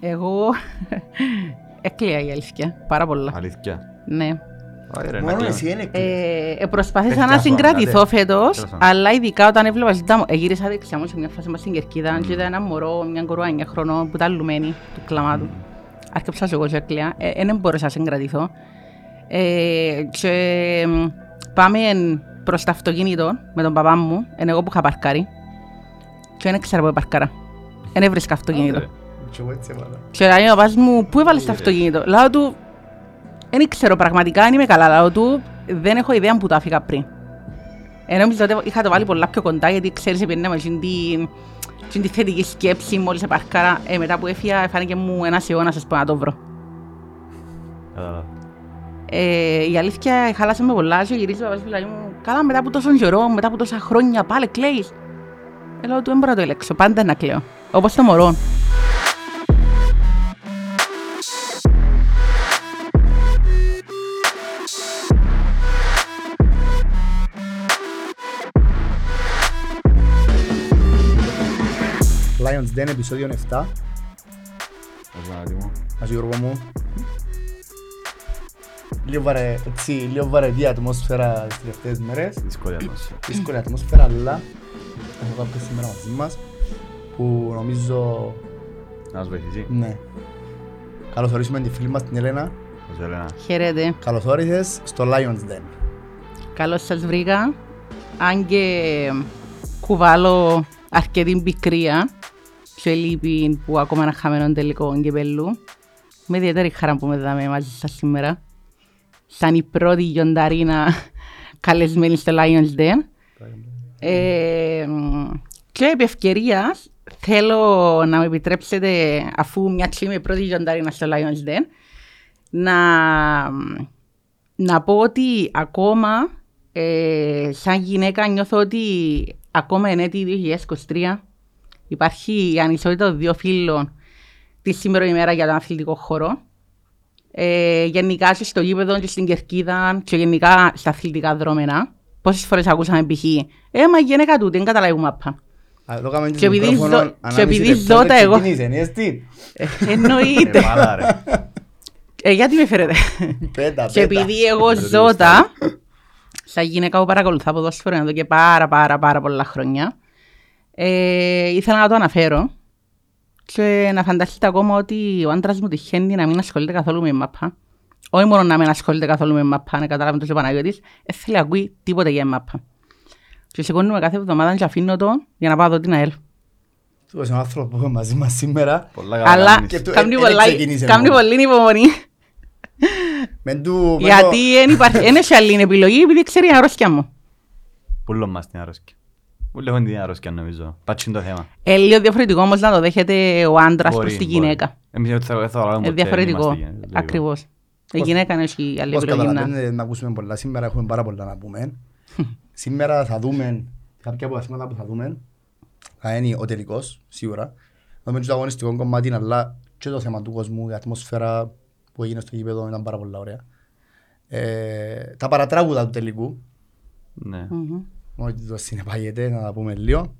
Εγώ έκλαια η αλήθεια, πάρα πολλά. Αλήθεια. Ναι. Όχι, ρε, να Μόνο κλαίω. εσύ είναι Ε, ε, προσπάθησα Πέφτει να αυτό, συγκρατηθώ άντε. φέτος, Τέλος πάντων. αλλά ειδικά όταν έβλεπα ζητά μου, ε, γύρισα δεξιά μου σε μια φάση μας στην Κερκίδα και είδα ένα μωρό, μια κορούα 9 χρονών που ήταν λουμένη του κλαμάτου. Άρκεψα και εγώ και έκλαια, ε, δεν μπορούσα να συγκρατηθώ. Ε, και μ, πάμε προς το αυτοκίνητο με τον παπά μου, είναι εγώ που είχα παρκάρει και δεν ξέρω πού παρκάρα. Δεν έβρισκα αυτοκίνητο. Άντε, ρε. Και εγώ έτσι έβαλα. Και λέει ο παπάς μου, πού έβαλες το αυτοκίνητο; Λέω του, δεν ξέρω πραγματικά, αν είμαι καλά. Λέω του, δεν έχω ιδέα που το άφηγα πριν. Ενώ νομίζω ότι είχα το βάλει πολλά πιο κοντά, γιατί ξέρεις, επειδή με εκείνη την- εκείνη τη θετική σκέψη μόλις επαρκάρα. Ε, μετά που έφυγα, φάνηκε μου ένας αιώνας, ας πούμε, να το βρω. Κατάλαβα. Ε, η αλήθεια χάλασε με πολλά και γυρίζει ο παπάς μου, λέει μου, καλά μετά από τόσο καιρό, μετά από τόσα χρόνια, πάλι κλαίεις. Ε, λέω του, δεν μπορώ να το ελέξω, πάντα να κλαίω. Όπως το μωρό. Lions Den, επεισόδιο 7. Ας να δούμε. Ας Γιώργο μου. Λίγο, βαρε, έτσι, λίγο βαρετή ατμόσφαιρα τις τελευταίες μέρες. Δύσκολη ατμόσφαιρα. Δύσκολη ατμόσφαιρα, αλλά έχω κάποιες σήμερα μαζί μας που νομίζω, Να μας βοηθήσει. ναι. Καλώς ορίσουμε τη φίλη μας την Ελένα. Ας Ελένα. Χαίρετε. Καλώς όρισες στο Lions Den. Καλώς σας βρήκα. Αν και κουβάλω αρκετή πικρία και λύπη που ακόμα ένα χαμένο τελικό κυπέλου. Με ιδιαίτερη χαρά που με δάμε μαζί σας σήμερα. Σαν η πρώτη γιονταρίνα καλεσμένη στο Lions Den. Ε, και επί ευκαιρίας θέλω να με επιτρέψετε αφού μια και είμαι η πρώτη γιονταρίνα στο Lions Den να, να πω ότι ακόμα ε, σαν γυναίκα νιώθω ότι ακόμα εν έτη 2023 υπάρχει η ανισότητα των δύο φύλων τη σήμερα ημέρα για τον αθλητικό χώρο. Ε, γενικά και στο γήπεδο και στην κερκίδα και γενικά στα αθλητικά δρόμενα. Πόσες φορές ακούσαμε π.χ. Ε, μα η γυναίκα του, δεν καταλάβει μάπα. Α, Εδώ κάνουμε Και επειδή μικρόφωνο ζω- ανάμιση και επειδή λεπτό ζω και τα εγώ. ξεκινήσει, εννοείς τι. Ε, εννοείται. Ε, μάλα, ρε. ε, γιατί με φέρετε; Πέτα, Και πέτα. επειδή εγώ ζω τα, σαν γυναίκα που παρακολουθά ποδόσφαιρο εδώ και πάρα πάρα πάρα πολλά χρόνια, ε, ήθελα να το αναφέρω και να φανταστείτε ακόμα ότι ο άντρας μου τυχαίνει να μην ασχολείται καθόλου με μάπα. Όχι μόνο να μην ασχολείται καθόλου με μάπα, να καταλάβει το και ο Παναγιώτης, δεν θέλει να ακούει τίποτε για μάπα. Και σηκώνουμε κάθε εβδομάδα και αφήνω το για να πάω δω την ΑΕΛ. Του είναι ο άνθρωπος που έχουμε μαζί μας σήμερα. Πολλά καλά Αλλά κάνεις. Και του- κάνει ε, ε, πολλά- ξεκίνησε κάνει μόνο. πολύ υπομονή. Μεν του- μεν Γιατί δεν υπάρχει, δεν έχει άλλη επιλογή επειδή ξέρει η αρρώστια μου. Πούλο μας την αρρώσκια. Πούλο έχουν την αρρώσκια νομίζω. Πάτσι είναι το θέμα. Ε, λίγο διαφορετικό όμως να το δέχεται ο άντρας Μπορεί, προς τη μπορεί. γυναίκα. Εμείς δεν θα- δεν θα λάβουμε Ε, ποτέ, διαφορετικό, είμαστε γυναίκες, λίγο. ακριβώς. Η Πώς- γυναίκα δεν έχει άλλη Πώς επιλογή να... καταλαβαίνετε να ακούσουμε πολλά. Σήμερα έχουμε πάρα πολλά να πούμε. Σήμερα θα δούμε κάποια από τα θέματα που θα δούμε. Θα είναι ο τελικός, σίγουρα. Θα δούμε και το αγωνιστικό κομμάτι, αλλά και το θέμα του κόσμου, η ατμόσφαιρα που έγινε στο γήπεδο ήταν πάρα πολλά ωραία. Ε, τα παρατράγουδα του τελικού, Ναι. Μμμ. ότι το συνεπάγεται, να τα πούμε λίγο.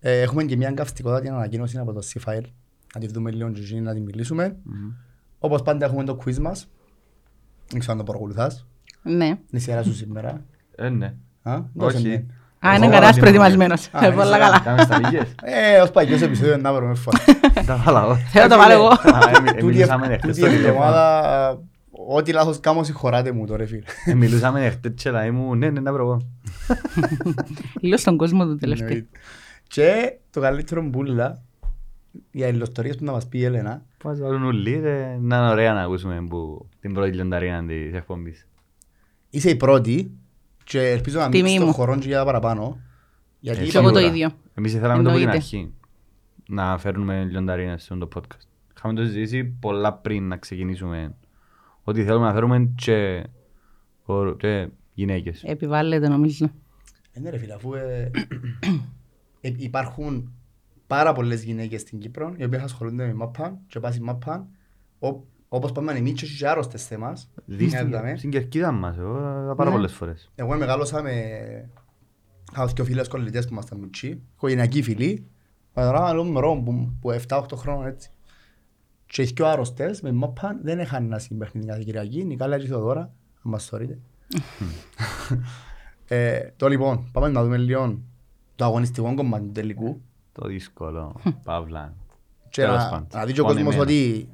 Ε, έχουμε και μια καυστικότητα ανακοίνωση από το C-File. Να τη δούμε λίγο και εκείνη να τη μιλήσουμε. Μμμ. Όπως πάντα έχουμε το quiz μας. Δεν ξέρω αν το παρακολουθάς. Ναι. Είναι η σειρά σου σήμερα. Ε, ναι. Α, δώσε Όχι. με. Α, Εγώ είναι βάλα κανένας την προετοιμασμένος. Α, Ε, είναι Πολλά σειρά. καλά. Κάμε στα λίγες. Ε, ως παγιός επεισόδιο να βρούμε φορά. Τα βάλα εγώ. Θέλω να το βάλω εγώ. Α, εμι- Τούτη Μιλούσαμε ευ- εχθές τούτη στο τηλέφωνο. εβδομάδα, ό,τι λάθος κάνω συγχωράτε μου τώρα φίλε. Ε, Μιλούσαμε εχθές και λέει μου, ναι, ναι, να βρω εγώ. Λίγο στον κόσμο του τελευταίο. Εννοείται. Και το καλύτερο μπουλα για ηλοστορίες που να μας πει η Έλενα. Πώς βάλουν ουλί, ε, να είναι ωραία να ακούσουμε που την πρώτη λιονταρία της εκπομπής. Είσαι η πρώτη και ελπίζω να Τιμή μείνεις στον μου. χώρο και για παραπάνω. Γιατί Ε, Και εγώ το σίγουρα. ίδιο. Εμείς ήθελαμε το από την Εννοείται. αρχή να φέρνουμε λιονταρίνες σε αυτό το podcast. Είχαμε το συζητήσει πολλά πριν να ξεκινήσουμε ότι θέλουμε να φέρουμε και, χορο- και γυναίκες. Επιβάλλεται νομίζω. Ε, ναι ρε φίλε, αφού ε, ε, υπάρχουν πάρα πολλές γυναίκες στην Κύπρο οι οποίες ασχολούνται με μάπα και πάση μάπα ο- όπως πάμε εμείς και και άρρωστες θέμας. Δεις την- Είδαμε. στην κερκίδα μας, εγώ τα πάρα Ναι. πολλές φορές. Εγώ μεγάλωσα με είχα και φίλες κολλητές που ήμασταν μητσί, οικογενειακοί φίλοι. Τώρα λέω μωρό που, που 7-8 χρόνων έτσι. Και οι δυο αρρωστές με μόπαν δεν είχαν να συμπαιχνίδι κάθε Κυριακή, Νικάλα και η Θεοδόρα, αν μας θωρείτε. Ε, Το λοιπόν, πάμε να δούμε λίγο το αγωνιστικό κομμάτι του τελικού. Το δύσκολο, Παύλα. Και Τέλος να, πάντων. να δει και ο Πόνοι κόσμος εμένα. ότι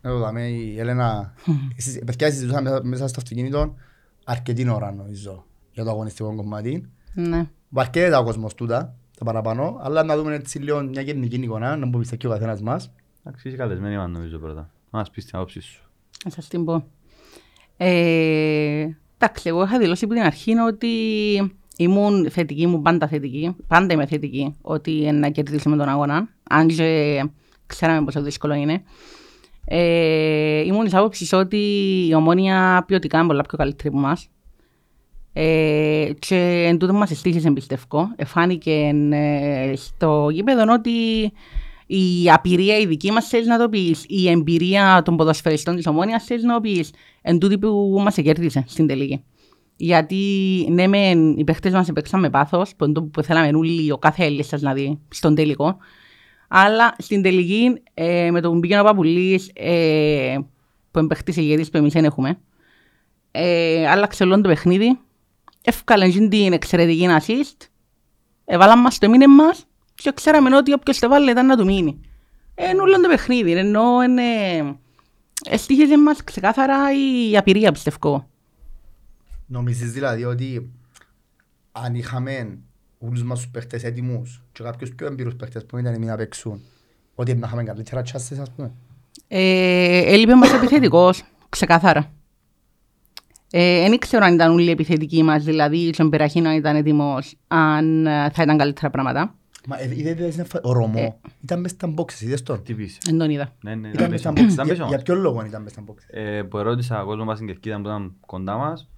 εδώ δάμε η Έλενα εσείς- παιδιά συζητούσαμε μέσα- μέσα στο αυτοκίνητο αρκετή ώρα νομίζω για το αγωνιστικό κομμάτι Ναι. Βαρκέται ο κόσμος τούτα τα παραπάνω αλλά να δούμε έτσι λίγο μια γενική εικόνα να μου πιστεύει ο καθένας μας Εντάξει, είσαι καλεσμένη μας νομίζω πρώτα. Να μας πεις την άποψη σου. Να σας την πω. Ε, εντάξει, εγώ είχα δηλώσει από την αρχή ότι ήμουν θετική, ήμουν πάντα θετική. Πάντα είμαι θετική ότι να κερδίσουμε τον αγώνα. Αν και ξέραμε πόσο δύσκολο είναι. Ε, ήμουν της άποψης ότι η ομόνια ποιοτικά είναι πολλά πιο καλύτερη από εμάς. Ε, και εν τούτο μας εστίχησε πιστεύω. Εφάνηκε ε, στο γήπεδο ότι η απειρία η δική μας θέλει να το πεις, η εμπειρία των ποδοσφαιριστών της ομόνιας θέλει να το πεις, εν τούτη που μας κέρδισε στην τελική. Γιατί ναι, μεν, οι παίχτες μας παίξαν με πάθος, που, είναι το που θέλαμε όλοι ο κάθε Έλληνας να δει στον τελικό. Αλλά στην τελική, ε, με τον πήγαινε ο Παπουλής, ε, που είναι παίχτης ηγέτης που εμείς δεν έχουμε, ε, άλλαξε όλο το παιχνίδι, έφκαλε την εξαιρετική assist, έβαλαν μας το μήνυμα μας και ξέραμε ότι όποιος το βάλε ήταν να του μείνει. Ε, Είναι όλο το παιχνίδι, ενώ είναι... Εστίχεζε μας ξεκάθαρα η απειρία πιστεύω. Νομίζεις δηλαδή ότι αν είχαμε όλους μας τους παίχτες έτοιμους και κάποιους πιο εμπειρούς παίχτες που ήταν να παίξουν ότι να είχαμε καλύτερα τσάσες ας πούμε; Ε, έλειπε μας επιθετικός, ξεκάθαρα. Ε, δεν ξέρω αν ήταν όλοι οι επιθετικοί μας, δηλαδή ο Μπεραχίνο ήταν έτοιμος, αν ε, θα ήταν καλύτερα πράγματα. Μα ε, είδατε στην εφα- ο Ρωμό ήταν μες στα boxes, είδες τον; Τι πεις; Δεν τον είδα. Ναι, ναι, Ήταν ήταν μες στα πίσω. boxes, Ήταν Για- πίσω για μας. ποιον λόγο ήταν μες στα boxes; Ε, που ερώτησα κόσμος μας στην Κερκίδα που ήταν κοντά μας,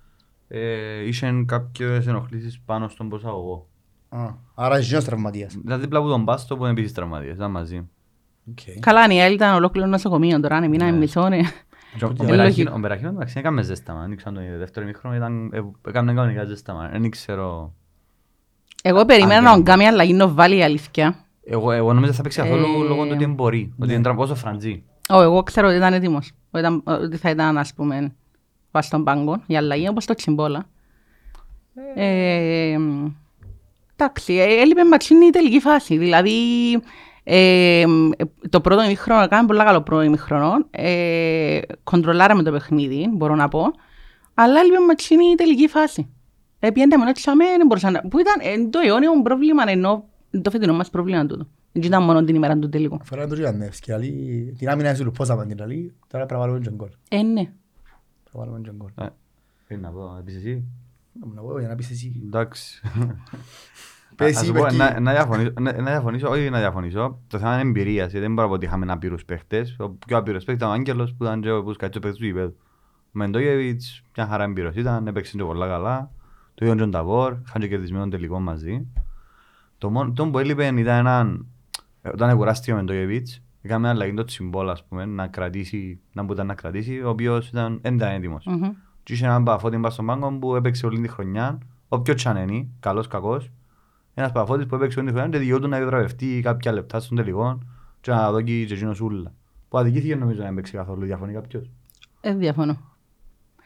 ε, είχαν κάποιες ενοχλήσεις πάνω στον προσαγωγό. Α, Άρα είσαι τραυματίας Δηλαδή δίπλα από τον Πάστο που είναι επίσης τραυματίας, ήταν μαζί. Οκ. Καλά, η άλλη ήταν ολόκληρο νοσοκομείο τώρα, αν μείναμε Ναι. μισό, ναι. Και Ο Ε, Μπεραχίνο- λογικό. ο Μπεραχίνο εντάξει έκαμε ζέσταμα, δεν ξέρω αν το είδε. Δεύτερο ημίχρονο ήταν, ε, έκαμε κανονικά ζέσταμα. Δεν ξέρω. Εγώ περίμενα Αν να δεν- τον κάνει αλλαγή να βάλει η αλήθεια. Εγώ, εγώ νομίζω θα παίξει καθόλου Ε, λόγω του ότι δεν μπορεί. Ότι είναι τραυμπός ο Φραντζή. Ω, εγώ ξέρω ότι ήταν έτοιμος. Ότι ήταν- Ότι θα ήταν, ας πούμε, βάσει στον πάγκο, η αλλαγή, όπως το Τσιμπόλα. Ε, Εντάξει, ε, έλειπε ματσίνη η τελική φάση. Δηλαδή, ε, το πρώτο ημίχρονο, κάναμε πολύ καλό πρώτο ημίχρονο. Ε, κοντρολάραμε το παιχνίδι, μπορώ να πω. Αλλά έλειπε ματσίνη η τελική φάση. Επιένταμε ότι τσάμε, δεν μπορούσα να... Που ήταν ε, το αιώνιο μου πρόβλημα, ενώ το φετινό μας πρόβλημα τούτο. Δεν ήταν μόνο την ημέρα του τελικού. Φορά το Γιάννευσκι, αλλά την άμυνα σου λουπώσαμε την άλλη, τώρα πρέπει να βάλουμε και γκολ. Ε, ναι. Πρέπει να βάλουμε και γκολ. Ε, Πρέπει να πω, να πεις εσύ; Να πω για να πεις εσύ. Εντάξει. Πες Ας εσύ, σου πω, Μπερκή. να- να διαφωνήσω- να- να διαφωνήσω, όχι να διαφωνήσω. Το θέμα είναι εμπειρίας, γιατί δεν μπορώ να πω ότι είχαμε άπειρους παίχτες. Ο πιο άπειρος παίχτης ήταν ο Άγγελος που ήταν και ο- που σκάτσε ο παίχτης του γηπέδου. Ο Μεντόγεβιτς, μια χαρά εμπειρος ήταν, έπαιξε και πολλά καλά. Το ίδιο τον Ταβόρ, είχαν και κερδισμένο τελικό μαζί. Το μόνο το που έλειπε ήταν έναν, ε, όταν κουράστηκε ο Μεντόγεβιτς, έκαμε αλλαγή το Τσιμπόλ, ας πούμε, να κρατήσει, να μπορούσε να κρατήσει, ο οποίος ήταν, δεν ήταν έτοιμος. Μμμ. Και είχε έναν Παφώτη μπας στον πάγκο που έπαιξε όλη τη χρονιά, όποιο τσανένει, καλός κακός. Ένας Παφώτης που έπαιξε όλη τη χρονιά και δικαιούταν να διαδραβευτεί κάποια λεπτά στον τελικό και να δω και εκείνος ούλα. Που αδικήθηκε νομίζω να έπαιξε καθόλου, διαφωνεί κάποιος; Ε, διαφωνώ.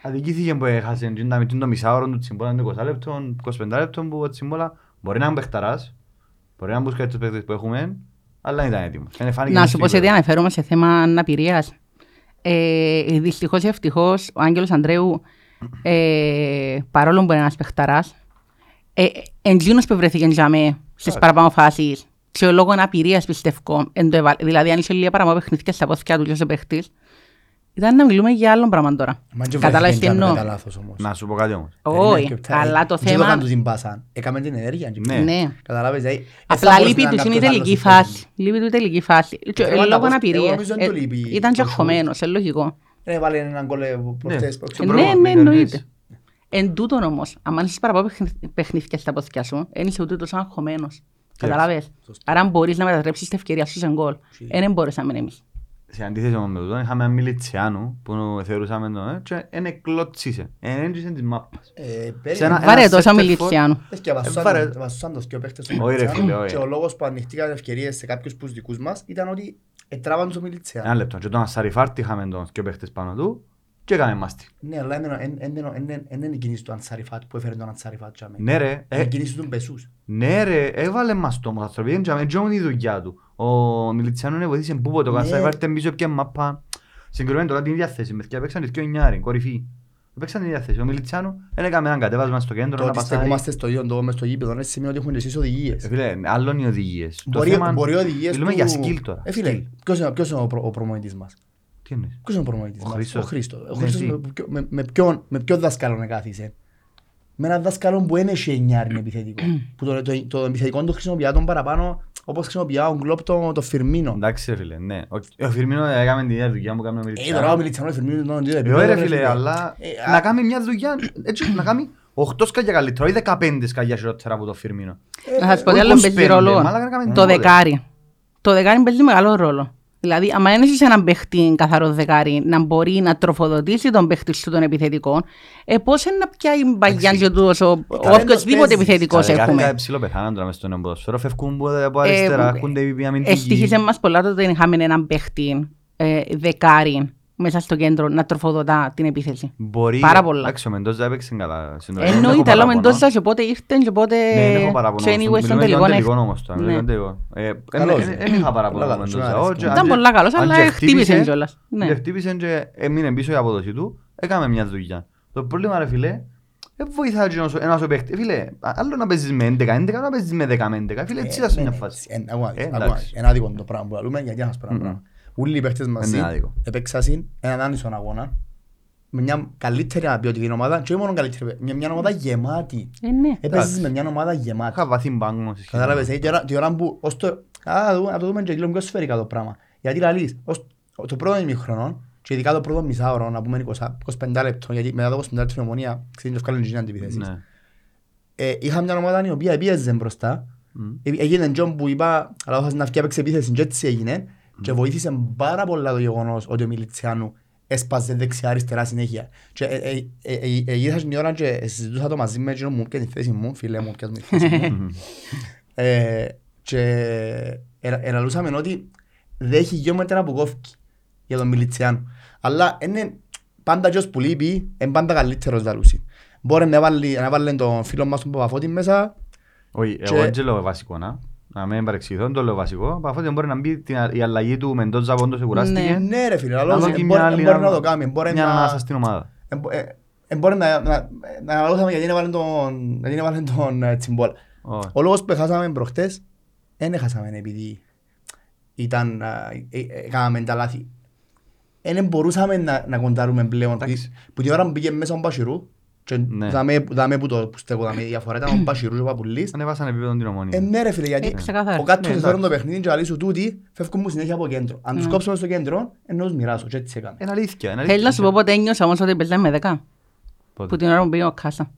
Αδικήθηκε που έχασε και να μην το μισάωρο του Τσιμπόλα, είναι 20 λεπτών, 25 λεπτών που ο Τσιμπόλα μπορεί να είναι παιχταράς, μπορεί να μπουσκάει τους παίχτες που έχουμε, αλλά δεν ήταν έτοιμος. Δεν φάνηκε Να μες σου στο πω σε τι γήπεδο. αναφέρομαι σε θέμα αναπηρίας. Ε, δυστυχώς ή ευτυχώς ο Άγγελος Ανδρέου, ε, παρόλο που είναι ένας παιχταράς, ε, εντζήνος που βρέθηκε για με στις παραπάνω φάσεις και ο λόγω αναπηρίας πιστεύω, εν το έβαλε. δηλαδή αν είσαι λίγα παραπάνω παιχνίδια στα πόθηκια του και ο παίχτης, ήταν να μιλούμε για άλλον πράγμα τώρα. Μα και Κατάλαβες τι βρέθηκε εννοώ. κατά λάθος όμως. Να σου πω κάτι όμως. Όχι, Περίμενε και- αλλά το και θέμα... έκαναν τους την πάσα. Έκαμε την ενέργεια. και- Ναι. Ναι. Καταλάβες, δηλαδή, δεν θα Απλά μπορούσε λείπει να τους είναι η κάποιος τελική άλλος φάση. Λείπει του η τελική φάση. Και, Ε, ε, αλλά Λόγω πώς- εγώ αναπηρίας. νομίζω δεν το Ε, λείπει Ήταν και το shoot. αγχωμένος, είναι λογικό. Δεν έβαλε έναν γκολ ε, προχτές. Ναι. προχτές. Ναι, πρόβλημα, ναι, κανείς. εννοείται. Εν τούτον όμως, αν είσαι παραπάνω παιχνι- παιχνίδια στα πόθηκια σου, δεν είσαι ούτε τόσο αγχωμένος. Καταλάβες. Άρα αν μπορείς να μετατρέψεις την ευκαιρία σου σε γκολ, ε, δεν μπορέσαμε εμείς. Σε αντίθεση με τούτο, είχαμε έναν Μιλιτσιάνου που θεωρούσαμε τον ε, και είναι κλωτσίσε. Είναι έντυσε της μάπας. Ε, Σε περίμενε. ένα- Βάρε τόσο center Μιλιτσιάνου. Πες και βασούσαν- Ε, βάρε- βασούσαν τους δυο παίχτες του Όχι, ρε Μαρτσιάνου φίλε, όχι. και ο λόγος που ανοιχτήκαν ευκαιρίες σε κάποιους που τους δικούς μας ήταν ότι Ετράβαν τους ο Μιλιτσέα. Ένα λεπτό. Και τον Ασαριφάρτη είχαμε τον και παίχτες πάνω του και έκαμε μας τη. Ναι, αλλά εν- εν- εν- εν- εν- εν- εν είναι η κίνηση του Ανσαριφάτ που έφερε τον Ανσαριφάτ τζάμε. Ναι ρε, Είναι ε, η κίνηση του Μπεσούς. ναι ρε, έβαλε μας το όμως άνθρωπο, πήγαινε και αμέσως η δουλειά του. Ο Μιλιτσιάνου είναι βοηθήσε που ποτέ, ο Ναι. Ασαριφάρτη πίσω πια μάπα. Συγκεκριμένα τώρα την ίδια θέση, με θκιά παίξαν δύο νιάρι, κορυφή. Παίξαν την ίδια θέση. Ο Μιλιτσιάνου δεν έκαμε έναν κατέβασμα στο κέντρο Το να ότι πασάρει. στεκόμαστε στο ίδιο τόπο μες στο γήπεδο, δεν σημαίνει ότι έχουμε και εσείς οδηγίες. Ε, Φίλε, άλλον οι οδηγίες. Το Μπορεί, θέμα- μπορεί οι οδηγίες Μιλούμε του... για skill τώρα. Ε, φίλε, Skill. ποιος είναι, ποιος είναι ο, προ, ο προμονητής μας; Τι εννοείς. Ποιος είναι ο προμονητής Ο μας; Χρήστος. Ο Χρήστος. Ο Ναι, Χρήστος τι. με, ποιο- με, με, ποιον, με ποιον δάσκαλο να κάθισε; Με έναν δάσκαλο που δεν έχει εννιάρι επιθετικό. που το, το, το, επιθετικό το χρησιμοποιεί τον παραπάνω όπως χρησιμοποιεί ο Γκλόπ το, το Φιρμίνο. Εντάξει ρε φίλε, ναι. Ο- Ο Φιρμίνο έκαμε την ίδια δουλειά που έκανε ο Ε, τώρα ο Μιλιτσιάνου. Μιλιτσανό Φιρμίνο είναι το ίδιο Ε, επίπεδο, ωραία ρε φίλε, αλλά Ε, να α- κάνει μια δουλειά, έτσι, να κάνει 8 σκαλιά καλύτερα ή 15 σκαλιά χειρότερα από το Φιρμίνο. Να σας πω τι όχι άλλο παίζει 25, ρόλο. μαλάκα να κάνουμε Το τίποτε. δεκάρι. Το δεκάρι παίζει μεγάλο ρόλο. Δηλαδή, άμα δεν έχεις έναν παίχτη καθαρό δεκάρι να μπορεί να τροφοδοτήσει τον παίχτη σου των επιθετικών, ε, πώς είναι να πιάει μπαγιάν και τούτος ο- ο καλένος οποιοσδήποτε παίζεις. επιθετικός Τα δεκάρικα έχουμε. ψηλό πεθάναν τώρα μες στον ποδοσφαίρο, φεύγουν από από αριστερά, Ε, έχουν οι Ευτυχήσε αμυντικοί. μας πολλά το ότι είχαμε έναν παίχτη ε, δεκάρι μέσα στο κέντρο να τροφοδοτά την επίθεση. Μπορεί, Πάρα πολλά. εντάξει, ο Μεντόζα έπαιξε καλά. συνολικά. Δεν έχω Εννοείται, αλλά με παράπονο. τόσο και πότε ήρθε και πότε Ναι, δεν έχω παράπονο. και anyway στον Μιλούμε για τελικό τον να τελικό έχ- όμως τώρα, μιλούμε για Ναι. τον τελικό. Ε, Καλός εν- είναι. εν είχα παράπονο Πολλά με τον καλός, Μεντόζα. μου Ο- αρέσει. και- Ήταν αν πολλά καλός, και- αν αλλά και χτύπησε χτύπησε- κιόλας. Ναι. και χτύπησε και έμεινε πίσω η απόδοση του, έκαμε μια δουλειά. Το πρόβλημα ρε φίλε, δεν βοηθάει και ένας- ένας ο παίχτης. Φίλε, άλλο να παίζεις με 11, 11, άλλο να παίζεις με 10, με 11. Φίλε, έτσι θα σε μια φάση. Ε, ακούω, Ε, ακούω, εντάξει. Είναι άδικο το πράγμα που λέμε, γιατί να σας πω ένα Μμμ. πράγμα. Όλοι οι παίχτες μαζί Είναι άδικο. επέξασαν έναν άνισον αγώνα με μια καλύτερη ποιοτική ομάδα και όχι μόνο καλύτερη, με μια ομάδα γεμάτη. Ε, ναι. Έπαιζες με μια ομάδα γεμάτη. Είχα βαθύ μπάγκο. σε σχέση Κατάλαβες, με- ε, τη ώρα- τη ώρα που, ως το, α, να δούμε- να το δούμε και λίγο πιο σφαιρικά το πράγμα. Γιατί λαλείς, ως το πρώτο ημιχρονό και ειδικά το πρώτο μισάωρο, να πούμε 20 25 λεπτό, γιατί μετά το 25 λεπτό η ομονία ξέρεις και ευκάλλουν και αντιπιθέσεις. Ναι. Ε, είχα μια ομάδα η οποία πίεζε μπροστά, Μμ. Ε, έγινε τζον που είπα, αλλά θα να βγει έπαιξε επίθεση και έτσι έγινε και βοήθησε πάρα πολλά το γεγονός ότι ο Μιλιτσιάνου έσπαζε δεξιά αριστερά συνέχεια. Και ε, ε, ε, ε, ε, γύρισα την ώρα και συζητούσα το μαζί με εκείνον μου και τη θέση μου, φίλε μου, πιάσ' μου τη θέση μου. Ε, και ε- ελαλούσαμε ότι δεν έχει γεώμετρα που κόφκει για τον Μιλιτσιάνου. Αλλά είναι πάντα ποιος που λείπει, είναι πάντα καλύτερος λαλούσι. Μπορεί να βάλει, να βάλει τον φίλο μας τον Παπαφώτη μέσα, Όχι, Και- εγώ δεν λέω βασικό να. Να μην παρεξηγηθώ, δεν το λέω βασικό. Παφώτη μπορεί να μπει την- η αλλαγή του Μεντόζα πόντος σε κουράστηκε. Ναι ρε φίλε, Να αλλά δω μπορεί και μια άλλη μπορεί να το κάνει. Μπορεί Μια να... ανάσα στην ομάδα. ε, μπο- ε, ε, Μπορεί να... να- Να αναλώσαμε γιατί έβαλε τον... Γιατί έβαλε τον ε, Τσιμπόλ. Όχι. Ο λόγος που χάσαμε προχτές, δεν χάσαμε επειδή ήταν... ε, ε, ε, Κάναμε τα λάθη. Δεν μπορούσαμε να, να κοντάρουμε πλέον. Που, Εντάξει. που την ώρα που πήγε μέσα ο Μπασιρού, και Ναι. Δάμε, δάμε που το που στέκω, δάμε η διαφορά ήταν ο Μπασιρούς και ο Παπουλής. Ανεβάσαν επίπεδο την Ε, ομονία. ναι ρε φίλε, γιατί Ε, ξεκάθαρα. ο κάτω Ναι, τους εντάξει. φέρουν το παιχνίδι και λέει σου τούτοι φεύγουν μου συνέχεια από κέντρο. Αν τους Ναι. κόψουμε στο κέντρο, ενώ τους μοιράσω και έτσι έκαμε. Είναι αλήθεια. είναι Θέλει να σου αλήθεια. πω πότε ένιωσα όμως ότι παίζαμε με δέκα. Πότε; Που την ώρα που πήγε ο Κάσα.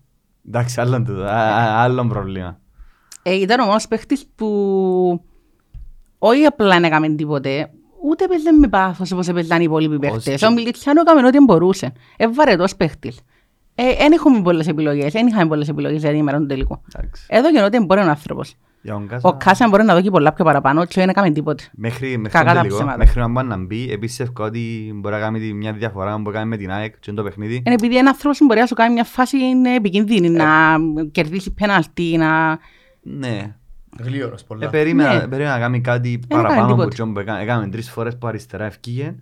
Εντάξει, άλλον τούτο. Α, α, Άλλον πρόβλημα. Ε, ήταν ο μόνος παίχτης που όχι απλά να έκαμε τίποτε, ούτε παίζε με πάθος όπως έπαιζαν οι υπόλοιποι παίχτες. και- Ο Μιλιτσιάνο έκαμε ό,τι μπορούσε. Ε, βαρετός παίχτης. Δεν έχουμε πολλές επιλογές, δεν είχαμε πολλές επιλογές για την ημέρα του τελικού. Εντάξει. Εδώ και ό,τι μπορεί ο άνθρωπος. Για τον Κάσα- Ο Κάσα μπορεί να δώσει πολλά πιο παραπάνω και δεν έκαμε τίποτε. Μέχρι, μέχρι Κακά τον τα τελικό, ψέματα. μέχρι να μπορεί να μπει, επίστευκα ότι μπορεί να κάνει τη- μια διαφορά που κάνει με την ΑΕΚ και είναι το παιχνίδι. Είναι επειδή ένα άνθρωπος μπορεί να σου κάνει μια φάση είναι επικίνδυνη, να κερδίσει πέναλτι, να... Ναι. Γλίωρος πολλά. Ε, περίμενα, Ναι. περίμενα να κάνει κάτι έκανε παραπάνω από τίποτε. τον που έκανε. Έκαμε τρεις φορές που αριστερά ευκήγε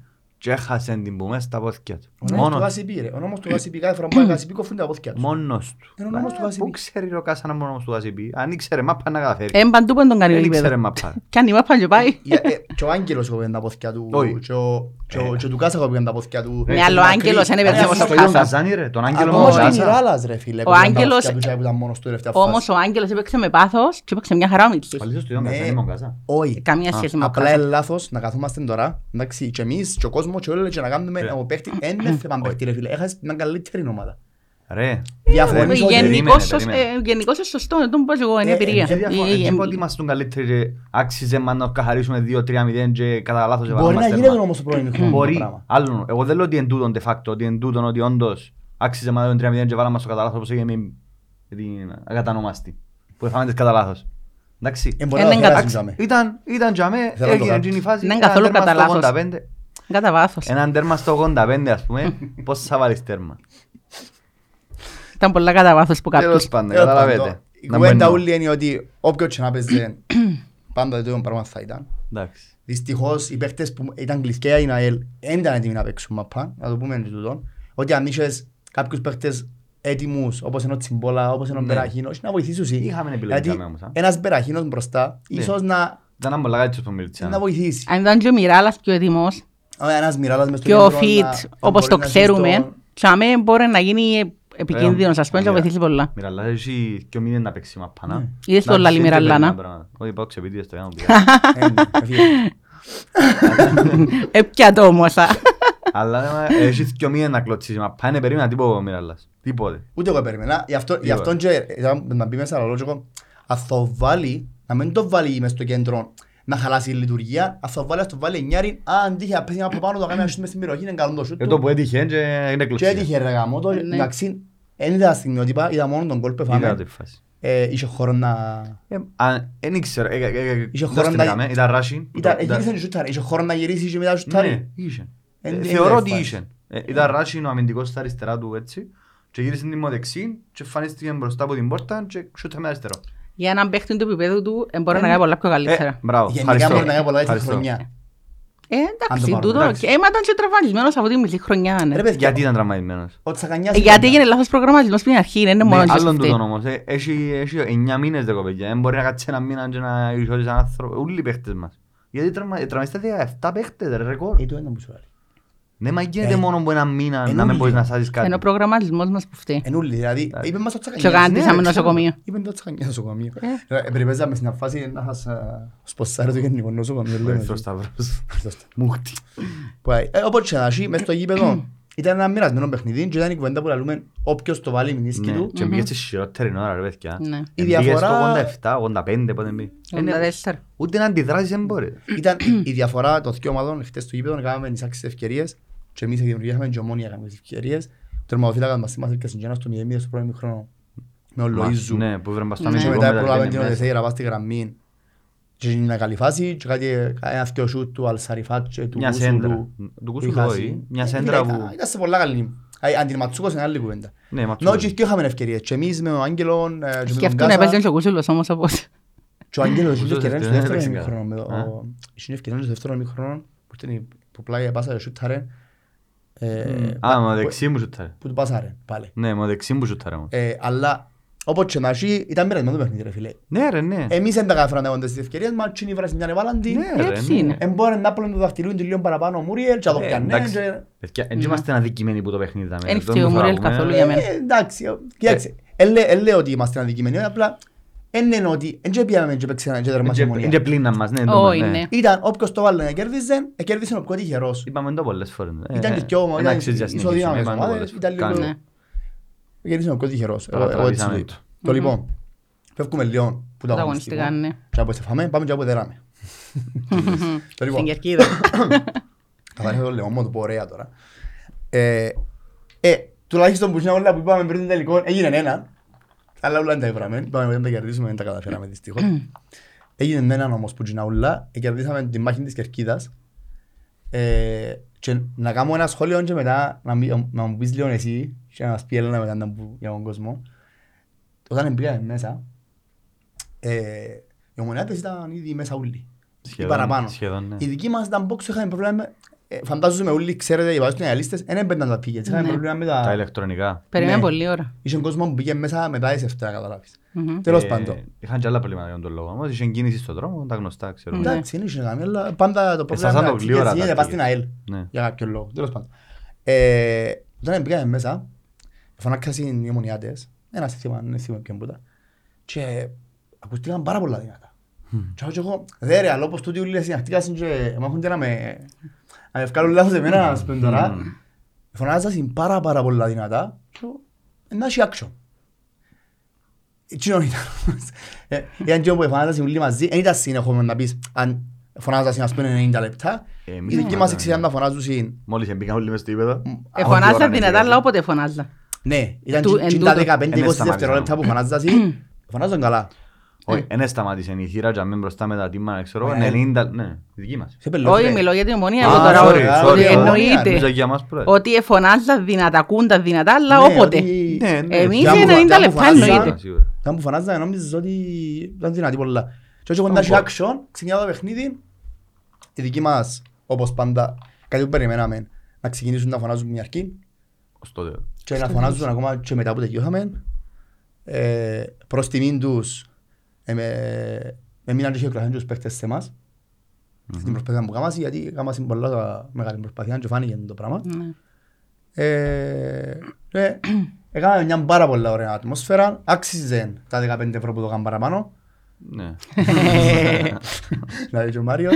και έχασε την που μέσα στα πόδια του. Ο νόμος του Μόνος, Γασιπί ρε. Ο νόμος του Γασιπί κάθε φορά που πάει Γασιπί κοφούν τα πόδια του. μόνος του. Είναι ο νόμος του Ε, Γασιπί. Πού ξέρει ο Κάσα να είναι ο νόμος του Γασιπί. Αν ήξερε μάπα να καταφέρει. Ε, παντού που τον κάνει ο Δεν ήξερε γήπεδο. μάπα. Κι αν η μάπα και πάει. Για- ε, Και ο Άγγελος κόβεν τα πόδια του. Όχι. Και ο- και ο- και του Κάσα κόβεν τα πόδια του. Ναι, Και αλλά ο του Άγγελος Μακρύ. είναι Ε, περισσότερο αυτό στο το Τον ίδιο. Καζάνι ρε, τον Άγγελο Ακόμα μου και ο Κάζα. Μιράλας ρε φίλε. Ο κόβεν τα Άγγελος- πόδια του και που ήταν μόνος του τελευταία φάση. Όμως ο Άγγελος έπαιξε με πάθος και έπαιξε μια χαρά ο Μίτσος. Πάλι στο ίδιο Ναι. Καζάνι μου Κάζα. Όχι. Καμία σχέση με ο Απλά Κάσα. είναι λάθος να καθόμαστε τώρα, εντάξει, και εμείς και ο κόσμος και όλοι και να κάνουμε Ε. ο παίχτη, δεν έφευαν παίχτη ρε φίλε, έχασες μια καλύτερη ομάδα. Ρε. Διαφωνείς Ε, ότι- περίμενε, Γενικώς σωσ- περίμενε. ε, γενικώς είναι σωστός, δεν το πω και εγώ, είναι Ε, εμπειρία. ε, Δεν διαφωνώ, Ε, ε, δεν πω ότι είμαστε καλύτεροι και άξιζε μας να καθαρίσουμε 2-3-0 και κατά λάθος Μπορεί έβαλαμε να μας γίνεται τέρμα. όμως το πρώτο ημίχρονο το Μπορεί, πράγμα. άλλον. Εγώ δεν λέω ότι είναι τούτον de facto, ότι είναι τούτον ότι όντως άξιζε μας να δούμε 3-0 και βάλαμε μας το κατά λάθος όπως έγινε με με την ακατανομάστη. Που έφαμε τις κατά λάθος. Εντάξει. Ε, μπορεί Ε, να ναι, το εντάξει. χαλάσει τζάμε. Ήταν, ήταν τζαμέ, Θέλω να το έγινε κάνω. εκείνη η φάση. Δεν Έναν καθόλου τέρμα κατά στο λάθος. 85. Κατά βάθος. Έναν τέρμα στο 85 ας πούμε, πώς θα βάλεις τέρμα; Ήταν πολλά κατά βάθος που Τέλος κάποιος. πάντων, Τέλος πάντων, καταλαβαίνετε. Η Να κουβέντα μπαίνω. όλη είναι ότι όποιος και να παίζει πάντα το ίδιο πράγμα θα ήταν. Εντάξει. Δυστυχώς οι παίχτες που ήταν κλεισκέα η ΑΕΛ δεν ήταν έτοιμοι να παίξουν μαπά, να το πούμε και τούτο. Ότι αν είχες κάποιους παίχτες έτοιμους όπως είναι ο Τσιμπόλα, όπως είναι ο Ναι. Μπεραχίνος, να βοηθήσουν εσύ. Είχαμε επιλογή Γιατί τζαμέ όμως, α. ένας Μπεραχίνος μπροστά Ναι. ίσως να, Ήταν ένα πολλά κάτι που μιλήσαμε. να βοηθήσει. Αν ήταν και ο Μιράλας πιο έτοιμος, Ο Ένας Μιράλας μες στο πιο κέντρο fit, να- να όπως μπορεί το να ξέρουμε, ζήσει και αμέ μπορεί να γίνει επικίνδυνος, ας πούμε, και να Μιρα- βοηθήσει πολλά. Μιραλά, έχει και ο μήνες να παίξεις μαπά, να. Είδες το Να, λαλί δεν Μιραλά, παίρνει να; πράγματα. Όχι, πάω ξεπίτηες το κάνω πια. το. Ε, ναι, έφυγε. Έπια το όμως, α. Αλλά ε, έχεις και ο μήνες να κλωτσίσεις μαπά. Δεν περίμενα τίποτα ο Μιραλάς. Τίποτε. Ούτε εγώ περίμενα. Γι' αυτό, γι' Τίποτα. αυτόν και ήταν να μπει μέσα άλλο λόγο, αν το βάλει, να μην το βάλει μες στο κέντρο να χαλάσει η λειτουργία, αν το βάλει, ας το βάλει εννιάρι, αν τύχει να πέσει από πάνω, το κάνει να σούτ μες στην περιοχή, είναι καλό το σούτ Ε, του. το που έτυχε και είναι Και κλωτσίσει. έτυχε ρε γάμο το, Ναι. εντάξει, δεν είδα στιγμιότυπα, είδα μόνο τον κόλ που Είδα φάμε. τη φάση. Ε, Είχε χώρο να... Ε, αν- Δεν ήξερα. ε, ε, ε, Είχε δεν χώρο στην να- έκαμε, Ήταν ράσιν. Ήταν, Ήταν- γύρισε και σούταρε, είχε χώρο να γυρίσει και μετά Ναι, σούταρε. είχε. Εν- Ε, εν Θεωρώ είδα ότι φάση. είχε. Ε, Ήταν ράσιν ο αμυντικός στα αριστερά του έτσι. Και γύρισε την μοδεξή και εμφανίστηκε μπροστά από την πόρτα και σούτα με αριστερό. Για έναν παίχτη του επίπεδου του, ε, μπορεί να κάνει πολλά πιο Ε, καλύτερα. Μπράβο. Γενικά ευχαριστώ. μπορεί να κάνει πολλά έτσι Ευχαριστώ. χρονιά. Ε, Αν εντάξει, το πάρουμε, τούτο, εντάξει. ε, μα ήταν και τραυματισμένος από τη μισή χρονιά, ναι. Ρε παιδιά, Γιατί ήταν τραυματισμένος; ο Τσακανιάς Ε, ήταν- Γιατί έγινε λάθος προγραμματισμός πριν αρχή, δεν είναι μόνο Ναι, και άλλον αυτή. τούτον όμως. ε, Έχει έχει εννιά μήνες δε κοπέκια. Δεν μπορεί να κάτσει ένα μήνα και να ισιώσει έναν άνθρωπο. Όλοι οι παίχτες μας. Γιατί τραυμα- ε, τραυματιστείτε 17 παίχτες, ρε, ρεκόρ. Ε, το ένα που σου λέει. Ναι, μα γίνεται Ε, μόνο από ένα μήνα εν να μην ούλοι. μπορείς να σάσεις κάτι. Είναι ο προγραμματισμός μας που φταίει. Εν ούλοι, δηλαδή, είπε μας ο Και ο Τσακανιάς. Γάντης ναι, άμε ξέρω. νοσοκομείο. Είπε το Τσακανιάς νοσοκομείο. Ε. Ε, Περιπέζαμε στην φάση να σας ε, σποσάρει το γενικό νοσοκομείο. λέμε. Ευχαριστώ, Σταύρος. Ευχαριστώ. Μούχτη. Που, ε, Όπως και να έχει, μες στο γήπεδο ήταν ένα μοιρασμένο παιχνίδι και ήταν η κουβέντα που λέμε όποιος το βάλει η μηνίσκη Ναι, του. και μπήκε στη χειρότερη ώρα, ρε παιδιά. Ναι. Η Μπήκε στο διαφορά- 87, 85, πότε μπήκε. Ε, ναι, 84. Ούτε να αντιδράσεις δεν μπορεί. Ήταν η- η διαφορά των δύο ομάδων χτες στο γήπεδο, κάναμε τις άξιες ευκαιρίες και εμείς δημιουργήσαμε και ομόνια κάνουμε τις ευκαιρίες. Ο τερματοφύλακας μας είμαστε και συγκένας στο 0 στο πρώτο μικρόνο με ο Μα, Λοΐζου. Ναι, που βρέμε στο Ναι. Και αμυντικό μετά μετά πρόλαβε την την μέσα. Οδεσσέη να πάει στη γραμμή και είναι μια καλή φάση και κάτι ένας δυο σούτ του Αλσαριφάτ και του Μια Κούσουλου σέντρα. που Του Κούσουλου είχα όχι. ζει. Μια Ε, σέντρα φίλε, που- ήταν- Ήταν σε πολλά καλή. Α, Αν την Ματσούκος είναι άλλη κουβέντα. Ναι, Ματσούκο. Νο, και οι δυο είχαμε ευκαιρίες. Και εμείς με ο Άγγελον ε, και με Και τον αυτό να Κάσα. έπαιζε και ο Κούσουλος όμως όπως... Και ο Άγγελος είχε Κούσουλος ευκαιρία στο δεν δεύτερο έπαιξε ημίχρονο. με το- καλά. ο- Είχε ευκαιρία στο δεύτερο ημίχρονο που ήταν η- που πλάγια πάσα και σούταρε. Ε, Α, που- μα δεξί μου σούταρε. Που του πάσαρε πάλι. Ναι, μα δεξί μου σούταρε όμως. Ε, Αλλά όπως και να έχει ήταν μοιρασμένο το παιχνίδι ρε φίλε. Ναι ρε, ναι. Εμείς δεν τα καταφέραμε να τις ευκαιρίες μας, τσίνοι βράσουν μια εβάλαν την. Ναι ρε, έτσι ναι. είναι; Εμπόρε να πλέον το δαχτυλούν του λίγο παραπάνω ο Μούριελ και να το Ε, πιάνε. εντάξει. και- Παιδιά, δεν είμαστε αδικημένοι που το παιχνίδι ήταν. Εν φταίει ο Μουρέλ καθόλου για μένα. Ε, Εντάξει, κοίταξε. Εν λέ- εν λέω ότι είμαστε αδικημένοι, απλά εν είναι ότι εν και πήγαμε και παίξαμε και τερμάσαμε Είναι μονία. και πλήνα μας, ναι. Όχι, ναι. ναι. Ήταν όποιος το βάλε να κέρδιζε, ε, κέρδισε ο πιο τυχερός. Είπαμε το πολλές φορές. Ε, Ήταν ε, και πιο ένα ήταν αξίζει να συνεχίσουμε, ισοδύναμες είπαμε το ομάδες, πολλές ήταν φορές. λίγο- Ναι. Κέρδισε ο πιο τυχερός. Τώρα Εγώ- εγώ έτσι τραβήσαμε το το. είπα. Το λοιπόν, φεύγουμε λίγο που το αγωνιστικό. Αγωνιστικά, ναι. Και από φάμε, πάμε και από δέραμε. Το λοιπόν, Στην Κερκίδα. Καθάρισα το λαιμό μου, το πω ωραία τώρα. Ε, ε, τουλάχιστον που είναι όλα που είπαμε πριν το τελικό, έγινε ένα. Αλλά όλα δεν τα είπαμε. Είπαμε δεν τα κερδίσουμε, δεν τα καταφέραμε δυστυχώς. Έγινε έναν όμως που είναι όλα, ε, κερδίσαμε τη μάχη της Κερκίδας. Ε, και να κάνω ένα σχόλιο και μετά να, μι- να μου πεις λίγο εσύ και να μας πει Έλενα μετά να που- για τον κόσμο. Όταν μπήκαμε μέσα, ε, οι ομονιάτες ήταν ήδη μέσα όλοι. Ή Σχεδόν- παραπάνω. σχεδόν, ναι. Η δική μας ήταν box είχαμε πρόβλημα με... ε, Φαντάζομαι όλοι ξέρετε, οι βάζουν οι αναλύστες, δεν έμπαιναν τα πήγες. Είχαμε Ναι. πρόβλημα με Τα τα... ηλεκτρονικά. Περιμένει Ναι. πολλή ώρα. Είχε κόσμο που πήγε μέσα μετά τις 7 καταλάβεις. Μμμ. Τέλος Ε, πάντων. Είχαν και άλλα προβλήματα για τον λόγο. Όμως είχε κίνηση στον δρόμο, τα γνωστά, ξέρουμε. Ναι. Εντάξει, δεν είχε καμία, αλλά πάντα το πρόβλημα Εσάς με το τα γλύωρα tickets τα γίνεται πας tickets. στην ΑΕΛ. Ναι. Για κάποιο λόγο. Τέλος πάντων. Ε, Όταν πήγαμε μέσα, φωνάκασαν οι ομονιάτες, ένας θυμάμαι, δεν θυμάμαι ποιον που ήταν, και ακούστηκαν πάρα πολλά δυνατά. Και εγώ και εγώ, δε ρε, αλλά όπως τούτοι όλοι συναχτήκασαν και μάχονται να με... Να με βγάλουν λάθος εμένα, ας πούμε τώρα. Φωνάζασαν πάρα πάρα πολλά δυνατά και εγώ, «Ε, να έχει action. Εκείνο ήταν. Ε, Ήταν και όπου φωνάζασαν όλοι μαζί, δεν ήταν συνεχόμενο να πεις αν φωνάζασαν ας πούμε 90 λεπτά. Εμείς Οι δικοί μας φωνάζαμε. εξηγάν να φωνάζουν Μόλις μπήκαν όλοι μες στο ύπεδο. Εφωνάζα δυνατά, αλλά όποτε φωνάζα. Ναι, ήταν Του- και- εν και τούτο. τα Εν 15-20 σταμάτησαν. δευτερόλεπτα που φωνάζασαν, φωνάζαν καλά. Όχι, δεν σταμάτησε η θύρα για μην μπροστά με τα τίμματα, ξέρω, Ε, 90, ναι, η δική μας. Σε πελός, Όχι, ρε. μιλώ για την ομονία. Α, Εγώ τώρα sorry, ότι sorry, εννοείται Νομίζω για μας πρώτα. ότι εφωνάζαν δυνατά, ακούνταν δυνατά, αλλά Ναι, όποτε. ότι- Ναι, ναι. Εμείς Και άμα- είναι και 90 άμα λεπτά φωνάζα- εννοείται. Σίγουρα. Όταν που φανάζα νόμιζες ότι ήταν δυνατή πολλά. Και όχι κοντά σε action, ξεκινά το παιχνίδι, οι δικοί μας, όπως πάντα, κάτι που περιμέναμε, να ξεκινήσουν να φωνάζουν μια αρκή Ως τότε. και να φωνάζουν ακόμα και μετά που τελειώσαμε. Ε, προς τιμήν τους, ε, με- έμειναν και χειροκροτάνε τους παίχτες σε εμάς, στην προσπάθεια που κάμασαι, γιατί κάμασαι πολλά μεγάλη προσπάθεια και φάνηκε το πράγμα. Ναι. Ε, ε, Έκαναμε μια πάρα πολλά ωραία ατμόσφαιρα, άξιζε τα 15 ευρώ που το έκαναν παραπάνω. Ναι. Δηλαδή και ο Μάριο.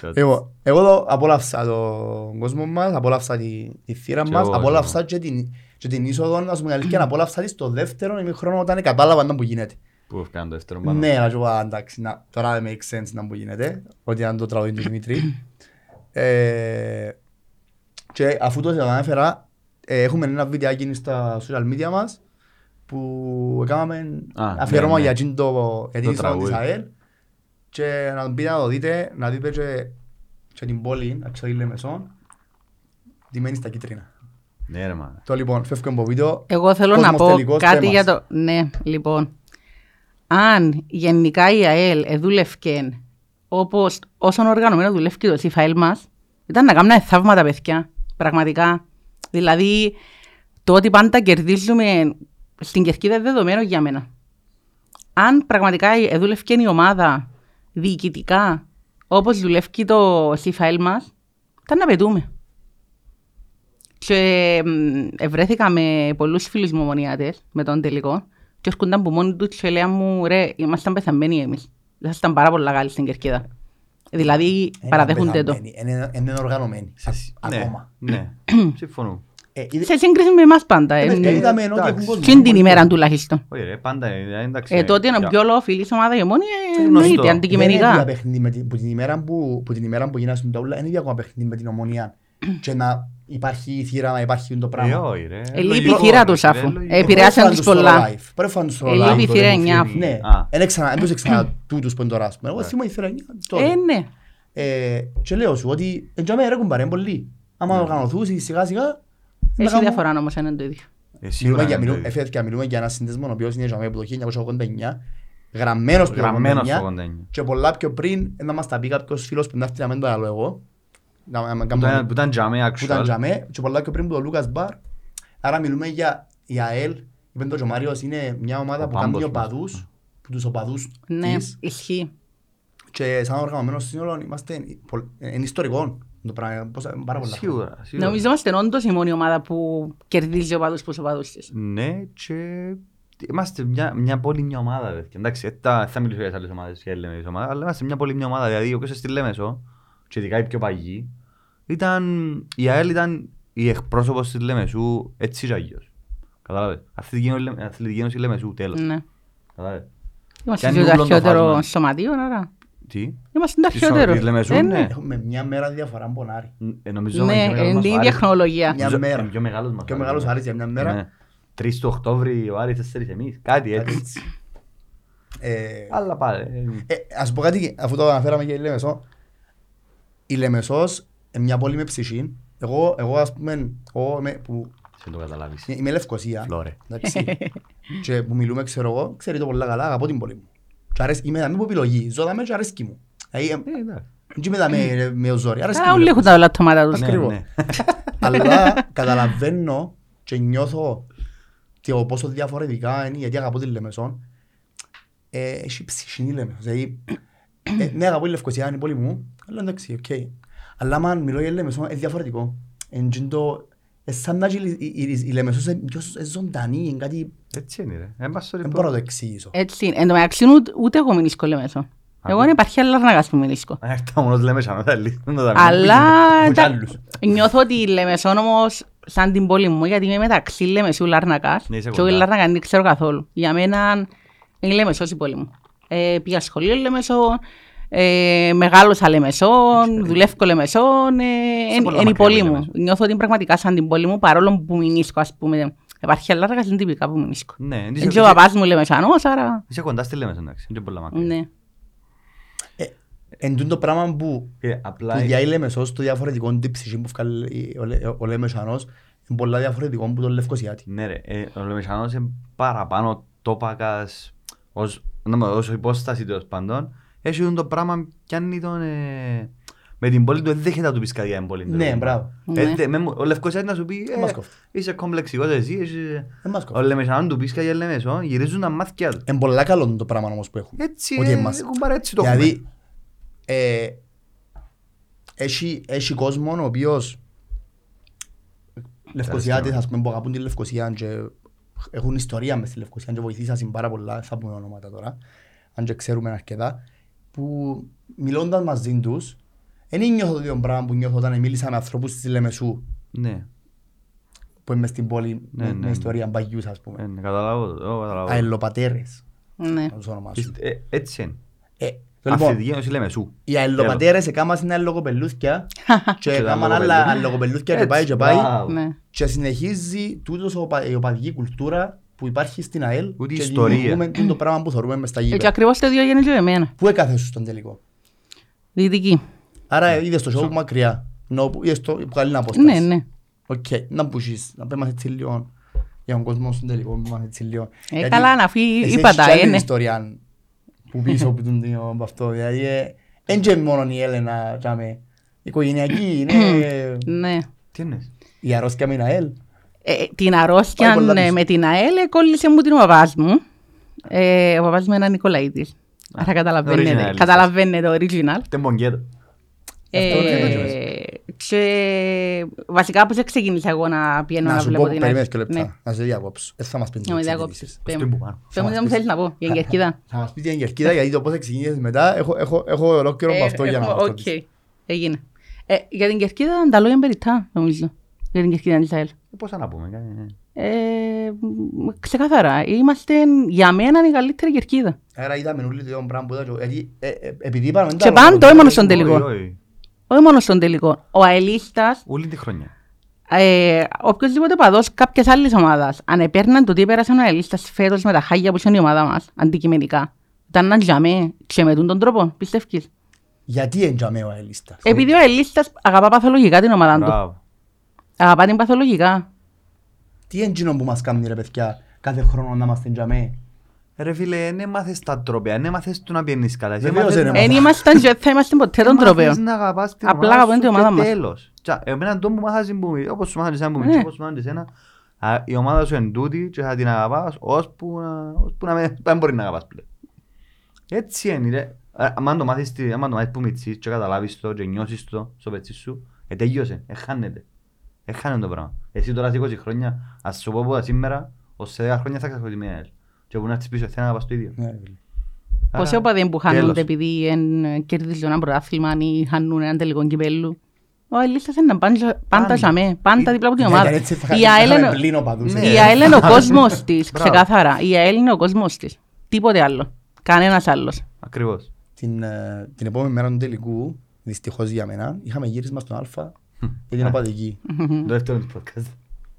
Shot. Εγώ, εγώ το απόλαυσα τον κόσμο μας, απόλαυσα τη, τη θύρα Και μας, εγώ, απόλαυσα και και την, και την είσοδο, να σου πούμε αλήθεια, απόλαυσα τη στο δεύτερο ημίχρονο όταν κατάλαβα που γίνεται. Πού έφυγαν το δεύτερο πάνω. Ναι, να σου πω, «Α, εντάξει, να, τώρα δεν make sense να που γίνεται, ότι ήταν το τραγούδι του Δημήτρη. Ε, και αφού το ανέφερα, ε, έχουμε ένα βιντεάκι στα social media μας που έκαναμε Α, αφιέρωμα ναι, ναι. για εκείνο το- για την Το είσοδο της τραγούδι. ΑΕΛ και να μπείτε να το δείτε, να δείτε και, και την πόλη, να ξέρει Λεμεσόν, ντυμένη στα κίτρινα. Ναι ρε μάνα. Το λοιπόν, φεύγουμε από βίντεο. Εγώ θέλω να Κόσμος πω τελικός κάτι τέμας. για το... Ναι, λοιπόν. Αν γενικά η ΑΕΛ εδούλευκε όπως όσον οργανωμένο δουλεύει το ΣΥΦΑΕΛ μας, ήταν να κάνουμε θαύματα παιδιά, πραγματικά. Δηλαδή, το ότι πάντα κερδίζουμε στην κερκίδα είναι δεδομένο για μένα. Αν πραγματικά εδούλευκε η ομάδα διοικητικά όπως δουλεύει το ΣΥΦΑΕΛ μας, ήταν να πετούμε. Και μ, ευρέθηκα με πολλούς φίλους μου ομονιάτες με τον τελικό και έρχονταν από μόνοι τους και λέγαν μου ρε, ήμασταν πεθαμένοι εμείς. Ήμασταν πάρα πολλά καλοί στην κερκίδα. Δηλαδή παραδέχονται το. Είναι- Είναι είναι οργανωμένοι. Α- Ναι, Ακόμα. Ναι, συμφωνώ. Ε, είδε- Σε σύγκριση με εμάς πάντα. ε, ε, παιδιά, ναι. είδαμε ότι εντάξει. έχουν κόσμο. Στην την ημέρα τουλάχιστον. Όχι ρε, πάντα ε, εντάξει. Ε, τότε είναι για- ο πιο λοφιλής ομάδας η ομόνια γνωστό. εννοείται, Δεν είναι αντικειμενικά. ίδια παιχνίδι με την- που την ημέρα που, που την ημέρα που γίνασαν τα ούλα, είναι ίδια ακόμα παιχνίδι με την ομονία. και να υπάρχει η θύρα, να υπάρχει το Ε, πράγμα. όχι ρε. Ε, λείπει η λογικό, θύρα ρε, τους ρε, αφού. λογικό. Ε, επηρεάσαν τους πολλά. Πρέπει να φάνε στο Ε, live. λείπει η τότε θύρα που εννιά. φύγει. Ναι, Α. δεν ξανά, δεν τους ξανά τούτους που είναι τώρα. ας πούμε. Εγώ θυμώ η θύρα εννιά τότε. Ε, ναι. Ε, και λέω σου ότι έτσι με ρε κουμπάρε πολύ. Άμα οργανωθούν σιγά σιγά. να Έχει κάνουν- διαφορά όμως είναι το ίδιο. Ε, σίγουρα Μιλούμε για, είναι μιλούμε, το ίδιο. εφέτεια, μιλούμε για ένα συνδεσμό ο οποίος είναι για μένα από το 1989, γραμμένος στο Γραμμένος 89 στο 89. και πολλά πιο πριν να μας τα πει κάποιος φίλος που να έρθει να μην το άλλο εγώ. Να, να, να, Που ήταν- Που ήταν τζαμέ που ήταν actual. τζαμέ και πολλά πιο πριν που το Λούκας Μπαρ. Άρα μιλούμε για η ΑΕΛ, είπε το και ο Μάριος, είναι μια ομάδα Ο που κάνει πάμπος οπαδούς, που τους οπαδούς Ναι, της ισχύει. και σαν οργανωμένος σύνολο είμαστε, πολ- είναι ιστορικό το πράγμα, πόσα- πάρα πολλά. Σίγουρα. σίγουρα. Νομίζω είμαστε όντως η μόνη ομάδα που κερδίζει οπαδούς προς οπαδούς της. Ναι, και είμαστε μια, μια πόλη μια ομάδα. Παιδιά. Εντάξει, δεν θα, θα μιλήσω για τις άλλες ομάδες, για λέμε τις ομάδες, αλλά είμαστε μια πόλη μια ομάδα. Δηλαδή, όποιος στη Λέμεσο, και ειδικά οι πιο παγιοί, ήταν, η ΑΕΛ ήταν η εκπρόσωπος της Λέμεσου έτσι και αγίως. Κατάλαβες; Αθλητική Ένωση- Αθλητική Ένωση Λέμεσου, τέλος. Ναι. Κατάλαβες; Είμαστε Κάνει και το ούλον το αρχαιότερο φάσμα. σωματείο, άρα. Τι; Είμαστε το Της αρχαιότερο. της Λεμεσού, Ε, ναι. Έχουμε μια μέρα διαφορά από τον Άρη. Ε, νομίζω Ναι, είναι πιο μεγάλος είναι μας την ο ίδια Άρης. χρονολογία. Μια Νομίζω μέρα. είναι πιο μεγάλος μας Πιο ο μεγάλος Άρης για μια μέρα. Ναι. 3 του Οκτώβρη ο Άρης, 4 εμείς. Κάτι Κάτι έτσι. έτσι. Ε, Αλλά πάλι. ε, ε, Ας πω κάτι, αφού το αναφέραμε και η Λεμεσό. Η Λεμεσός είναι μια πόλη με ψυχή. Εγώ, εγώ ας πούμε, εγώ είμαι, που Σε το καταλάβεις. είμαι Λευκοσία. Φλόρε. Εντάξει. και που μιλούμε, ξέρω εγώ, ξέρει το πολλά καλά, αγαπώ την πόλη μου. Και αρέσει, είμαι δαμή που επιλογή, ζω δαμή και αρέσκει μου. Δηλαδή, ε, Ε, εντάξει. δεν είμαι δαμή με το ζόρι, αρέσκει Καλά, μου. όλοι έχουν τα ελαττώματα τους. Ναι, Ακριβώς. ναι. Αλλά καταλαβαίνω και νιώθω το πόσο διαφορετικά είναι, γιατί αγαπώ τη Λεμεσόν. Ε, έχει ψυχή η Λεμεσόν. Δηλαδή, ε, ναι, αγαπώ τη Λευκοσία, είναι η πόλη μου, αλλά εντάξει, οκ. Αλλά άμα μιλώ για Λεμεσόν, είναι διαφορετικό. Είναι και το- ε, σαν να έχει η- η- η- η Λεμεσόν είναι πιο ε, ζωντανή, είναι κάτι, Έτσι είναι ρε. Ε, μας το δεν ρεπό. μπορώ να το εξηγήσω. Έτσι είναι. Εν τω μεταξύ ούτε- ούτε εγώ μηνίσκω Λεμέσο. Εγώ Ακού. είναι υπάρχει άλλα ραγάς που μηνίσκω. Αν έρθει μόνος λέμε σαν θα λύσουν το δαμή. Αλλά Έχω κι τα- άλλους. νιώθω ότι η Λεμεσόν όμως σαν την πόλη μου, γιατί είμαι μεταξύ Λεμεσού Λάρνακας Ναι, είσαι και όχι κοντά. Λάρνακα δεν ξέρω καθόλου. Για μένα είναι η Λεμεσός η πόλη μου. Ε, πήγα σχολείο Λεμεσόν, ε, μεγάλωσα Λεμεσόν, δουλεύω Λεμεσόν, ε, εν- πολλά είναι η μακριά πόλη από μου. Λεμεσό. Νιώθω ότι είναι πραγματικά σαν την πόλη μου, παρόλο που μεινίσκω, ας πούμε, επαρχία Λάρνακας τυπικά που μεινίσκω. Ναι, Εν είσαι- και ο παπάς μου Λεμεσανός, άρα... Είσαι κοντά στη Λέμεσο, εντάξει, είναι και πολλά μακριά. Ναι. Εν τούτο το πράγμα που Ε, απλά που για η Λεμεσό στο διαφορετικό την ψυχή που βγάλει ο Λε- ο Λεμεσανός είναι πολλά διαφορετικό που τον Λευκοσιάτη. Ναι ρε, ε, ο Λεμεσανός είναι παραπάνω τόπακας ως, να μου- ως υπόσταση τέλος πάντων. Έχει τον το πράγμα πιάνει τον... Ε, με την πόλη του δεν δέχεται να του πεις κάτι για την πόλη του. Ναι, ρε. μπράβο. Ε, Ναι. δε- με μου- Ο Λευκοσιάτης να σου πει Δεν μας ε, κόφτει. είσαι κομπλεξικός εσύ. εσύ- Δεν μας Ο κόφτει. Λεμεσανός του πεις κάτι για Λεμεσό, γυρίζουν τα μάτια του. Είναι πολλά καλό το πράγμα όμως που έχουμε. Έτσι, Όχι ε, εμάς. έχουν πάρει έτσι το έχουμε. Δηλαδή, ε, έχει, έχει κόσμο ο οποίος Λευκοσιάτες ας πούμε που αγαπούν τη Λευκοσία και έχουν ιστορία μες στη Λευκοσία και βοηθήσαν πάρα πολλά, δεν θα πούμε ονόματα τώρα, αν και ξέρουμε αρκετά, που μιλώντας μαζί τους, δεν νιώθω το ίδιο πράγμα που νιώθω όταν μίλησα με ανθρώπους της Λεμεσού Ναι, που είναι μες στην πόλη Ναι, με, ναι, με ναι. ιστορία μπαγιούς ας πούμε. ε, ναι, καταλάβω το, εγώ καταλάβω. Αελοπατέρες, Ναι. να τους ονομάσουν. Ε, Έτσι είναι. Ε, λοιπόν, Αυτή τη γένωση Λεμεσού. Οι αελοπατέρες έκαναν στην αελοκοπελούθια και Και τα έκαναν άλλα αελοκοπελούθια. αελοκοπελούθια και πάει και πάει μπράβο. Ναι. και συνεχίζει τούτος ο πα- η οπαδική κουλτούρα που υπάρχει στην ΑΕΛ Ούτε η και ιστορία. δημιουργούμε τούτο το πράγμα που θεωρούμε μες στα Ε, Και γήπεδα. ακριβώς το ίδιο γίνεται και εμένα. Πού έκαθες σου στον τελικό; Δυτική. Άρα είδες το show που μακριά. Νο, που- είδες το που καλή απόσταση. Ναι, ναι. Οκ, να μπούσεις, να πέμας έτσι λίγο για τον κόσμο στον τελικό, να πέμας έτσι λίγο. Ε, Γιατί καλά, να φύγει, εσύ είπα έχεις τα, κι άλλη ε, ναι. ιστορία που πίσω από τον δύο από αυτό. Δηλαδή, ε, εν και μόνο η Έλενα, τζάμε, οικογενειακή, είναι Ναι. Τι εννοείς; η αρρώσκια με την ΑΕΛ. Ε, την αρρώστια Πάει πολλά ε, πίσω. με την ΑΕΛ ε, κόλλησε μου την ο παπάς μου. Ε, ο παπάς μου είναι Νικολαίτης. Άρα καταλαβαίνετε, original, καταλαβαίνετε το original. Τε μπογκέτο. Αυτό είναι το Ε, και βασικά πώς ξεκίνησα εγώ να πιένω Να να σου βλέπω πω, την περιμένεις ΑΕΛ. και Ναι. λεπτά, να σε διακόψω. Δεν θα μας πεις Να με τις διακόψεις. εξηγήσεις. Πες Στο μου. που πάνω. Πες μου τι μου θέλεις να πω, για την Κερκίδα. Θα μας πεις για την Κερκίδα γιατί το πώς ξεκινήσεις μετά έχω- έχω- έχω ολόκληρο από Ε, αυτό για να έχω- μας το οκ. πεις. Έγινε. Ε, για την Κερκίδα τα λόγια είναι περιττά, νομίζω. Για την Κερκίδα της ΑΕΛ. Ε, Πώς να πούμε. κάτι, ναι. Ε, μ, ξεκαθαρά, είμαστε για μένα η καλύτερη Κερκίδα. Άρα είδαμε όλοι το ίδιο πράγμα που είδα και- γιατί, ε, ε, επειδή είπαμε... Και ήταν- πάντο ήμουν στον τελικό. Όχι, όχι. Όχι μόνος στον τελικό. Ο Αελίστας, Όλη τη χρονιά. ε, οποιοςδήποτε παδός κάποιας άλλης ομάδας, αν επέρναν το τι πέρασε ο Αελίστας φέτος με τα χάγια που είναι η ομάδα μας, αντικειμενικά, ήταν να τζαμέ και με τούν τον τρόπο, πιστεύεις; Γιατί εντιαμέ ο Αελίστας. Επειδή ο Αελίστας αγαπά παθολογικά την ομάδα του. Μπράβο. Αγαπά την παθολογικά. Τι εντζίνο που μας κάνει ρε παιδιά κάθε χρόνο να είμαστε εντιαμέ. Ρε φίλε, δεν έμαθες τα τρόπια, δεν έμαθες του να πιένεις καλά. Εσύ Βεβαίως έμαθες- δεν έμαθα. Εν ήμασταν και θα είμαστε ποτέ τον έμαθες τροπέο. να αγαπάς την Απλά ομάδα αγαπώ σου την ομάδα και μας. τέλος. Τσα, Εμένα το που μάθασαι που μου- όπως σου μάθασαι εσένα που μου Ναι. όπως σου μάθασαι εσένα, α, η ομάδα σου είναι τούτη και θα την αγαπάς ώσπου να, ώσπου να με- δεν μπορεί να αγαπάς πλέον. Έτσι είναι ρε. Α, Άμα το μάθεις, τι- άμα το μάθεις που μητσείς και καταλάβεις το και νιώσεις το στο πετσί σου, ε, τελείωσε, εχάνεται. Εχάνεται το πράγμα. Εσύ τώρα σε 20 χρόνια, ας σου πω από σήμερα, ως σε 10 χρόνια θα ξεχωρίσει μια ΑΕΛ. Και που να έρθεις πίσω, θέλει να πας το ίδιο. Ναι, ρε φίλε. Πόσοι Άρα, οπαδοί που χάνονται τέλος. επειδή εν κερδίζουν ένα πρωτάθλημα ή χάνουν έναν τελικό κυπέλλου. Ο Αελίστας είναι πάντα, πάντα για μέ, πάντα δίπλα από την Ναι, ομάδα. έτσι θα- Η θα ΑΕΛ είχαμε είναι- πλήν οπαδούς, Ναι. ε. η ΑΕΛ είναι ο κόσμος της, Μπράβο. ξεκάθαρα. Η ΑΕΛ είναι ο κόσμος της. Τίποτε άλλο. Κανένας άλλος. Ακριβώς. Την, ε, την επόμενη μέρα του τελικού, δυστυχώς για μένα, είχαμε γύρισμα στον Α για την οπαδική. Το δεύτερο της podcast.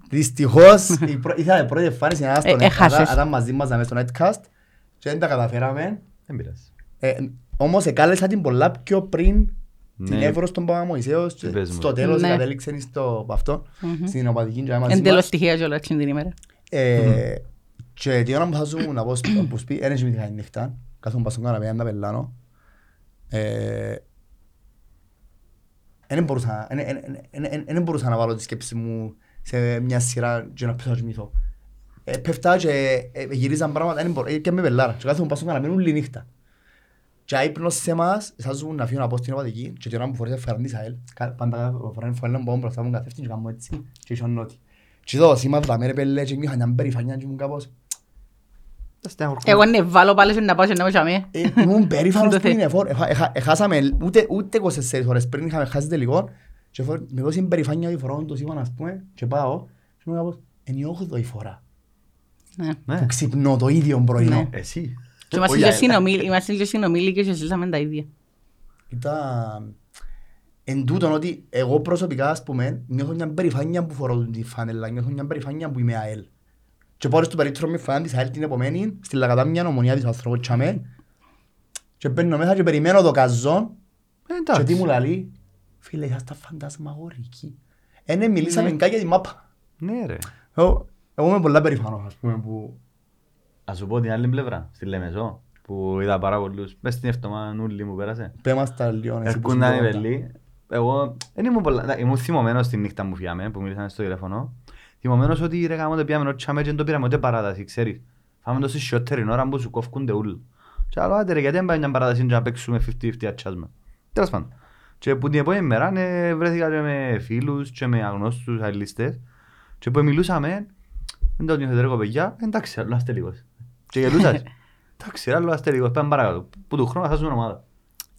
Δυστυχώς, η πρω- είχαμε πρώτη εμφάνιση να στον Ε, έχασες. ήταν μαζί μας μέσα στο Netcast και δεν τα καταφέραμε. Δεν πειράζει. Ε, όμως εκάλεσα την πολλά πιο πριν την Ναι. Εύρο στον Παπαμωυσέος και Τι πες μου. στο τέλος Ναι. κατέληξε στο αυτό, στην οπαδική και μαζί Εν μας. τέλος τυχαία κιόλας την ημέρα. Ε, Και την ώρα που θα ζούμε να πω σπ- που σπί, δεν έχει μυθικά η νύχτα, κάθομαι πας στον καναπέ να τα πελάνω. Ε, Δεν μπορούσα, εν- εν- εν- εν- εν μπορούσα να βάλω τη σκέψη μου σε μια σειρά και να πέσω να κοιμηθώ. Ε, Πέφτα και ε, γυρίζαν πράγματα, δεν μπορώ, ε, και με πελάρα. Και κάθομαι πας στον καναπέ όλη νύχτα. Και ύπνος σε εμάς, εσάς ζουν να φύγω να πω στην οπαδική και την ώρα που φορέσα φέραν της ΑΕΛ, κα- πάντα φοράνε φουέλα μου μπροστά μου καθεύτη και κάνω έτσι και ήσουν νότι. Και εδώ σήματα με ρε πέλε και νιώχα μια περηφανιά και ήμουν κάπως Τα στεναχωρκούν. Εγώ ναι, βάλω πάλι να πάω και να πάω και Ε, Ήμουν περήφανος Το που είναι φόρ. Έχα- έχα- Έχασαμε ούτε, ούτε 24 ώρες πριν είχαμε χάσει τελικό και φόρ- με δώσει περηφάνεια ότι φοράω το σήμα, ας πούμε, και πάω και είμαι κάπως, είναι η 8η φορά Ναι. Ναι. που ξυπνώ το ίδιο πρωινό. Ναι. Εσύ. Και είμαστε Όχι, και ε, συνομίλοι- Είμαστε και συνομίλοι και ζήσαμε τα ίδια. Ήταν εν τούτον ότι εγώ προσωπικά, ας πούμε, νιώθω μια περηφάνεια που φορώ τη φανέλα, νιώθω μια περηφάνεια που είμαι ΑΕΛ. Και πόρες του περίπτωρο με φάνε της ΑΕΛ την επομένη, στη Λακατά μια ομονία της ανθρώπου τσάμε. Και μπαίνω μέσα και περιμένω το καζόν Ε, και τι Εντάξει. μου λαλεί. Φίλε, είσαστε φαντασμαγορικοί. Ε, ναι, μιλήσαμε Ναι. καν για τη μάπα. Ναι ρε. Εγώ εγώ είμαι πολλά περήφανος, ας πούμε, που... Ας σου πω την άλλη πλευρά, στη Λεμεσό, που είδα πάρα πολλούς, μες στην εβδομάδα νουλή μου πέρασε. Πέμας τα λίγο, εσύ που Έρχονταν οι συμβαίνονταν. βελοί. Εγώ δεν ήμουν πολλά, εντάξει, ήμουν θυμωμένος τη νύχτα που φιάμε, που μίλησαν στο τηλέφωνο. Θυμωμένος ότι ρε γάμο το πιάμε ό,τι τσάμε και δεν το πήραμε ούτε παράταση, ξέρεις. Φάμε το στη σιότερη ώρα που σου κόφκονται ούλοι. Και άλλο άντε ρε, γιατί δεν πάει μια παράταση και να παίξουμε 50-50 ατσάσμα. Τέλος πάντων. Και που την επόμενη μέρα ναι, βρέθηκα και με φίλους και με αγνώστους αελίστες και που μιλούσαμε, δεν το νιώθετε ρε κοπεγιά, εντάξει, άλλο αστελικός. Και γελούσας. Εντάξει, ρε, άλλο αστελικός, πάμε παρακάτω. Που του χρόνου θα χάσουμε ομάδα.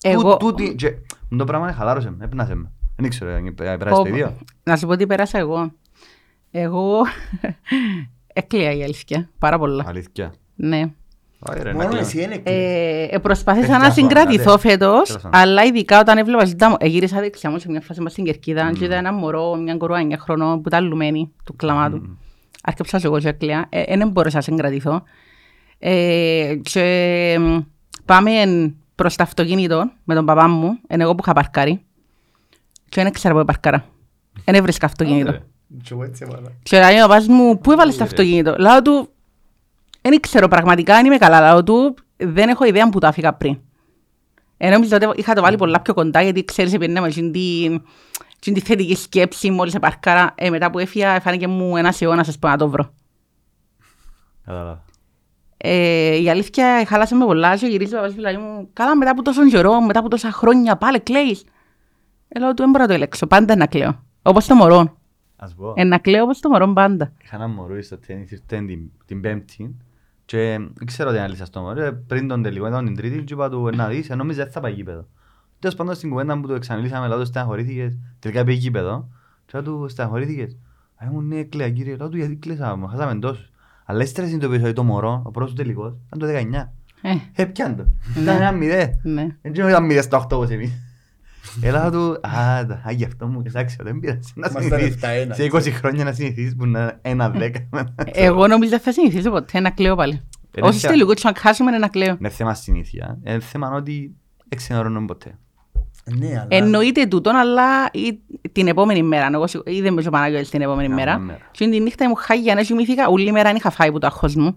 Εγώ- Του- τούτη- και Το πράγμα χαλάρωσε με, έπνασε με. Δεν ήξερα, ε, περάσει το Πω, ίδιο. Να σου πω τι πέρασα εγώ. Εγώ έκλαια η αλήθεια, πάρα πολλά. Αλήθεια. Ναι. Άι, ρε, να Μόνο κλαίω. εσύ είναι κλαίς. Ε, ε, προσπάθησα Έχεις να άσο, συγκρατηθώ άντε. φέτος, Τέλος πάντων. αλλά ειδικά όταν έβλεπα ζητά μου, εγύρισα δεξιά μου σε μια φάση μας στην Κερκίδα και είδα ένα μωρό, μια κορούα 9 χρονών που ήταν λουμένη του κλαμάτου. Άρκεψα και εγώ και έκλαια, Ε, δεν μπορούσα να συγκρατηθώ. Ε, και μ, πάμε προς το αυτοκίνητο με τον παπά μου, είναι εγώ που είχα παρκάρει και δεν ξέρω που παρκάρα. Δεν έβρισκα αυτοκίνητο. Άντε, ρε. Και εγώ έτσι έβαλα. Και λέει ο παπάς μου, πού έβαλες το αυτοκίνητο; Λέω του, δεν ξέρω πραγματικά, δεν είμαι καλά. Λέω του, δεν έχω ιδέα που το άφηκα πριν. Ε, νόμιζα ότι είχα το βάλει πολλά πιο κοντά, γιατί ξέρεις, επειδή με την, την θετική σκέψη μόλις επαρκάρα. Ε, μετά που έφυγα, φάνηκε μου ένας αιώνας, ας πούμε, να το βρω. Κατάλαβα. Ε, η αλήθεια χάλασε με πολλά και γυρίζει ο παπάς μου και λέει μου «Καλά μετά από τόσο καιρό, μετά από τόσα χρόνια πάλι κλαίεις». Ε, λέω του δεν μπορώ να το ελέξω, πάντα να κλαίω. Όπως το μωρό. Ας πω, Ε, να κλαίω όπως το μωρό πάντα. είχα ένα μωρό στο τέννις, ήρθε την- την πέμπτη και δεν ξέρω τι ανάλυσα στο μωρό. Ε, Πριν τον τελικό, ήταν την τρίτη και είπα του «Ε, να δεις, ε, νόμιζα δεν θα πάει γήπεδο. Τέλος πάντων στην κουβέντα που το εξαναλύσαμε, λέω του στεναχωρήθηκες, τελικά πήγε γήπεδο και λέω του στεναχωρήθηκες. Α, μου ναι, κλαία κύριε, λέω του γιατί κλαίσαμε, χάσαμε τόσους. Αλλά ύστερα συνειδητοποίησα ότι το μωρό, ο πρώτος του τελικός, ήταν το 19. Ε, Ε, πιάν το. Ήταν ένα μηδέ. ναι. Δεν ξέρω ήταν μηδέ στο 8 όπως εμείς. Έλα του, α, τα- α, γι' αυτό μου, εντάξει, δεν πειράζει. Να Ήμασταν συνηθίσεις. 7-1, Σε 20 χρόνια να συνηθίσεις που να ένα δέκα. Εγώ νομίζω δεν θα συνηθίσω ποτέ να κλαίω πάλι. Είναι Όσοι πια- τελικούς να χάσουμε να κλαίω. Είναι θέμα συνήθεια. Είναι θέμα ότι δεν ξενερώνουμε ποτέ. Ναι, αλλά... Εννοείται τούτον, αλλά ή- την επόμενη μέρα. Εγώ σίγου- είδε με ο Παναγιώτης την επόμενη Καμιά μέρα. μέρα. Και την νύχτα μου χάγια να κοιμήθηκα, όλη μέρα δεν είχα φάει που το άχος μου.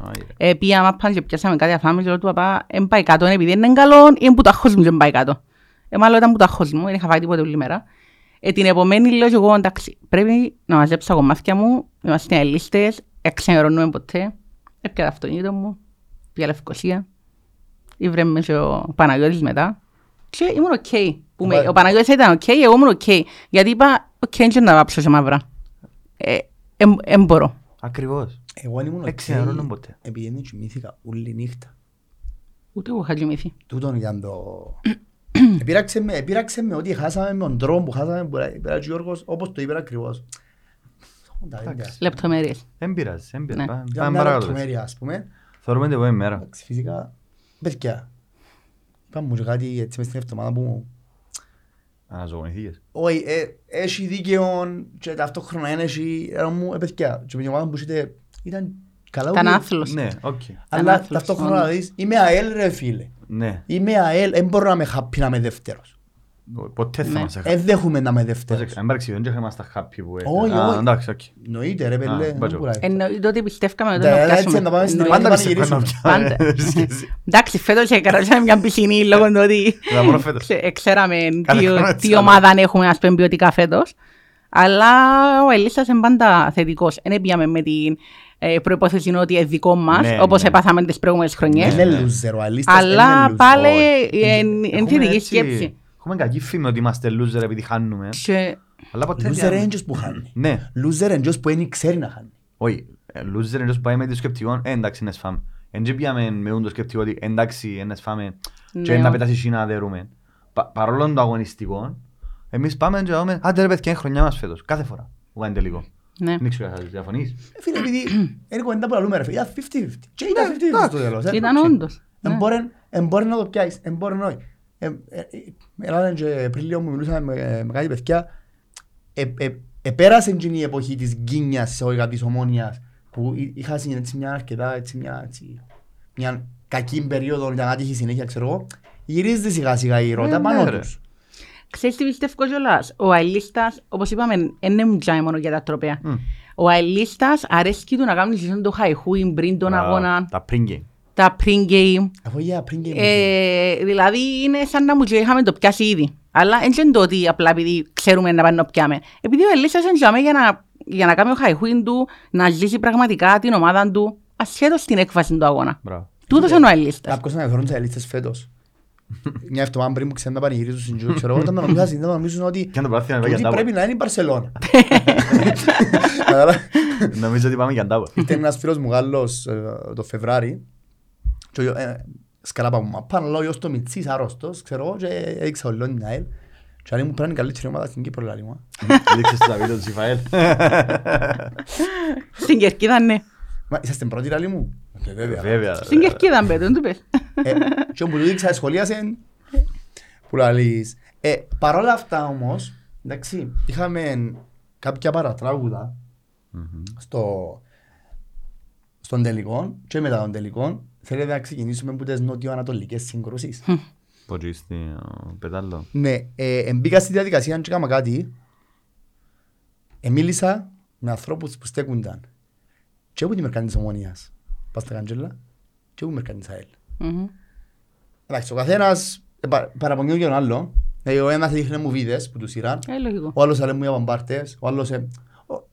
Όχι, ρε. Ε, πήγα μάπαν και πιάσαμε κάτι αφάμε και λέω του παπά, εν πάει κάτω, επειδή είναι καλό ή που το άχος μου και εν πάει κάτω. Ε, μάλλον ήταν που το άχος μου, δεν είχα φάει τίποτε όλη μέρα. Ε, την επομένη λέω και εγώ, εντάξει, πρέπει να μαζέψω τα κομμάτια μου, είμαστε αελίστες, εξενερώνουμε ποτέ. Έπια το αυτοκίνητο μου, πήγα Λευκοσία, ήβρε με και ο Παναγιώτης μετά. Και ήμουν οκ. Που με- Βα- Ο Παναγιώτης ήταν οκ, εγώ ήμουν οκ. Γιατί είπα, οκ, δεν να βάψω σε μαύρα. Ε, εν- εν μπορώ. Ακριβώς. Εγώ αν ήμουν Δεν οκ, ξενερώνω ποτέ. επειδή δεν κοιμήθηκα όλη νύχτα. Ούτε εγώ είχα κοιμηθεί. Τούτον ήταν το... Επήραξε με, επήραξε με ότι χάσαμε με τον τρόπο που χάσαμε που είπε ο Γιώργος, όπως το είπε ακριβώς. Τα ίδια. Λεπτομέρειες. Δεν πειράζει, δεν πειράζει. Ναι. Πάμε- Για Πάμε μια παρακάτω. λεπτομέρεια, ας πούμε. Θεωρούμε την επόμενη μέρα. Εντάξει, φυσικά, παιδιά, είπα μου και κάτι έτσι μες στην εβδομάδα που μου Αναζωογονηθήκες. όχι, ε, έχει δίκαιο και ταυτόχρονα δεν έχει, ε, μου, ε, παιδιά, και με την ομάδα που είστε, ήταν καλά Ήταν ούλοι. άθλος. Ναι, οκ. Αλλά άθλος, ταυτόχρονα όντως. δεις, είμαι ΑΕΛ ρε φίλε. Ναι. Είμαι ΑΕΛ, δεν μπορώ να είμαι happy να είμαι δεύτερος. Ποτέ θα Ναι. μας Δεν δέχομαι να είμαι Πρόσεξε, δεύτερος. αν υπάρξει, δεν είμαστε happy που Όχι, Α, όχι. Εντάξει, οκ. Εννοείται ρε Α, πέλε, μπάτζο. δεν μπορεί. Εννοείται ότι πιστεύκαμε ότι Ναι, να έτσι πιάσουμε. να πάμε στην Εννοείται. Πάντα Πάντα να πιστεύω να γυρίσουμε. Πάντα. πιάμε. Εντάξει, φέτος έκαναμε μια πισινή λόγω του ότι Τα μόνο φέτος. ξε- ξέραμε Κάθε τι- χρόνο έτσι τι άλλο. ομάδα έχουμε ας πούμε ποιοτικά φέτος. Αλλά ο Ελίσσας είναι πάντα θετικός. Δεν πήγαμε με την ε, προϋπόθεση ότι είναι δικό μας, Ναι, όπως ναι. έπαθαμε τις προηγούμενες χρονιές. Είναι ναι. loser, ο αλίστας Αλλά είναι loser. πάλι Όχι. είναι Έχουμε θετική έτσι- σκέψη. Έχουμε κακή φήμη ότι είμαστε loser επειδή χάνουμε. Και Αλλά ποτέ Loser δεν- είναι ποιος που χάνει. Ναι, Loser είναι ποιος που δεν ξέρει να χάνει. όχι. Ε, Loser είναι ποιος πάει με το σκεπτικό, ε, εντάξει, να σφάμε. Εν και πήγαμε με το σκεπτικό ότι εντάξει, να σφάμε και Ναι. να πετάσει εσύ να δερούμε. Πα- Παρόλο το αγωνιστικό, εμείς πάμε και λέμε, άντε ρε παιδιά, είναι χρονιά μας φέτος, κάθε φορά που κάνει τελικό. Ναι. Δεν ξέρω αν θα διαφωνείς. Ε, Φίλε, επειδή είναι κουβέντα που λαλούμε ρε φίλε, ήταν 50-50. Και ήταν 50-50 στο τέλος. ε. Ήταν όντως. ναι. Εμπόρεν- εμπόρεν να το πιάσεις, εμπόρεν όχι. Ε, ε, ε, Έλα και πριν λίγο μου μιλούσαμε με, με κάτι παιδιά, ε, ε, επέρασε εκείνη η εποχή της γκίνιας σε όλα της ομόνιας που εί- είχα συν- έτσι μια αρκετά έτσι μια, έτσι, μια κακή περίοδο για να τύχει συνέχεια ξέρω εγώ γυρίζεται σιγά σιγά η ρότα Ε, πάνω ναι, ρε. τους. Ξέρεις τι πιστεύω κιόλας; Ο αελίστας, όπως είπαμε, δεν μιλάει μόνο για τα τροπέα. Μμ. Ο αελίστας αρέσκει του να κάνει σεζόν το χαϊχούι πριν τον Α, αγώνα, Τα pre-game. τα pre-game. Αφού για πριν και Ε, δηλαδή είναι σαν να μου λέει είχαμε το πιάσει ήδη. Αλλά δεν είναι το ότι απλά επειδή ξέρουμε να πάμε να πιάμε. Επειδή ο Ελίσσας είναι τζαμέ για να, για να κάνει ο χαϊχούιν του, να ζήσει πραγματικά την ομάδα του, ασχέτως την έκβαση του αγώνα. Μπράβο. Τούτος είναι ο Ελίστας. Κάποιος να φέρουν τις ελίστες φέτος; Μια εβδομάδα πριν που ξέρουν να πανηγυρίζουν στην Τζου, ξέρω εγώ, όταν με νομίζουν, δεν νομίζουν ότι Και αν το πράθυνα τούτη για ντάβο. πρέπει να είναι η Μπαρσελόνα. Κατάλαβα. Νομίζω ότι πάμε για ντάβο. Ήρθε ένας φίλος μου Γάλλος ε, το Φεβράρι και ο- ε, σκαλάπα μου μαπάν, αλλά ο γιος του Μιτσής άρρωστος, ξέρω εγώ, και έδειξα ολόν την ΑΕΛ. Και λέει μου πρέπει να είναι η καλύτερη ομάδα στην Κύπρο, λέει μου. Δείξες τα βίντεο του Σιφαέλ. Στην Κερκίδα ναι. Μα είσαστε πρώτοι, λέει μου; Ε, Βέβαια. Βέβαια. Στην Κερκίδα μπέτω, δεν του πες. Ε, Και όπου του δείξα σχολίασε, που λαλείς. Ε, παρόλα αυτά όμως, εντάξει, είχαμε κάποια παρατράγουδα Μμμ. στο, στον τελικό και μετά τον τελικό θέλετε να ξεκινήσουμε από τις νότιο-ανατολικές συγκρούσεις; Πώς στη πετάλλο. Ναι, ε, μπήκα στη διαδικασία και έκανα κάτι. Ε, μίλησα με ανθρώπους που στέκουνταν και από τη μερκά της Ομόνιας, πας στα Καντζέλα, και από τη μερκά της ΑΕΛ. Μμμ. Εντάξει, ο καθένας ε, πα- παραπονιó και τον άλλο. Ε, ο ένας δείχνε μου βίδες που τους σειράν, Ε, λογικό. ο άλλος έλεγε μου για παμπάρτες, ο άλλος... ε, ο-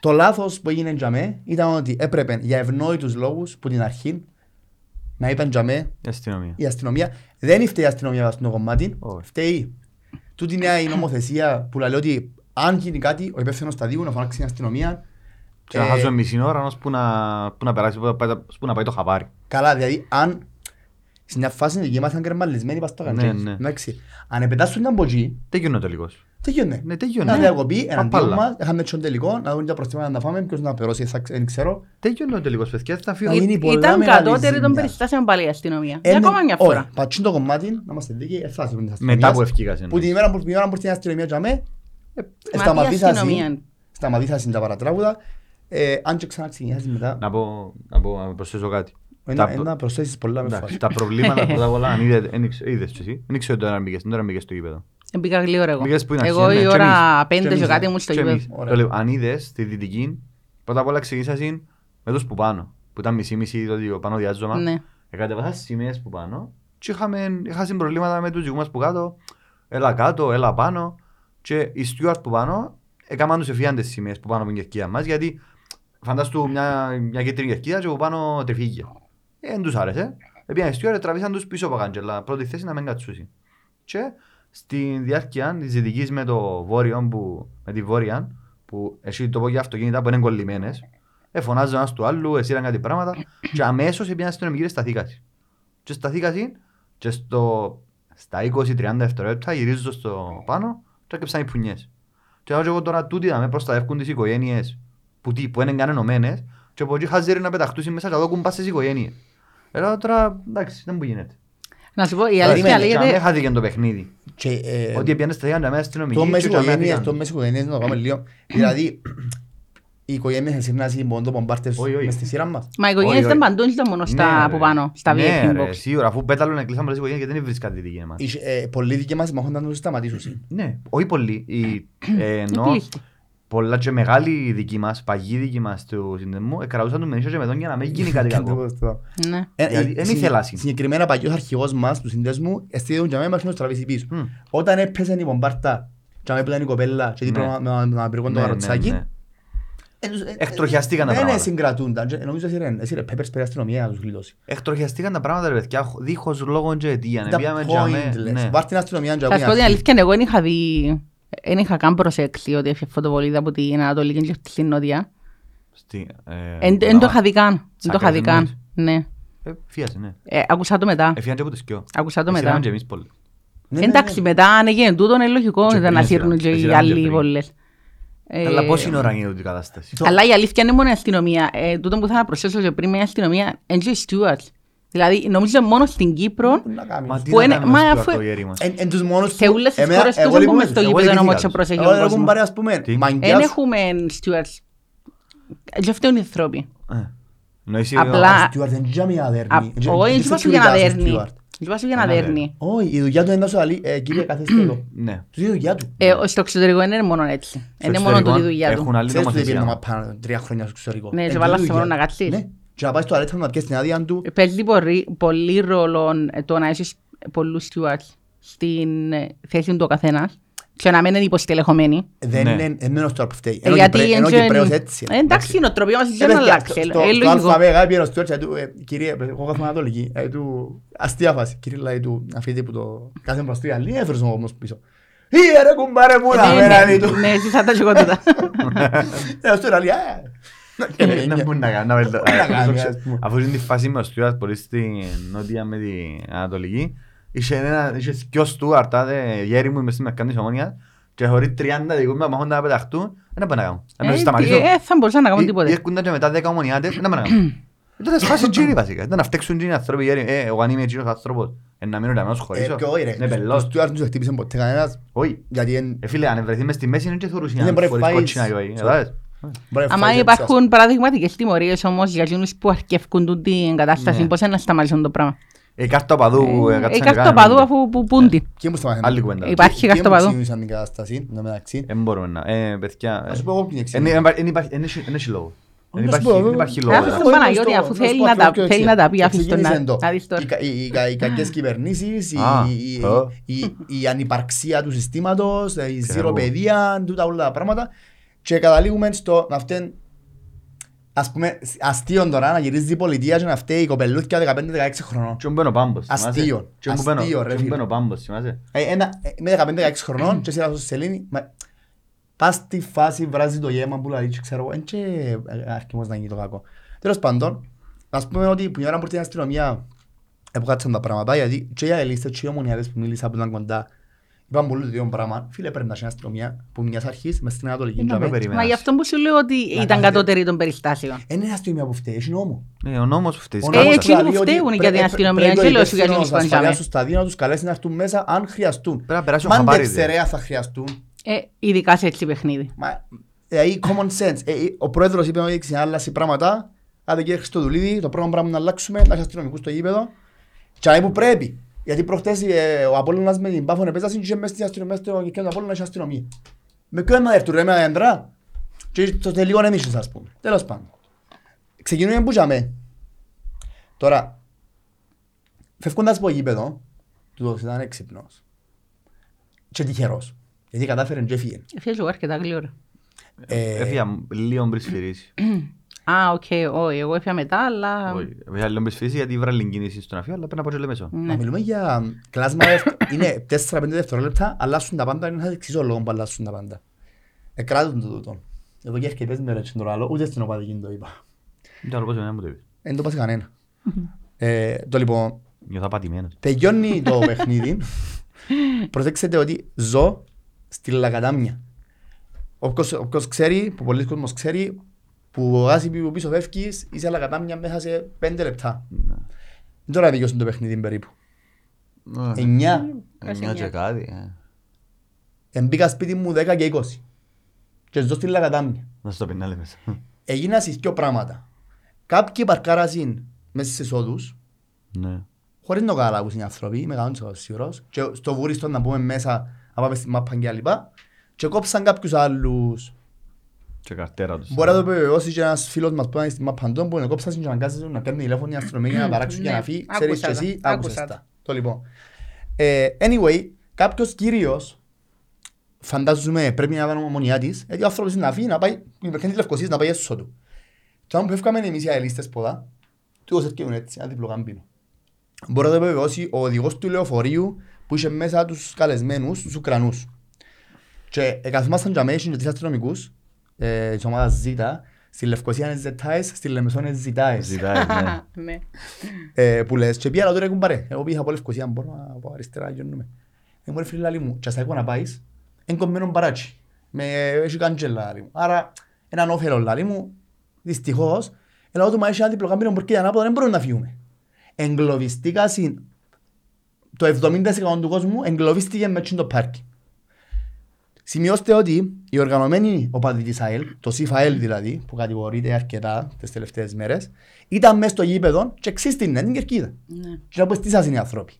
Το λάθος που έγινε για μέ ήταν ότι έπρεπε για ευνόητους λόγους που την αρχή να ήταν για μέ Η αστυνομία. η αστυνομία. Δεν φταίει η αστυνομία στο κομμάτι, Όχι. φταίει τούτη νέα η νομοθεσία που λέει ότι αν γίνει κάτι, ο υπεύθυνος σταδίου να φωνάξει την αστυνομία. Και να Ε, χάσουμε μισή ώρα ώσπου να, που να περάσει, που να πάει, που να πάει το χαβάρι. Καλά, δηλαδή αν σε μια φάση εκεί ήμασταν κρεμαλισμένοι πας στο Ναι, καντζέλ. ναι. Εντάξει. Αν επετάσσουν από εκεί, Τέλειωνε ο τελικός. τελειώνε. Ναι, τελειώνε. Να διακοπεί εναντίον Παπάλα. μας, είχαμε τον τελικό, να δουν τα προστήματα να τα φάμε, ποιος να περώσει, θα ξε- δεν ξέρω. Τελειώνε ο τελικός, παιδιά. Θα φύγω. Ε, είναι πολλά Ήταν μεγάλης κατώτερη των ζημιάς. περιστάσεων πάλι η αστυνομία. Ε, Για ναι, ακόμα μια όχι, φορά. πατσίν το κομμάτι, να είμαστε δίκαιοι, ε, θα συμβούν τις Μετά που αστυνομίες. ευκήγασε. Που την ημέρα που την ημέρα που ήρθε η αστυνομία για μέ, ε, Μα τι σταματήσασαν- αστυνομία. σταματήσασαν τα παρατράγουδα. Ε, Αν και ξαναξεκινήσεις μετά, Να πω, να πω, να προσθέσω κάτι. ένα- τα- ένα προσθέσεις πολλά με Εντάξει, φάση. τα προβλήματα πρώτα απ' όλα, αν είδε- εν ήξε- είδες και εσύ, δεν ήξερε τώρα αν μπήκες, τώρα μπήκες στο γήπεδο. Μπήκα γλύωρα εγώ. Μπήκες που είναι Εγώ αρχή, ναι, η και ώρα εμείς. πέντε Και και εμείς, κάτι ναι. μου στο Και γήπεδο. εμείς. Ωραία. Το λέω, αν είδες στη δυτική, πρώτα απ' όλα ξεκίνησαν με τους που πάνω, που ήταν μισή-μισή το διο- πάνω διάζωμα. Ναι. Εκατεβάσα σημαίες που πάνω και είχαμε, είχαμε προβλήματα με τους δικούς μας που κάτω. Έλα κάτω, έλα πάνω. Και οι Στιούαρτ που πάνω έκαναν τους εφιάν τις σημαίες που πάνω από την κερκίδα μας γιατί φαντάστου μια, μια κίτρινη κερκίδα και που πάνω τρεφήγε. Ε, δεν τους άρεσε. Επειδή οι Στιούαρτ τραβήσαν τους πίσω από καντζελά, πρώτη θέση να μην κατσούσει. Και στη διάρκεια της δυτικής με το βόρειο, που, με τη βόρεια, που εσύ το πω για αυτοκίνητα που είναι κολλημένες, ε, φωνάζουν ένας του άλλου, εσύραν κάτι πράγματα και αμέσως έπιαν αστυνομική και σταθήκαση. Και σταθήκαση και στο, στα 20-30 δευτερόλεπτα γυρίζω στο πάνω και έκαψαν οι πουνιές. Και λέω και εγώ τώρα τούτοι να με προστατεύουν τις οικογένειες που, τι, που είναι καν ενωμένες και από εκεί χαζέρι να πεταχτούν μέσα και να δώκουν πας στις οικογένειες. Ε, Λέω τώρα εντάξει δεν μου γίνεται. Να σου πω, η Περίμενε, αλήθεια Και αμέ λέγεται... χάθηκε το παιχνίδι. Και, ε, Ότι έπιανε σταθήκαν τα μέσα αστυνομικοί Το μες και αμέ οικογένειες, χάθηκαν. το μες οικογένειες να το κάνουμε λίγο. Δηλαδή, οι οικογένειες εσύ να συμπονούν το πομπάρτες Όχι, όχι. μες στη σειρά μας. Μα οι οικογένειες Όχι, δεν όχι. παντούν ήταν μόνο Ναι, στα ρε. από πάνω, στα Ναι, VIP ρε, box. Σίγουρα, αφού πέταλουν να κλείσαν πολλές οικογένειες γιατί δεν βρίσκαν τη δική μας. Οι, ε, Πολλοί δικοί μας μαχόνταν να τους σταματήσουν. Ναι, όχι πολλοί. Οι- ε, Ενώ πλήστη. Πολλά και μεγάλοι δικοί μας, παγιοί δικοί μας του συνδεμού, εκραούσαν του μενίσιο και με τον για να μην γίνει κάτι κακό. Ναι. Ε, Γιατί ε, δεν συ- ήθελα συν. Συγκεκριμένα παλιός αρχηγός μας του συνδέσμου εστίδουν για μένα μας να τους τραβήσει πίσω. Μμ. Όταν έπαιζε η πομπάρτα και αμέ που ήταν η κοπέλα και Ναι. δίπλα με- με- με ένα πυρικό το Ναι, ναι, καροτσάκι, ναι. ε, τους- ε, Εκτροχιαστήκαν τα Δεν πράγματα. συγκρατούνταν. Και Νομίζω εσύ ρε, εσύ ρε, Peppers πήρε αστυνομία να τους γλιτώσεις. Εκτροχιαστήκαν τα πράγματα ρε παιδιά, δίχως λόγο και αιτία. Ήταν Πήγαμε και αμέ, pointless. ναι. Βάρ' την αστυνομία και Θα σου πω την ακούει αλήθεια, εγώ δεν είχα δει... Δεν είχα καν προσέξει ότι έφυγε φωτοβολίδα από την Ανατολική και στην Νότια. Στη- ε, Εν εν το είχα δει καν. Δεν το είχα δει καν. Τσακασμένος. Ναι. ε, Φίασε, ναι. Ε, Άκουσα το μετά. Εφιάνε και από τις σκιό. Άκουσα το Εσύραμε μετά. και εμείς πολύ. Ναι, ναι, Εντάξει, ναι. μετά αν έγινε τούτο είναι λογικό Και ήταν να πριν σύρνουν και σειρά. οι Σειρά και άλλοι πριν. βόλες. Ε, Αλλά πώς είναι ώρα είναι η κατάσταση; Το- Αλλά η αλήθεια είναι μόνο η αστυνομία. Ε, τούτο που θα να προσθέσω και πριν με η αστυνομία είναι και οι stewards. Δηλαδή νομίζω μόνο στην Κύπρο Πού να κάνεις. Μα τι Που να είναι- κάνουμε μα στο αφού- αρτογέρι μας. Εν- εν τους μόνους σε που- όλες τις εμένα- χώρες τους εγώ δεν λοιπόν- πούμε στο εγώ γήπεδο να ειδικά μότσο τους. προσέχει Εγώ ο δεν έχουν κόσμος. πάρει ας πούμε Τι? Εν μαγκιάς έχουμε stewards. Και αυτό είναι οι άνθρωποι. Ε. Εννοείς η- Απλά- Ο Στιούαρτ δεν είναι μια Α, δέρνη. Όχι, δεν σου για να δέρνει. Δεν σου για να Ένα δέρνει. Όχι, η δουλειά του είναι να σου λέει, «Ε, κύριε καθέστε εδώ. Ναι. Του είναι η δουλειά του. Ε, στο εξωτερικό δεν είναι μόνο έτσι. Στο Είναι μόνο εξωτερικό τούτη η δουλειά Έχουν του. άλλη Ξέρεις ότι πήγαινε νομοθεσία. να πάμε τρία χρόνια στο εξωτερικό. Ναι, Ε, σε τούτη βάλα η σε δουλειά. μόνο να κάτσεις. Ναι. Και να πάει στο αλέτα να πιέσεις την άδεια του. Παίζει πολύ, πολύ ρόλο ε, το να έχεις πολλούς stewards στην ε, θέση του ο καθένας και να μην είναι υποστελεχωμένοι. Δεν Ναι. είναι εμένα στο που φταίει. Ε, Ενώ Γιατί Κυπρέ- ενώ είναι- Κυπρέος έτσι. Ε, Εντάξει, η νοοτροπία μας Ε, δεν παιδιά, αλλάξει. στο- Ε, στο- λογικό. Στο ΑΒ πήγαινε στο Στιούαρτ, του, ε, κύριε, εγώ κάθομαι Ανατολική, ε, του, αστεία φάση. Κύριε λέει του, να φύγετε που το κάθε μπρος του Ιαλή, έφερες μου όμως πίσω. «Ή, ρε κουμπάρε μου να Ναι, μένα, ναι, λέει του. Ναι, εσύ σαν τα τσικότητα. Ε, στο Ιαλή, «Α». Και με Ε, Να έννοια. μπορεί να κάνει, να βελτιώ- να ε, κάνει, ε, ας πούμε. Αφού είναι τη φάση με ο Στιούαρτ πολύ στην νότια με την Ανατολική, είχε ένα, είχε δυο Στιούαρτ, άδε, γέροι μου μες στην μερκάντη της Ομόνιας, και χωρίς 30 δικούς μου μάχονται να πεταχτούν, δεν πάνε να κάνουν. Να Ε, τους σταματήσω. ε, θα μπορούσαν να κάνουν Ή- τίποτε. ή έρχονταν και μετά 10 ομονιάτες, δεν πάνε να κάνουν. Ήταν σπάσει τζίρι βασικά, ήταν να φταίξουν τζίρι οι άνθρωποι, γέροι. Ε, εγώ αν είμαι τζίρος άνθρωπος, ε, να μείνω να μένω Ε, σχολήσω. και όχι, ρε, Είναι το πελός. Στιούαρτ δεν του χτύπησε ποτέ κανένας, Όχι. γιατί εν- Ε, φίλε, αν βρεθεί μες στη μέση είναι και θωρούσια, Δεν μπορεί να χωρίς φάεις. Κότσινα και όχι. Κατάλαβες. μπορεί να Άμα φάει υπάρχουν παραδειγματικές τιμωρίες όμως για εκείνους που αρκεύκουν την κατάσταση, Ναι. πώς είναι να σταματήσουν το πράγμα. Η κάρτα οπαδού, ε, Ε, κάτσαν Η και κάρτα κάνουν- παδού αφού που πούντι. Και μου σταμάτησε. Άλλη κουβέντα. Υπάρχει Και- κάρτα και μου παδού. εξήγησαν την κατάσταση, εν τω μεταξύ. Δεν μπορούμε να. Ε, παιδιά. Να σου πω εγώ ποιον ε, εξήγησα. εν- εν- εν υπάρχει- εν έχει- εν έχει λόγο. Δεν Να σου υπάρχει- πω, δεν υπάρχει ε, λόγο. Αφού να- στον Παναγιώτη, αφού θέλει να τα- θέλει να τα πει, αφήστε τον να- Ξεκίνησε το. να δεις τώρα. Οι κα- οι- οι κα- Οι κακές κυβερνήσεις, η- Α, η- α. η- η ανυπαρξία του συστήματος, η Ξέρω. ζηροπαιδεία, τούτα όλα τα πράγματα. Και καταλήγουμε στο να φταίνει Ας πούμε, αστείο τώρα να γυρίζει η πολιτεία και να φταίει η κοπελούθια 15-16 χρονών. Και μπαίνω πάμπος, θυμάσαι; Αστείο. Και μου μπαίνω- Αστείο, ρε και μου φίλε. μπαίνω πάμπος, θυμάσαι; Ε, ένα- ε, Με 15-16 χρονών και εσύ να σου σελήνει, μα- πας στη φάση βράζει το γέμα που λέει, ξέρω εγώ, εν και ε, αρκιμός να γίνει το κακό. Τέλος πάντων, ας πούμε ότι που η ώρα που ήρθε η αστυνομία εποκάτσαν τα πράγματα, γιατί και οι αελίστες και οι ομονιάδες που μίλησα που ήταν κοντά, είπαν πολύ το ίδιο πράγμα. Φίλε, πρέπει να έχει αστυνομία που μιας αρχής μες στην Ανατολική. Είναι τζαμέ. να περίμενας. Μα γι' αυτό που σου λέω ότι ήταν κάνετε- κατώτερη των περιστάσεων. Εν είναι αστυνομία που φταίει, έχει νόμο. Ναι, ο νόμος που φταίει. Ο Ε, νόμος εκείνοι δηλαδή που ότι φταίουν πρέ- για την ε, αστυνομία, πρέπει δεν ο λέω σου για υπεύθυνος εκείνους που ασφαλείας είναι του σταδίου να τους καλέσει να έρθουν μέσα αν χρειαστούν. Πρέπει να περάσει ο χαμπάρι, Μάντεξε δε. ρε αν θα χρειαστούν. Ε, ειδικά σε έτσι παιχνίδι. Μα, Δηλαδή, common sense. Ε, ε, ο πρόεδρος είπε ότι να αλλάξει πράγματα. Άντε κύριε Χριστοδουλίδη, το πρώτο πράγμα να αλλάξουμε, να έχει αστυνομικούς στο γήπεδο. Και να που πρέπει. Γιατί προχτές ε, ο Απόλλωνας με την Πάφων επέζασε και μέσα στην αστυνομία, στο κέντρο του Απόλλωνα είχε αστυνομία. Με ποιον να έρθουν ρε με αδέντρα. Και το τελικό είναι εμείς ας πούμε. Τέλος πάντων. Ξεκινούμε που είχαμε. Τώρα, φεύγοντας από το γήπεδο, τούτος ήταν έξυπνος. Και τυχερός. Γιατί κατάφερε και έφυγε. Έφυγε εγώ αρκετά γλύωρα. Ε, Έφυγα λίγο πριν σφυρίσεις. Α, οκ, όχι, εγώ έφυγα μετά, αλλά... Όχι, Έφυγα λίγο πριν σφυρίσει γιατί ήβρα λίγη κίνηση στον αφιό, αλλά πρέπει να πω και λέμε μέσω. Μα Ναι. μιλούμε για κλάσμα δευτε- είναι 4-5 δευτερόλεπτα, αλλάσουν τα πάντα, είναι θα εξήσω λόγο που αλλάσουν τα πάντα. Εκράτουν το τούτο. Εδώ και αρκετές μέρες είναι το άλλο, ούτε στην οπαδική το είπα. Δεν άλλο πώς εμένα μου το είπες. Δεν το είπα σε κανένα. Ε, Το λοιπόν, Νιώθω απατημένος. τελειώνει το παιχνίδι. Προσέξτε ότι ζω στη Λακατάμια. Όποιος, όποιος ξέρει, που πολλοί κόσμος ξέρει, που γάζει που πίσω φεύγεις, είσαι Λακατάμια μέσα σε 5 λεπτά. Ναι. Τώρα δικαιώσουν το παιχνίδι περίπου. 9. Εννιά και κάτι. ε. Εμπήκα σπίτι μου 10 και 20. Και ζω στη Λακατάμια. Να στο πει να λέμε. Έγινα στις δύο πράγματα. Κάποιοι παρκάρασαν μέσα στις οδούς, Ναι. χωρίς να καταλάβουν οι άνθρωποι, είμαι κανόνας ο σίγουρος, και στο βούριστο να πούμε μέσα, να πάμε στη μάπα και λοιπά, και κόψαν κάποιους άλλους. Και καρτέρα τους. Μπορεί να το επιβεβαιώσει και ένας φίλος μας που ήταν στη μάπα αντών, που είναι κόψαν και να κάνουν να κάνουν τηλέφωνο η αστυνομία για να παράξουν και Ναι, να φύγει, ξέρεις και άκουσα τα, εσύ, άκουσα άκουσες τα. τα. Το λοιπόν. Ε, Anyway, κάποιος κύριος, φαντάζομαι πρέπει να ήταν ομονιά της, γιατί ο άνθρωπος είναι να φύγει, να πάει, η παιχνίδι Λευκοσίας να πάει έσω του. Και όταν που έφκαμε εμείς οι αελίστες ποδά, τούτος έρχεται έτσι, ένα διπλό καμπίνο. Μπορεί να το επιβεβαιώσει ο οδηγός του λεωφορείου που είχε μέσα τους καλεσμένους, τους Ουκρανούς. Και ε, καθόμασταν για μένα, και τρεις αστυνομικούς, ε, της ομάδας Z, στη Λευκοσία είναι Ζετάες, στη Λεμεσό είναι Ζητάες. Ζητάει, ναι. Ναι. Ε, που λες και πήγα τώρα κουμπάρε. Εγώ πήγα από Λευκοσία, μπορώ να πάω αριστερά γιονούμε. Ε, μου ρε φίλε λάλη μου, και στα έχω να πάεις, εν κομμένο μπαράτσι. Με έχει καντζέλα λάλη μου. Άρα, έναν όφελο λάλη μου, δυστυχώς, έλα του μα έχει ένα διπλοκάμπινο μπορκή ανάποδα, δεν μπορούμε να φύγουμε. Εγκλωβιστήκα συν το 70% του κόσμου εγκλωβίστηκε με τσιν το πάρκι. Σημειώστε ότι οι οργανωμένοι οπαδοί της ΑΕΛ, το ΣΥΦΑΕΛ δηλαδή, που κατηγορείται αρκετά τις τελευταίες μέρες, ήταν μέσα στο γήπεδο και εξίστηνε την κερκίδα. Ναι. Και όπως τις σας είναι οι άνθρωποι.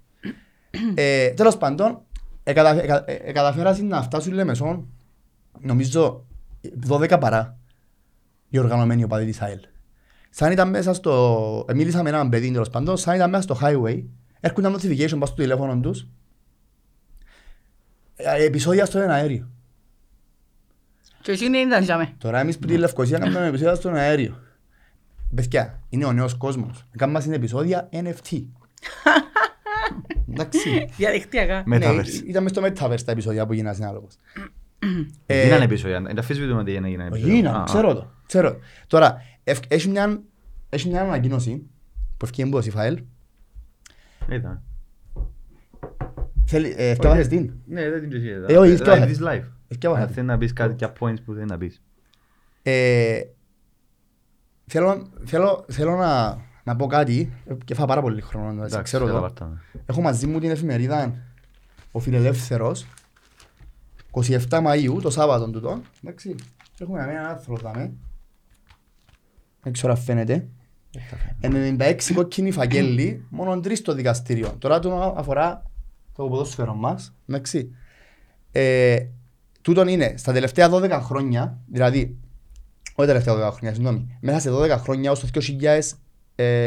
ε, τέλος πάντων, εκατα, εκα, ε, καταφέρασαν να φτάσουν Λεμεσόν, νομίζω, 12 παρά οι οργανωμένοι οπαδοί της ΑΕΛ. Σαν ήταν μέσα στο... Ε, μίλησα με έναν παιδί τέλος πάντων, σαν ήταν μέσα στο highway, έρχονταν notification πάνω στο τηλέφωνο τους, ε, επεισόδια στον αέριο. Και εσύ δεν ήταν για με. Τώρα εμείς που τη Λευκοσία κάνουμε επεισόδια στον αέριο. Παιδιά, είναι ο νέος κόσμος. Κάνουμε στην επεισόδια NFT. Εντάξει. Διαδικτυακά. Ναι, Metaverse. ήταν μες στο Metaverse τα επεισόδια που γίνανε συνάδελφος. Ε, Γίνανε επεισόδια. Δεν τα αφήσουμε ότι έγινε γίνανε επεισόδια. Γίνανε, Α, α. ξέρω το. Ξέρω. το. Τώρα, ευ- έχει μια, έχει μια ανακοίνωση που ευκαιρία που ο Σιφαέλ. Ήταν. Θέλει, ε, ευκαιρία την. Ναι, δεν την ψηφία. Ε, όχι, ευκαιρία. Της live. Ευκαιρία. Αν θέλεις να πεις κάτι για points που θέλεις να πεις. Ε, θέλω, θέλω, θέλω να, να πω κάτι ε, και θα πάρα πολύ χρόνο να Εντάξει, ξέρω το. καταλαβαίνω. Έχω μαζί μου την εφημερίδα Ο Φιλελεύθερος 27 Μαΐου, το Σάββατο τούτο. Εντάξει. Και Έχουμε ένα άρθρο δάμε. Δεν ξέρω αν φαίνεται. 96 κόκκινοι φακέλοι, μόνο τρεις στο δικαστήριο. Τώρα το αφορά το ποδόσφαιρο μας. Εντάξει. Ε, τούτον είναι στα τελευταία 12 χρόνια, δηλαδή, όχι τα τελευταία 12 χρόνια, συγγνώμη, μέσα σε 12 χρόνια ως το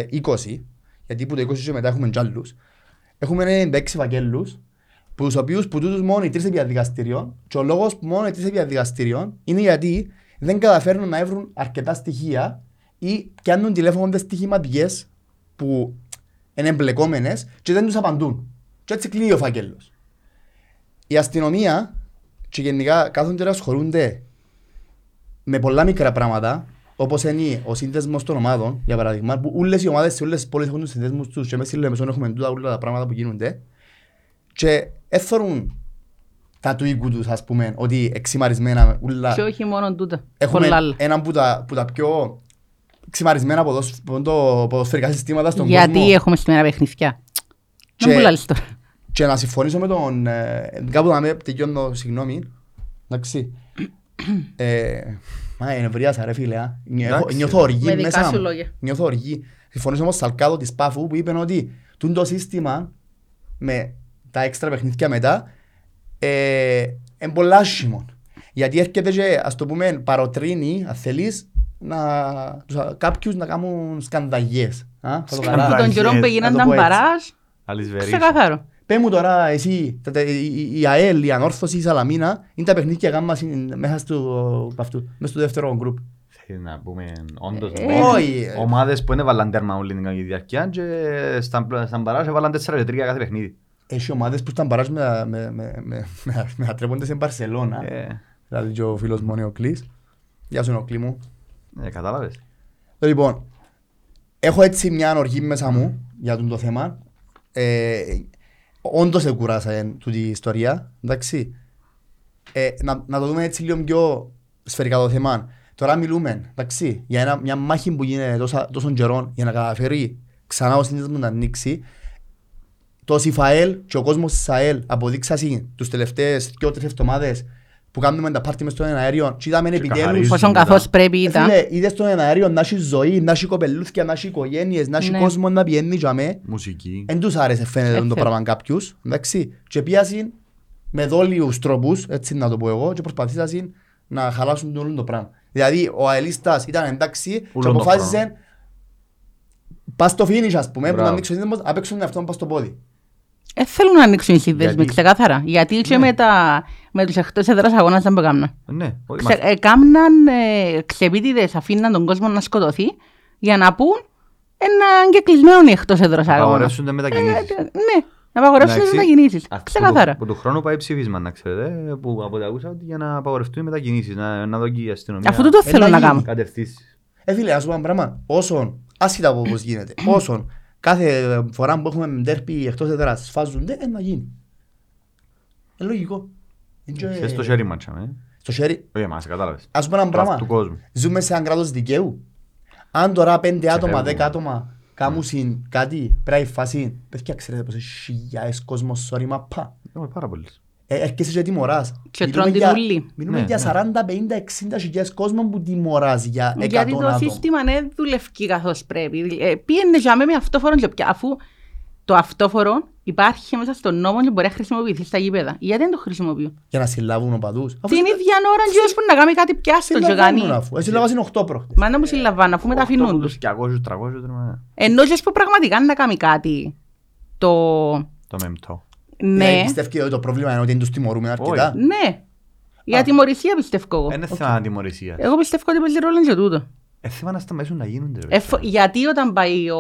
2020, γιατί που το 20 και μετά έχουμε κι άλλους, έχουμε 96 φακέλους, που τους οποίους που τούτους μόνο οι τρεις επί δικαστηριών και ο λόγος που μόνο οι τρεις επί δικαστηριών είναι γιατί δεν καταφέρνουν να βρουν αρκετά στοιχεία ή πιάνουν τηλέφωνο στοιχηματικές που είναι εμπλεκόμενες και δεν τους απαντούν. Και έτσι κλείει ο φάκελος. Η αστυνομία και γενικά κάθονται να ασχολούνται με πολλά μικρά πράγματα, όπως είναι ο σύνδεσμος των ομάδων, για παράδειγμα, που όλες οι ομάδες σε όλες τις πόλεις έχουν τους σύνδεσμους τους και μέσα στη Λεμεσόν έχουμε τούτα όλα τα πράγματα που γίνονται και έθωρουν τα του οίκου τους, ας πούμε, ότι εξημαρισμένα ούλα Και όχι μόνο τούτα. έχουμε Πολλά άλλα. έναν που τα, που τα πιο εξημαρισμένα ποδοσ- ποδο- ποδοσφαιρικά συστήματα στον Γιατί κόσμο έχουμε σήμερα παιχνιδιά. Και- Να μου λάλλεις τώρα. Και να συμφωνήσω με τον... Ε, κάπου να με τελειώνω, συγγνώμη. Εντάξει. ε, μα είναι ευρίασα ρε φίλε. α. Νιώθω- Εντάξει. Νιώθω οργή Με δικά μέσα σου μου. λόγια. Νιώθω οργή. Συμφωνήσω με τον Σαλκάδο της Πάφου που είπε ότι τούν το σύστημα με τα έξτρα παιχνίδια μετά ε, είναι πολλά άσχημο. Γιατί έρχεται και ας το πούμε παροτρύνει αν θέλεις να, τους- κάποιους να κάνουν σκανδαγιές. Α, θα το Σκανδαγιές. καταλάβεις. Που τον καιρό που να έγιναν το τα πω έτσι. μπαράζ, Αλυσβερής. Ξεκαθάρο. Πες μου τώρα εσύ, τα- τα- η- η- η ΑΕΛ, η Ανόρθωση, η Σαλαμίνα, είναι τα παιχνίδια γάμμα συν- μέσα στο, π' αυτού, μέσα στο δεύτερο γκρουπ. Θέλει να πούμε όντως Ε, με όχι, ε. ομάδες που δεν έβαλαν τέρμα όλη την κακή διάρκεια και στα, στα μπαράζ έβαλαν 4 και 3 κάθε παιχνίδι. Έχει ομάδες που ήταν παράς με, με, με, με, με, με ατρέπονται σε Μπαρσελώνα. Ε, Δηλαδή και ο φίλος μου ο Νεοκλής. Γεια σου Νεοκλή μου. ε, κατάλαβες. Λοιπόν, έχω έτσι μια οργή μέσα μου για τον το θέμα. Ε, όντως εκουράσα τούτη η ιστορία, εντάξει. Ε, να, να το δούμε έτσι λίγο πιο σφαιρικά το θέμα. Τώρα μιλούμε, εντάξει, για ένα, μια μάχη που γίνεται τόσα, τόσων καιρών για να καταφέρει ξανά ο σύνδεσμος να ανοίξει. Το ΣΥΦΑΕΛ και ο κόσμος της ΑΕΛ αποδείξασαν τους τελευταίες δυο τρεις εβδομάδες που κάνουμε τα πάρτι μες στον αέριο και είδαμε Και επιτέλους καθαρίζουν. Πόσο μετά. καθώς πρέπει ε, ήταν. Φίλε, είδες στον αέριο να έχεις ζωή, να έχει κοπελούθια, να έχει οικογένειες, να έχει Ναι. κόσμο να πηγαίνει για με. Μουσική. Εν τους άρεσε φαίνεται το Έφερε. πράγμα κάποιους, εντάξει. Και πιάσουν με δόλιους τρόπους, έτσι να το πω εγώ, και προσπαθήσαν να χαλάσουν το όλο το πράγμα. Δηλαδή ο αελίστας ήταν εντάξει και Όλο το αποφάσισε πας στο finish ας πούμε, που Μπράβο. να ανοίξει ο σύνδεσμος, να παίξουν εαυτόν πας στο πόδι. Ε, θέλουν να ανοίξουν οι σύνδεσμοι, Γιατί- ξεκάθαρα. Γιατί και με, τα, με τους εκτός έδρας αγώνας δεν έκαναν. Ναι, όχι, Ξε, μας- έκαναν ε, ξεπίτηδες, αφήναν τον κόσμο να σκοτωθεί για να πούν ένα και κλεισμένο οι εκτός έδρας αγώνας. απαγορεύσουν μετακινήσεις. Ε, ναι, να απαγορεύσουν τις Εντάξει, μετακινήσεις. αυτό Ξεκάθαρα. Που, που του χρόνου πάει ψήφισμα, να ξέρετε, που από ό,τι ακούσα ότι για να απαγορευτούν οι μετακινήσεις, να, να δω και η αστυνομία Αφού τούτο Ε, θέλω να να γίνει. κάνω. κατευθύνσεις. Ε, φίλε, ας πούμε ένα πράγμα. Όσον, άσχετα από πώς γίνεται, όσον κάθε φορά που έχουμε ντέρπι εκτός έδρας σφάζονται, ε, να γίνει. Ε, λογικό. Είναι και- Και στο χέρι μάτσα, ε. Στο χέρι. Όχι εμάς, κατάλαβες. Ας πούμε ένα Το αυτού πράγμα. του κόσμου. Ζούμε σε έναν κράτος δικαίου. Αν τώρα πέντε άτομα, Ξεφεύγουν. δέκα άτομα κάνουν κάτι, πρέπει να η φάση. Παιδιά, ξέρετε πόσες χιλιάδες κόσμος σωρή μαπά. Έχουμε πάρα πολλές. Ε, έρχεσαι και τιμωράς. Και Μιλούμε τρώνε την για- ούλη. Μιλούμε Ναι, για ναι. 40, 50, 60 χιλιάδες κόσμο που τιμωράς για 100 Γιατί το άτομα. σύστημα δεν δουλεύει καθώς πρέπει. Ε, Πήγαινε για με αυτόφορο και πια, αφού το αυτόφορο υπάρχει μέσα στον νόμο και μπορεί να χρησιμοποιηθεί στα γήπεδα. Γιατί δεν το χρησιμοποιούν; Για να συλλάβουν οπαδούς. Αφού Την ίδια ώρα και που να κάνει κάτι πιάστο και συλλαμβάνουν κάνει. αφού. Εσύ λέγασαν 8 προχτές. Μα να μου συλλαμβάνουν αφού μεταφυνούν τους. 200-300 τρώμε Ενώ και που πραγματικά να κάνει κάτι το... το μεμπτό. Ναι, Δηλαδή, Πιστεύει ότι το πρόβλημα είναι ότι δεν τους τιμωρούμε αρκετά. ναι. Για τιμωρησία πιστεύω εγώ. Είναι θέμα τιμωρησίας. Εγώ πιστεύω ότι παίζει ρόλο και τούτο. Ε, θέμα να σταματήσουν να γίνονται. ρε. Εφ- γιατί όταν πάει ο,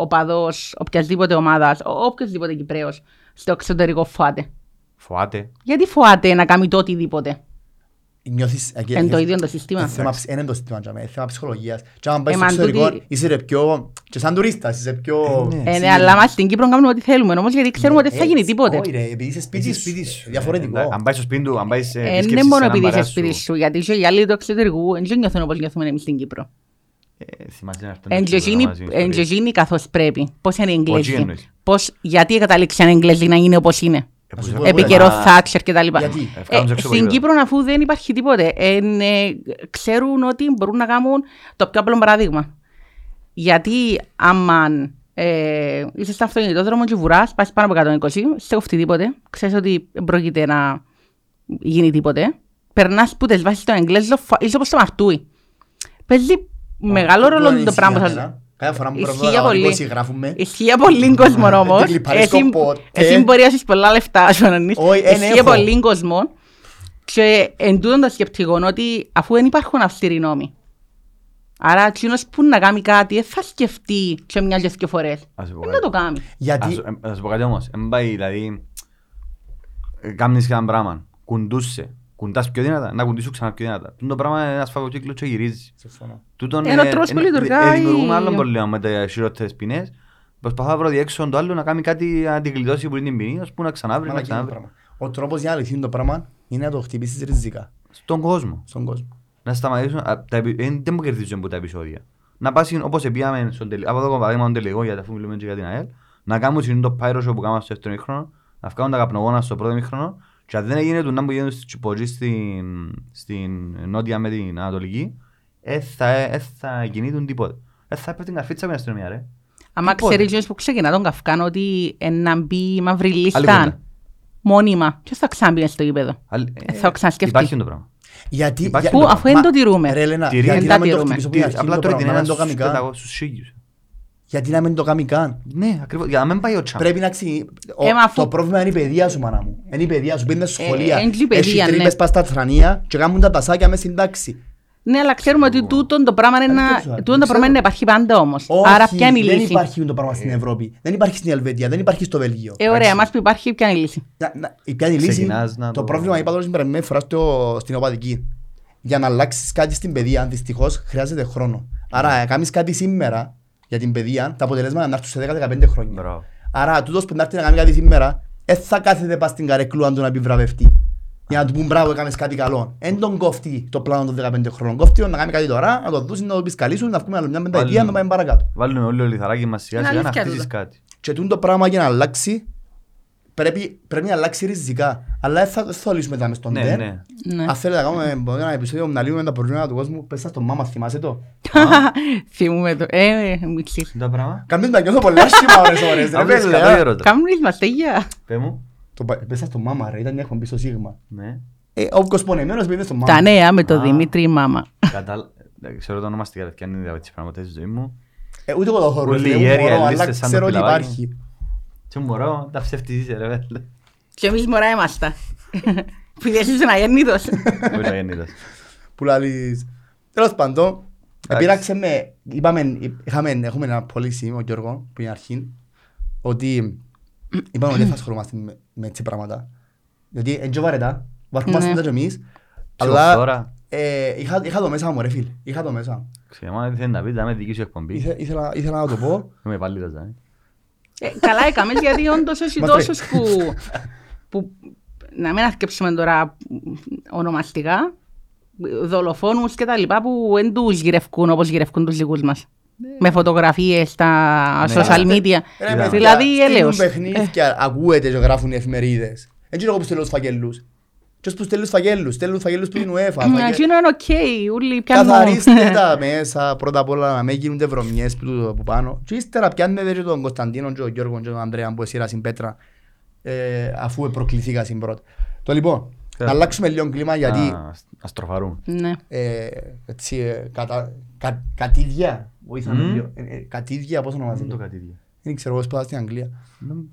ο παδός οποιασδήποτε ομάδας, ο, οποιασδήποτε Κυπρέος, στο εξωτερικό φοάται. Φοάται. Γιατί φοάται να κάνει το οτιδήποτε; Νιώθεις... ε, Εν το ε, ίδιο το ε, σύστημα. θέμα ψ- Είναι το σύστημα, τζάμε, ε, θέμα ψυχολογίας. Και αν πάεις Ε, στο μα εξωτερικό, τούτη- είσαι ρε πιο... Και σαν τουρίστας, είσαι πιο... Ε, ναι. Ε, ναι, σίγουρος. αλλά μας στην Κύπρο κάνουμε ό,τι θέλουμε όμως γιατί ξέρουμε ότι δεν θα Ε, γίνει τίποτε. Όχι ρε, επειδή είσαι σπίτι Είσαι σου. σπίτι σου. Διαφορετικό. Ε, Αν πάεις στο σπίτι του, αν πάεις σε Ε, επίσκεψη Είναι σε μόνο έναν επειδή είσαι παρέα σπίτι σου, γιατί και οι άλλοι του εξωτερικού δεν νιώθουν όπως νιώθουμε εμείς στην Κύπρο. Ε, θυμάσαι να έρθουν Εν στο και μαζί εκείνοι- εν και ιστορίες. εκείνοι καθώς πρέπει. Πώς είναι οι Πώς Εγγλέζοι. εννοείς; Πώς, γιατί καταλήξαν οι Εγγλέζοι να είναι όπως είναι. Ε, Να σου που- πω ε, Επί Μπορεί καιρό να- Θάτσερ και τα λοιπά. Γιατί; Ε, βγάλουν Ε, έξω στην από Κύπρο αφού δεν υπάρχει τίποτε, ε, ναι, ξέρουν ότι μπορούν να κάνουν το πιο απλό παράδειγμα. Γιατί άμα ε, είσαι στο αυτοκινητόδρομο και βουράς, πας πάνω από 120, σε κοφτεί τίποτε, ξέρεις ότι δεν πρόκειται να γίνει τίποτε, περνάς που τις βάσεις των Εγγλέζων, φα- είσαι όπως το μαρτούι. Παίζει μεγάλο Αυτό ρόλο είναι το πράγμα για σας. μένα. Κάθε φορά που Ισχύει πρέπει να για πολύ. λάβω 20 γράφουμε. Ισχύει για πολύ κόσμο όμως. Δεν κλιπαρίσκω Εσύ- ποτέ. Εσύ μπορεί να έχεις πολλά λεφτά, ας πούμε. Όχι, εν Ισχύει για έχω. πολύ κόσμο. Και εν τούτον το σκεπτικό ότι αφού δεν υπάρχουν αυστηροί νόμοι, άρα εκείνος που να κάνει κάτι δεν θα σκεφτεί και μιας και δύο φορές. Ας σου πω Δεν θα κάτι. το κάνει. Γιατί... Ας σου- ε, Να σου πω κάτι όμως. Εν πάει, δηλαδή, ε, κάνεις και ένα πράγμα. Κουντούσε. Κουντάς πιο δυνατά. Να κουντήσουν ξανά πιο δυνατά. Τούτο πράγμα είναι ένας φαγοκύκλος και γυρίζεις. Συμφωνώ. Τούτον, Είναι ο ε, τρόπος που ε, λειτουργάει. ε, Δημιουργούμε άλλο πρόβλημα με τις χειρότερες ποινές. Προσπαθώ να βρω διέξω το άλλο να κάνει κάτι να την γλιτώσει που είναι την ποινή, ώσπου να ξαναβρει, να Μαλακή είναι το ξαναβρει. πράγμα. Ο τρόπος για να λυθεί το πράγμα είναι να το χτυπήσεις ριζικά Στον κόσμο. στον κόσμο. Να σταματήσουν, α, τα επει- ε, δεν μου κερδίζουν από τα επεισόδια. Να πάσουν όπως επίαμε στον τελικό, από εδώ παράδειγμα τον τελικό, γιατί αφού μιλούμε και για την ΑΕΛ, να κάνουν συνήθω το πάιρο show που κάνουμε στο δεύτερο μήχρονο, να βγάλουν τα καπνογόνα στο πρώτο μήχρονο και αν δεν έγινε του να που γίνεται στο Τσιποτζή στην, στην νότια με την Ανατολική, δεν θα, ε, θα κινήτουν τίποτα. Δεν θα έπρεπε την καρφίτσα με την αστυνομία ρε. Άμα Τίποτε. ξέρει εκείνος που ξεκινά τον Καυκάν ότι ε, να μπει η μαύρη Άλλη λίστα κουβέντα. μόνιμα, ποιος θα ξαναμπεί στο γήπεδο; Άλλη- Ε, θα σκεφτεί. Υπάρχει το πράγμα. Γιατί... Υπάρχει για- Πού, το αφού δεν Μα- το τηρούμε. Ρε Ελένα, Τηρεί- γιατί δεν να τα μην το τηρούμε. χτυπήσω από την αρχή Απλά το τώρα την πράγμα, να ένας μην το στους Γιατί να μην το κάνει καν. Ναι, ακριβώς. Για να μην πάει ο τσάμπ. Πρέπει να ξυ... ο- Ε, μα αφού- Το πρόβλημα είναι η παιδεία σου, μάνα μου. Είναι η παιδεία σου. Πίνεις Ε, σχολεία. εν και η παιδεία, Έχει ναι. τρύπες πας στα θρανία και κάνουν τα τασάκια μες στην τάξη. Ναι, αλλά ξέρουμε ότι τούτον το πράγμα είναι Δεν να- το ξέρω, τούτον δεν το πράγμα ξέρω. είναι να υπάρχει πάντα όμως. Όχι, Άρα ποια είναι η δεν λύση; υπάρχει το πράγμα στην Ευρώπη. Δεν υπάρχει στην Ελβετία, δεν υπάρχει στο Βέλγιο. Ε, ωραία, εμάς που υπάρχει ποια είναι η λύση; Να- να- Η ποια είναι η λύση, Ξεκινάς να το το- πρόβλημα είπα τώρα στην περασμένη φοράς στο- στην οπαδική. Για να αλλάξεις κάτι στην παιδεία, δυστυχώς χρειάζεται χρόνο. Άρα, κάνεις κάτι σήμερα για την παιδεία, τα αποτελέσματα να έρθουν σε 10-15 χρόνια. Μπράβο. Άρα, τούτος που να έρθει να κάνει κάτι σήμερα, δεν θα κάθεται πας στην καρεκλούα του να επιβραβευτεί. Για να του πούν μπράβο, έκανες κάτι καλό. Εν τον κόφτει το πλάνο των 15 χρόνων. Κόφτει τον να κάνει κάτι τώρα, να το δούσεις, να το πεις καλή σου, να βγούμε άλλο μια πενταετία, να πάμε παρακάτω. Βάλουμε όλο το λιθαράκι μας σιγά Είναι σιγά να αλήθεια χτίσεις τούτο. κάτι. Και τούτο το πράγμα για να αλλάξει, πρέπει, πρέπει να αλλάξει ριζικά. Αλλά δεν θα, δεν θα λύσουμε τα μες στον Ναι, ΤΕΝ. ναι. Ναι. Αν θέλετε να κάνουμε μπορεί, ένα επεισόδιο που να λύνουμε τα προβλήματα του κόσμου, πες σας το μάμα, θυμάσαι το; Θυμούμε το. Ε, μίξι. Είναι το πράγμα; Κάνεις να νιώθω πολλά άσχημα ώρες ώρες. ρε, Αφού πες, είναι ε. το ερώτα. Κάμνεις μας τέγια. Πες μου. Το πα- Πες σας το μάμα ρε, ήταν μια εκπομπή στο Σίγμα. Ναι. Ε, ο κοσπονεμένος πήγε στο μάμα. Τα νέα με το Α. Δημήτρη Μάμα. Κατάλα- δεν Ξέρω το ονομαστικά, παιδιά, είναι από τις πράγματα της ζωής μου. Ε, ούτε εγώ το χώρο, Όλοι δεν οι γέροι μπορώ, αλλά αλίστες σαν το ξέρω ότι πιλαβάκι. υπάρχει. Και μπορώ, τα ψεύτης είσαι ρε βέλε. Και εμείς μωρά είμαστε. Που διέσαι ένα γέννητος. Πού είναι ο γέννητος. Που λαλείς. Τέλος πάντων, Εντάξει. επήραξε με, είπαμε, είχαμε, έχουμε ένα policy με ο Γιώργο, που είναι αρχή, ότι είπαμε ότι δεν θα ασχολούμαστε με, με έτσι πράγματα. Γιατί είναι και βαρετά, βαρκούμαστε Ναι. τα και εμείς, Ψυχοφθόρα. αλλά ε, είχα, είχα το μέσα μου ρε φίλε, είχα το μέσα. Ξέρω, μα δεν θέλει να πει, θα με δική σου εκπομπή. Ήθε, ήθελα, ήθελα να το πω, Είμαι πάλι ραζά. Ε, Καλά έκαμες γιατί όντως έχει Μας τόσους που, που να μην αρκεψουμε τώρα ονομαστικά δολοφόνους και τα λοιπά που δεν τους γυρευκούν όπως γυρευκούν τους δικούς μας. Με φωτογραφίες στα Ναι. social media. Ρε, παιδιά, Δηλαδή στείλουν έλεος. παιχνίδια, ακούετε και γράφουν οι εφημερίδες. Έτσι εγώ που στέλνω τους φακέλους. Και που στέλνουν τους φακέλους, στέλνουν τους φακέλους που είναι UEFA. φακέ- Εκείνο είναι οκ, ούλοι πιάνουν. Καθαρίστε τα μέσα πρώτα απ' όλα να μην γίνονται βρωμιές που του- από πάνω και ύστερα πιάνετε και τον Κωνσταντίνο και τον Γιώργο και τον Ανδρέα που εσύρα στην Πέτρα ε, αφού προκληθήκα στην πρώτη. Το λοιπόν, να αλλάξουμε λίγο κλίμα γιατί Α, ας τροφαρούν. Ναι. ε, έτσι, ε, κατα, κα, κατίδια, βοήθαμε Μμμ. λίγο, Ε, ε, κατίδια πώς Δεν το ονομάζεται. κατήδια. Δεν ξέρω εγώ σπουδάσα στην Αγγλία.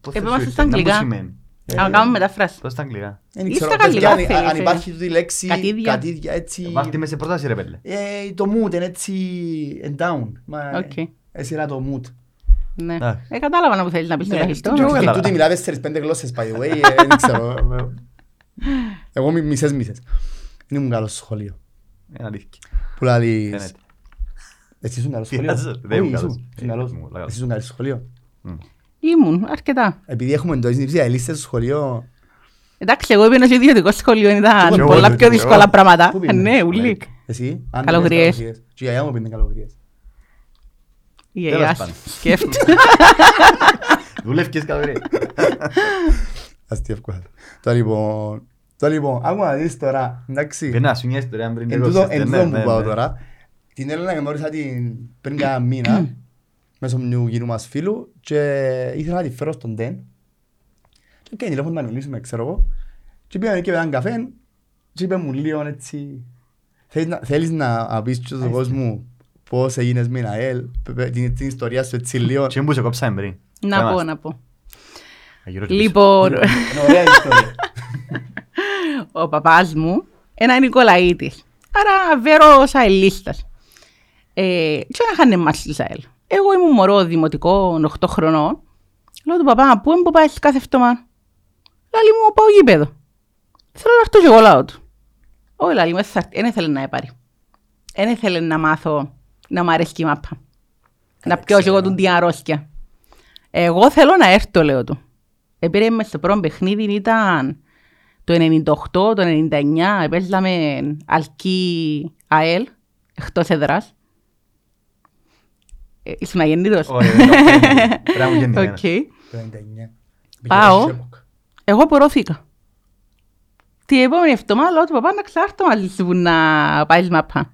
Πώς Ε, θα είμαστε σου στα ήρθε, να μου αγγλικά. Σημαίνει. Αν κάνουμε μεταφράση. Πώς στα αγγλικά. Δεν Ή ξέρω, στα παιδιά, γαλλικά αν- θέλεις, αν ε. υπάρχει αυτή η λέξη Κατίδια. κατίδια έτσι Βάλτε με σε πρόταση ρε πέλε. ε, το mood είναι έτσι ε, down. Μα, Οκ. ε, Εσύρα το mood. Ναι. Εντάξει. Ε, κατάλαβα να που θέλεις να πεις το Ναι, καθιστό. και εγώ και κατάλαβα. τούτη μιλά τέσσερις-πέντε γλώσσες, by the way, ε, δεν ξέρω. Εγώ μι- μισές μισές. Δεν ήμουν καλός στο σχολείο. Είναι αλήθεια. Που λαλείς... Φαίνεται. Εσύ ήσουν καλός στο Πειράζει, σχολείο; δεν ήμουν Όχι, καλός. ήσουν- ήσουν καλός. Ε, ήμουν καλός. Εσύ ήσουν καλός στο σχολείο; Μμ. Ήμουν, αρκετά. Επειδή έχουμε το ειδήσεις στο σχολείο... Εντάξει, εγώ πήγαινα σε ιδιωτικό σχολείο, ήταν Και εγώ, πολλά και πιο εγώ. δύσκολα πράγματα. Πού Ε, πήγαινες; Ναι, ούλοι. Εσύ, αν Καλογριές. πήγαινες καλογριές. Και η γιαγιά μου πήγαινε καλογριές. Η Τέλος γιαγιά πάντων. σκέφτεται. Δουλεύκες καλή. Αστείευκο. Το λοιπόν... Το λοιπόν, άκουμα να δεις τώρα, εντάξει. Πήγαινα να σου μια ιστορία πριν Εν λίγο τούτο- σύστε, εν ναι, τούτο ναι, που πάω ναι. τώρα. Την Έλληνα γνώρισα την πριν κάνα μήνα μέσω μιου κοινού μας φίλου και ήθελα να τη φέρω στον ΤΕΝ και έκανε τηλέφωνο να μιλήσουμε, ξέρω εγώ και πήγαμε και με έναν καφέ και είπε μου λίγο έτσι θέλεις να, θέλεις να πεις στον κόσμο πώς έγινες με την ΑΕΛ, π- π- την, την ιστορία σου έτσι λίγο. Τι που σε κόψαμε πριν. Να Πέμας. πω, να πω. Αγυρός πίσω. Λοιπόν, Είναι ωραία ιστορία. ο παπάς μου ένα Νικολαίτης. Άρα βέρος αελίστας. Ε, και να είχαν μάτς της ΑΕΛ. Εγώ ήμουν μωρό δημοτικό 8 χρονών. Λέω του παπά, πού είναι που πάει κάθε εβδομάδα; Λάλη μου, πάω γήπεδο. Θέλω να έρθω και εγώ λάω του. Όχι, λάλη μου, δεν ήθελε να έπαρει. Δεν ήθελε να μάθω να μου αρέσει η μάπα. Να πιω και εγώ του την αρρώστια. Εγώ θέλω να έρθω, λέω του. Επήρε με στο πρώτο παιχνίδι, ήταν το 98, το 99, παίζαμε αλκή ΑΕΛ, εκτός έδρας. Ε, Ήσουν αγεννήτος. Όχι, δεν το ξέρω. Πρέπει να μου γίνει εμένα. Οκ. Το 99. Πάω. Πήγε στο Εγώ πορώθηκα. Την επόμενη εβδομάδα λέω του παπά να ξάρτω μαζί σου που να πάει μάππα.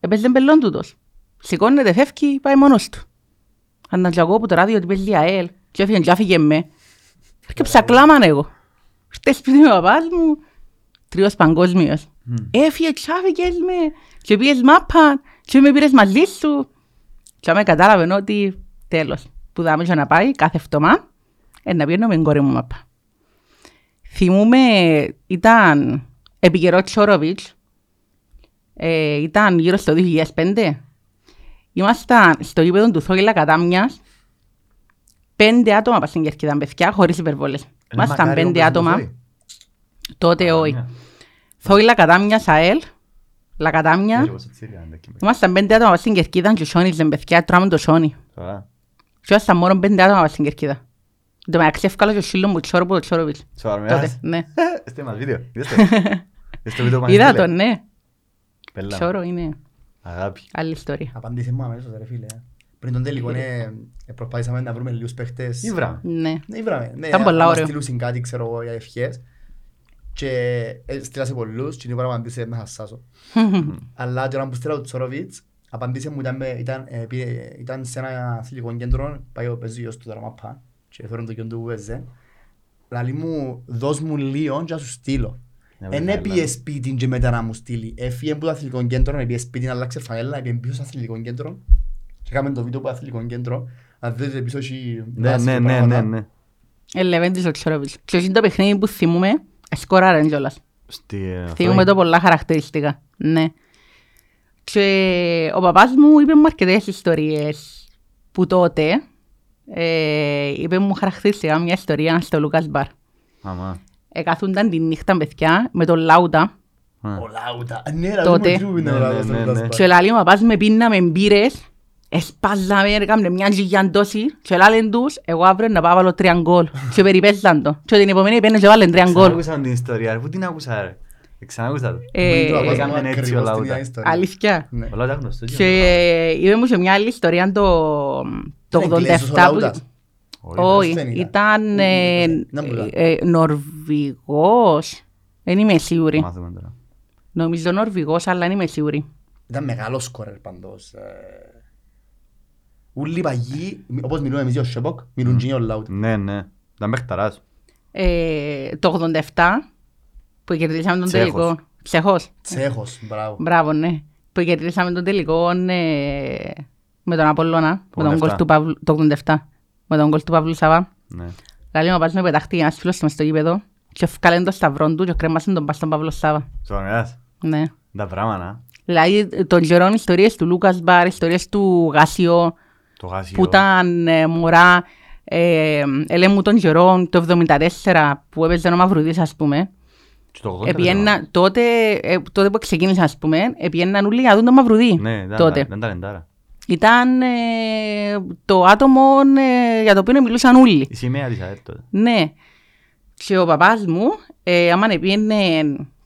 Έπαιζε μπελόν τούτος. Σηκώνεται, φεύγει, πάει μόνος του. Αν να τζαγώ που το ράδιο ότι παίζει ΑΕΛ και έφυγε και άφηγε με. Έρκεψα κλάμαν εγώ. Ήρθε σπίτι με ο παπάς μου, τρίος παγκόσμιος. Έφυγε και άφηγες με και πήγες μάπα και με πήρες μαζί σου. Και άμα κατάλαβε ότι τέλος, που δάμε και να πάει κάθε εβδομάδα, ε, να πιένω με την κόρη μου μάπα. Θυμούμαι, ήταν επικαιρός Τσόροβιτς, ε, ήταν γύρω στο 2005. Ήμασταν στο γήπεδο του Θόγηλα Κατάμιας, πέντε άτομα πας στην Κερκίδα, παιδιά, χωρίς υπερβόλες. Είναι Ήμασταν μακάρι πέντε όπως άτομα, το τότε όχι. Κατάμια. Θόγηλα Κατάμιας, ΑΕΛ, Λακατάμια. Έτσι όπως έτσι, ρε, αντέκει με. Ήμασταν πέντε άτομα πας στην Κερκίδα και σιόνιζε, παιδιά, τρώμε το σιόνι. Σοβαρά. Και ήμασταν μόνο πέντε άτομα πας στην Κερκίδα. Εν τω μεταξύ εύκολα και ο σύλλο μου Τσόρο που το Τσόροβιτς. Σοβαρά, Τότε, μιλάς. ναι. Είστε μας βίντεο. Είδες το. Είδες το βίντεο που Είδα ανέστειλε. τον, ναι. Πέλα μου. Τσόρο είναι Αγάπη. άλλη ιστορία. Απαντήσε μου αμέσως ρε φίλε. Πριν τον τελικό ε, ε, προσπάθησαμε να βρούμε λίγους παίχτες. Ήβρα. Ναι. Ναι, ήβραμε. Ναι, Ήταν πολλά άμα ωραίο. στείλουν κάτι, ξέρω εγώ, για ευχές. Και ε, στείλα σε πολλούς και την ώρα απαντήσε να χασάσω. Αλλά την ώρα που στείλα ο Τσοροβίτς, απαντήσε μου ήταν, με- ήταν, ε, πήγε- ήταν σε ένα αθλητικό κέντρο, πάει ο παίζει γιος του τώρα μαπά και φέρουν το κέντρο που παίζε. Λαλή μου, δώσ' μου λίγο και να σου στείλω. Να Εν βρει έπιε φαέλα. σπίτι και μετά να μου στείλει. Έφυγε από το αθλητικό κέντρο, έπιε σπίτι να αλλάξει φαέλα, έπιε πίσω στο αθλητικό κέντρο. Και έκαμε το βίντεο από το αθλητικό κέντρο. Αν δείτε πίσω έχει Ναι, δάση ναι, και ναι, πράγματα. ναι, ναι. Ελεβέντης ο Τσόροβιτς. Και όχι το παιχνίδι που θυμούμε, σκοράρεν κιόλας. Στη, ε, Θυμούμε Θόη. το πολλά χαρακτηριστικά. Ναι. Και ο παπάς μου είπε μου αρκετές ιστορίες που τότε ε, είπε μου χαρακτηριστικά μια ιστορία στο Λούκας Μπαρ. Αμά. Εκάθονταν τη νύχτα παιδιά με τον Λάουτα Α. Ο Λάουτα. Ναι, ρε, Τότε. δούμε τι Ναι, είναι ο ναι, Λάουτα στο ναι, Λούκας ναι. Μπαρ. και λέει ο παπάς με πίναμε μπύρες εσπάζαμε, έκαμε μια γιγαντώση και λάλεν τους εγώ αύριο να πάω βάλω τρία γκολ και περιπέζαν το και την επομένη πένε και βάλεν τρία γκολ. Ξανάκουσα την ιστορία, ρε. Πού την άκουσα, ρε. Ε, Ξανάκουσα το. Ε, Το παπάς μου έκαμε έτσι ακριβώς ο την Λάουτα. ίδια ιστορία. Αλήθεια. Ναι. Ο Λάουτα γνωστός. Και είπε μου σε μια άλλη ιστορία το, το Είναι Εγγλέζος ο 87 Λάουτας. που... Όχι, δεν ήταν. ήταν ε, Να μου λέει. ε, Νορβηγός. Δεν είμαι σίγουρη. Μάθουμε τώρα. Νομίζω Νορβηγός, αλλά δεν είμαι σίγουρη. Ήταν μεγάλο σκόρερ πάντως. Ε. Ούλοι οι παγιοί, όπως μιλούμε εμείς για ο Σεποκ, μιλούν και για ο Λάουτ. Ναι, ναι. Ήταν παιχταράς. Ε, το 87 που κερδίσαμε τον Τσέχος. τελικό. Τσεχός. Τσέχος, μπράβο. Μπράβο, ναι. Που κερδίσαμε τον τελικό ε, με τον Απόλλωνα, με τον 87. γκολ του Παύλου, το 87, με τον γκολ του Παύλου Σαββά. Ναι. Λαλή μου πας με πετάχτη ένας φίλος μες στο γήπεδο και ευκάλεν το σταυρό του και κρέμασαν τον πας στον Παύλος Σάββα. Σοβαράς. Ναι. Τα πράγματα. Δηλαδή των καιρών ιστορίες του Λούκας Μπαρ, ιστορίες του Γάσιο Το γάσιο. Που ήταν ε, μωρά, ε, ελέ μου των καιρών το 74 που έπαιζε ο Μαυρουδής ας πούμε. Και το 80 Επιένα, τότε, ε, τότε που ξεκίνησα ας πούμε, επιέναν όλοι να δουν τον Μαυρουδή Ναι, ήταν- τότε. ήταν ταλεντάρα. Ήταν ε, το άτομο ε, για το οποίο μιλούσαν όλοι. Η σημαία της ΑΕΤ τότε. Ναι. Και ο παπάς μου, ε, άμα πήγαινε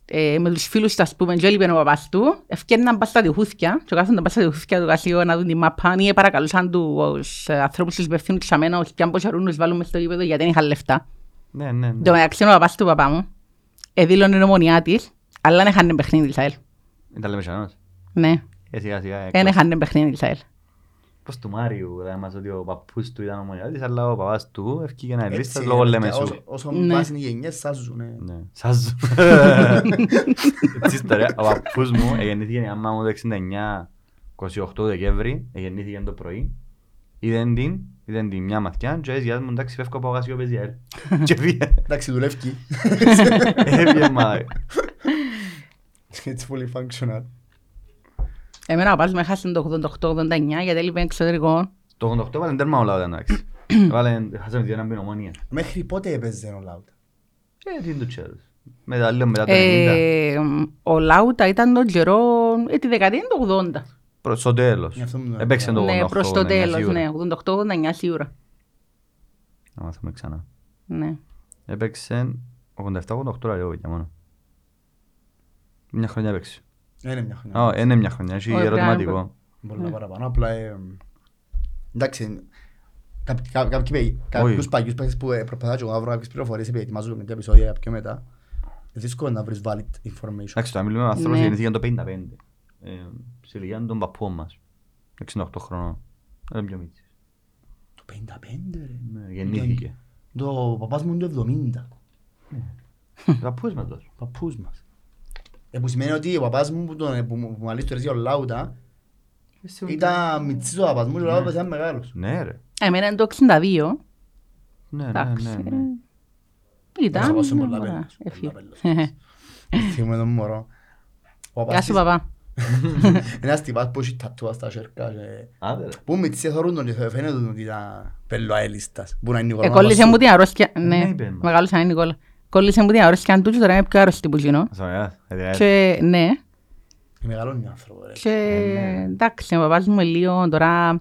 ε, με τους φίλους του, ας πούμε, και έλειπε ο παπάς του, ευκαιρναν πας στα διχούθια και κάθονταν πας στα διχούθια του Κασίου να δουν τη μαπά ή παρακαλούσαν τους ε, ανθρώπους τους υπευθύνους τους αμένα όχι πιαν πόσο αρούν τους βάλουν μες στο γήπεδο γιατί δεν είχαν λεφτά. Ναι, ναι, Το ναι. μεταξύ ο παπάς του παπά μου εδήλωνε νομονιά της, αλλά δεν είχαν παιχνίδι της ΑΕΛ. Ήταν λεμεσανός. Ναι, Ε, σιγά σιγά. δεν έκλαψε. είχαν παιχνίδι της ΑΕΛ. Πώς του Μάριου, δηλαδή μας ότι ο παππούς του ήταν ομονιάτης, αλλά ο παπάς του ευκήγε ένα Έτσι, λίστα ρε, λόγω παιδιά, Λεμεσού. όσο- Όσο Ναι. πάσουν οι γενιές, σάζουν. ε. Ναι. Σας Έτσι ιστορία. Ο παππούς μου γεννήθηκε η μαμά μου το 69, 28 Δεκέμβρη, γεννήθηκε το πρωί. Είδεν την, είδεν την μια μαθιά και έτσι μου εντάξει φεύγω από αγάσιο παίζει αέρ. Και φύγε. Εντάξει, δουλεύει. Έφυγε μα. Έτσι πολύ functional. Εμένα ο παπάς μου έχασε το 88-89 γιατί έλειπε εξωτερικό. Το 88 βάλε τέρμα όλα εντάξει. Βάλε, χάσαμε την έναν ομόνια. Μέχρι πότε έπαιζε ο Λάουτ. Ε, τι είναι το τσέρος. Μετά, λέω μετά το 90. Ε, ο Λάουτα ήταν τον καιρό, ε, τη δεκαετία του 80. Προς το τέλος. Γι' αυτό μου το Έπαιξε το 88. Ναι, προς το 89 τέλος, σίγουρα. ναι, 88-89 σίγουρα. Να μάθουμε ξανά. Ναι. Έπαιξε 87-88 λέω για μόνο. Μια χρονιά έπαιξε. Είναι μια χρονιά. Α, είναι μια χρονιά, έχει Όχι, ερωτηματικό. Πολλά παραπάνω. Απλά, ε, εντάξει, κάποιοι- κα- κάποιοι παίοι- κάποιους παγιούς παίκτες που ε, προσπαθώ και εγώ να βρω κάποιες πληροφορίες επειδή ετοιμάζω κάποια επεισόδια πιο μετά. Είναι δύσκολο να βρεις valid information. Εντάξει, τώρα μιλούμε με άνθρωπος Ναι. που γεννήθηκε το 55. Ε, Σε ηλικία των παππών μας. 68 χρονών. Είναι πιο μίτσις. Το 55 ρε. Ναι, Γεννήθηκε. Το ο παπάς μου είναι το 70. Οι παππούς μας τόσο. Παππούς μας. Ε, που σημαίνει ότι ο παπάς μου που, τον, που, μου- που μου αλείς τώρα για ο Λάουτα ήταν μητσής ο παπάς μου και ο Λάουτας ήταν μεγάλος. Ναι ρε. Εμένα είναι το 62. Ναι, ναι, Εντάξει. ναι, ναι. Ήταν. Μέσα από όσο ναι, πολλά ωραία, πέλος, έφυγε. πολλά πέλος. Θυμούμαι τον μωρό. Ο Γεια παπάς σου της- παπά. Ένας τυπάς που έχει τατούα στα σέρκα και... Άντε ρε. Που μητσί θωρούν τον και θα φαίνεται ότι ήταν πελοαέλιστας. Που να είναι η Ε, Νικόλα κόλλησε Μαμασού. μου την αρρώστια. Ναι, Ναι, είπε μας. μεγάλωσα είναι η Νικόλα. Κόλλησε μου την αρρώστια του και τώρα είναι πιο αρρώστη που γίνω. Ας ωραία, ε, ε, Και ναι, Μεγαλώνει ο άνθρωπος, ρε. και ναι. εντάξει, ο παπάς μου λίγο τώρα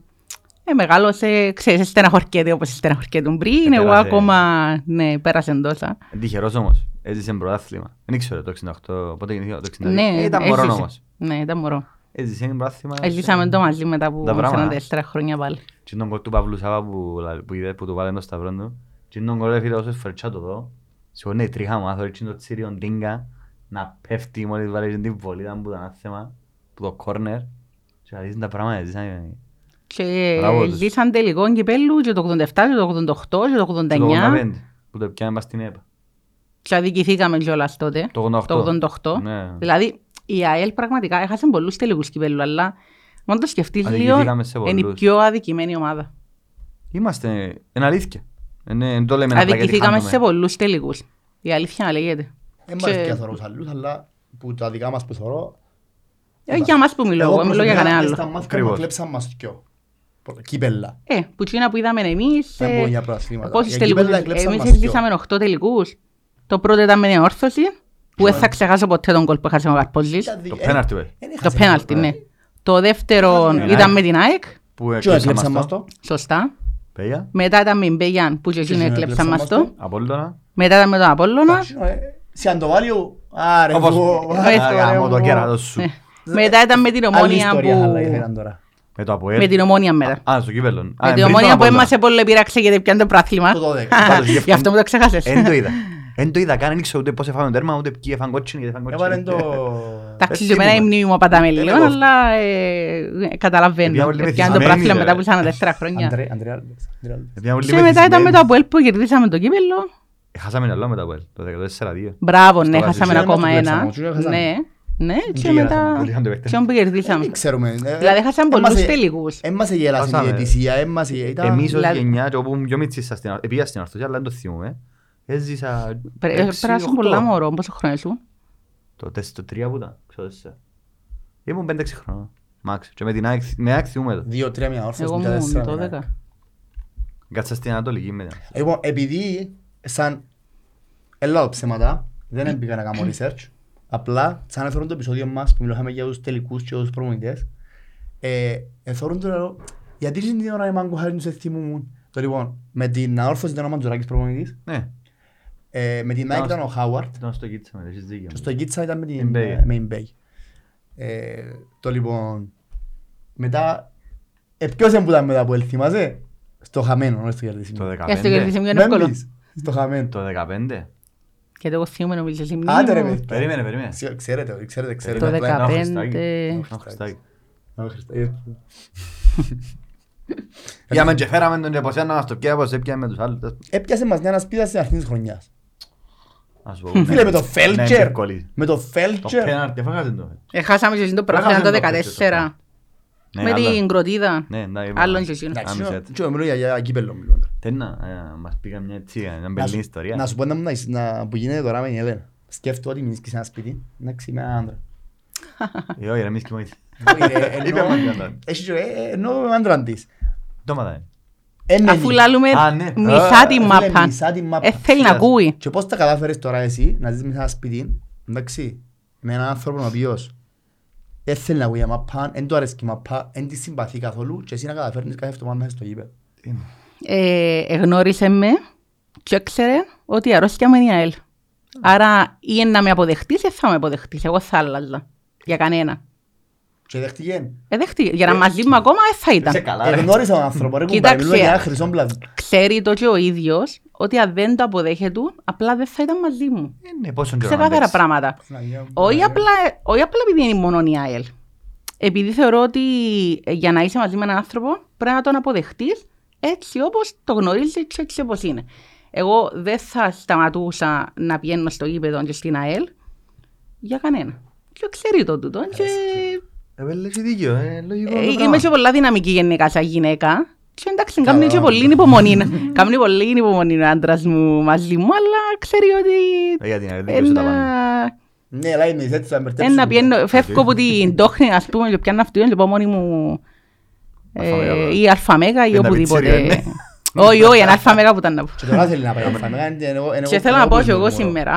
ε, μεγάλωσε, ξέρεις, στεναχωρκέται όπως στεναχωρκέτουν πριν, εγώ Πέρασε. ακόμα, ναι, πέρασε τόσα. Είναι τυχερός όμως. Έζησε πρωτάθλημα. Δεν ήξερε το 68, πότε γεννήθηκε το 69. Ναι, Ε, Ήταν μωρό έζησε. όμως. Ναι, ήταν μωρό. Έζησε ένα πρωτάθλημα. Έζησαμε το μαζί μετά από Τα πράγματα. 44 χρόνια πάλι. Και τον κόλ του Παύλου Σάβα που, λα- που είδε που του βάλε το σταυρό του. Και τον κόλ έφυγε όσες φορές το δω. Σηκώνει η τρίχα μου, άθωρε το τσίριον τίγκα να πέφτει μόλις βάλε την βολίδα που ήταν άθεμα, που το κόρνερ. Και να δεις τα πράγματα, ζήσαν Και Μπράβο τους. ζήσαν τελικό κυπέλου και το 87 και το 88 και το 89 85 που το πιάνε πας στην ΕΠΑ. και αδικηθήκαμε κιόλας τότε. Το 88. Το 88. Ναι. Δηλαδή η ΑΕΛ πραγματικά έχασε πολλούς τελικούς κυπέλους, αλλά μόνο το σκεφτείς λίγο, Αδικηθήκαμε σε είναι η πολλούς. πιο αδικημένη ομάδα. Είμαστε, είναι αλήθεια. Είναι, δεν το λέμε απλά γιατί Αδικηθήκαμε σε χάνουμε. πολλούς τελικούς. Η αλήθεια λέγεται. Δεν μ' αρέσει Και- και θωρώ τους άλλους, αλλά που τα δικά μας που θωρώ... Ε, για μας που μιλώ, εγώ μιλώ για προσωπικά, κανένα μες άλλο. στα μάτια μου Ακριβώς. κλέψαν μας δυο. Κύπελλα. Ε, που τσίνα που είδαμε εμείς, Δεν ε, πω για πρωταθλήματα. πόσους Για τελικούς, κύπελλα κλέψαν εμείς μας δυο. ζήσαμε 8 τελικούς. Το πρώτο ήταν με την όρθωση, που δεν θα ξεχάσω ποτέ τον κόλ που έχασε ο Καρπόζης. Ήταν δι- Το ε, πέναλτι, βε. δεν Το έχασε πέναλτι, τίποτα. ναι. Το δεύτερο Ναι, ήταν ναι. με την ΑΕΚ, Που Και έκλεψαν έκλεψαν μας μας το. το. σωστά. Παιδιά, Μετά ήταν με την Μπέγιαν, που και εκείνο εκείνο έκλεψαν έκλεψαν μας μας το. το. Απόλλωνα. Μετά ήταν με τον Απόλλωνα. Εντάξει, ε, Σε Αντοβάλιο, άρε Όπως- εγώ, Ε, άρε, Α, γάμο το εγώ. κέρατος σου. Ε, Μετά ήταν με την Άλλη Ομόνια ιστορία, αλλά που... ήθελαν τώρα. Με το Αποέλ. Με την ομόνια μετά. Α, στο κύπελλο. Α, Με πριν την τον ομόνια που Απόλλωνα. έμασε πολύ πειράξε γιατί πιάνε το πράθλημα. Το 12. Πάντως, γι' Γι' αυτό μου το ξέχασες. Εν το είδα. Εν το είδα καν, δεν ήξερα ούτε πώς έφαγαν το τέρμα, ούτε ποιοι έφαγαν κότσινη, γιατί έφαγαν Έβαλε κότσινη. το... Εντάξει, Έτσι και εμένα η ήμουν. μνήμη μου απατάμε λίγο, εγώ- αλλά ε, ε, καταλαβαίνω. Επειδή όλοι Πιάνε το μεθυσμένοι, πράθλημα ρε. μετά που ήσαν τέσσερα χρόνια. Αντρέ- Αντρέα Άλβεξ, Αντρέα Άλβεξ. Επειδή όλοι Και μετά ήταν μεθυσμένοι. με το Αποέλ που κερδίσαμε το κύπελλο. Ε, Χάσαμε άλλο με το Αποέλ, το 14-2. Μπράβο, ναι, Στο χάσαμε Βασιλείο ακόμα μας το ένα. κλέψαμε, τσούγια χάσαμε. Ναι, ναι, και γελάσαμε, μετά πολύ είχαν το παίχτε. ποιον που κερδίσαμε. Δεν ξέρουμε. ε, Δηλαδή χάσαμε πολλούς έμασε- τελικούς. Έμασε γέλασε η Χάσαμε. διαιτησία, έμασε... ήταν- Εμείς ως δηλαδή- γενιά, και όπου πιο μίτσις σας στην- επήγα στην Ορθωσία, αλλά δεν το θυμούμαι. Έζησα Πρέ- έξι, Πέρασαν οχτώ. πολλά μωρό, πόσο χρόνο ήσουν; Το τεστ το τρία που ήταν, ξέρω τέσσερα. Ήμουν πέντε-έξι χρόνια. Μάξ. Και με την ΑΕΚ, με ΑΕΚ θυμούμαι το. Δύο-τρία μια όρθος, Εγώ μετά ήμουν τέσσερα, το ναι. 12. Κάτσα στην Ανατολική με την. Λοιπόν, επειδή σαν έλα ψέματα, δεν έμπηκα να κάνω research, απλά σαν έφεραν το επεισόδιο μας που μιλούσαμε για τους τελικούς και τους προμονητές, ε, εθώρουν το λέω, γιατί την ώρα η Μάγκο Χάριν σε θυμούμουν. Το λοιπόν, με την αόρθωση ήταν ο Μαντζουράκης προμονητής, Ναι, ε, με την Nike ήταν ο Χάουαρτ, ήταν στο κίτσα με, έχεις δίκιο. και στο Κίτσα ήταν με την Εμπέι. ε, με την Μπέι. Ε, Το λοιπόν, μετά, ε, ποιος είναι που ήταν μετά που θυμάσαι, στο χαμένο, όχι στο Το κερδίσιμο. Και στο 15. κερδίσιμο είναι Δεν εύκολο. πεις, στο χαμένο. Το 15. Γιατί εγώ θυμούμαι νομίζω σε Άντε ρε μνήμη μου. παιδιά. Περίμενε, περίμενε. Ξέ- Ξέρετε, ξέρετε, ξέρετε. Το Περίμενε, απλά ένα 15. Χριστάκι. Ένα Χριστάκι. Α, Χριστέ, ε. Πήγαμε και φέραμε τον και από σένα να μας το πιάει, όπως έπιαμε με τους άλλους. Έπιασε μας μια σπίδα στην αρχής της χρονιάς. Ας πω, ναι. Φίλε, με το Ναι, Φέλτσερ. εύκολη. Με το Το Φέλτσερ. πέναρτι, έφαγατε το. Ε, Χάσαμε και εσύ το Έχασαν πράθλημα το το 14. Ναι, Με αλλά- την κροτίδα. Ναι, εντάξει. Άλλον και εσύ. Εντάξει, Άμεσα τσο- έτσι. τσο, μιλώ για- για κύπελλο μιλώ τώρα. Τι να, ε, μας πήγαν μια έτσι, μια Να μπελή σου- ιστορία. Να σου πω να μου να- να- που γίνεται τώρα με την Ελένα. Σκέφτομαι ότι μείνεις και σε ένα σπίτι, εντάξει, με έναν άντρα. Ε, όχι, ρε, εμείς κοιμόμαστε. Όχι, ε, Είπε εννοώ- μας για να- έχει και- ε, εννοώ με άντρα της. Το μάτα, Ε, ναι, Αφού ναι. λαλούμε Α, ναι. μισά Α, τη Φίλε, μάπα. μισά τη μάπα. Ε, θέλει να Σιγά. ακούει. Και πώς τα κατάφερες τώρα εσύ να ζεις μέσα σε ένα σπίτι, εντάξει, με έναν άνθρωπο ο οποίος δεν θέλει να ακούει για μαπά, δεν του αρέσει η μαπά, δεν τη συμπαθεί καθόλου και εσύ να καταφέρνεις κάθε εβδομάδα μέσα στο γήπεδο. Ε, εγνώρισε με και έξερε ότι η αρρώστια μου είναι η ΑΕΛ. Άρα ή είναι να με αποδεχτείς ή θα με αποδεχτείς. Εγώ θα άλλαζα. Για κανένα. Και δέχτηκε. Ε, δέχτηκε. Για να μαζί μου ακόμα ε, θα Είσαι ήταν. καλά, ρε. Εγνώρισα τον άνθρωπο, ρε Κοίταξε. κουμπάρε, μιλούμε για ένα χρυσό πλάσμα. Ξέρει το και ο ίδιος ότι αν δεν το αποδέχεται, απλά δεν θα ήταν μαζί μου. Ε, ναι, πόσον καιρό να Ξεκάθαρα παίξεις. πράγματα. Όχι απλά, όχι απλά επειδή είναι μόνο η ΑΕΛ. Επειδή θεωρώ ότι ε, για να είσαι μαζί με έναν άνθρωπο πρέπει να τον αποδεχτείς έτσι όπως το γνωρίζεις και έτσι όπως είναι. Εγώ δεν θα σταματούσα να πηγαίνω στο γήπεδο και στην ΑΕΛ για κανένα. Και ξέρει το τούτο. Και... Ε, βέβαια, έχει δίκιο, ε, λογικό το Ε, πράγμα. Είμαι και πολλά δυναμική γενικά σαν γυναίκα. Και εντάξει, Καλά, κάνει και ναι. πολύ υπομονή. Κάνει πολύ υπομονή ο άντρας μου μαζί μου, αλλά ξέρει ότι Ε, γιατί να δικαιούσε τα πάντα. ένα... Ναι, αλλά είναι έτσι θα μπερδέψουμε. Ένα πιένω, φεύγω από την τόχνη, ας πούμε, και πιάνω αυτού και πάω μόνη μου Αλφα-μέγα, ε, ή αλφαμέγα ή Ένα οπουδήποτε. πιτσίριο, ναι. Όχι, όχι, ένα αλφαμέγα που ήταν να πω. Και τώρα θέλει να πάει αλφα, μεγάλη, είναι εγώ- είναι Και εγώ- θέλω να εγώ πω που και εγώ μουρμουρώ. σήμερα,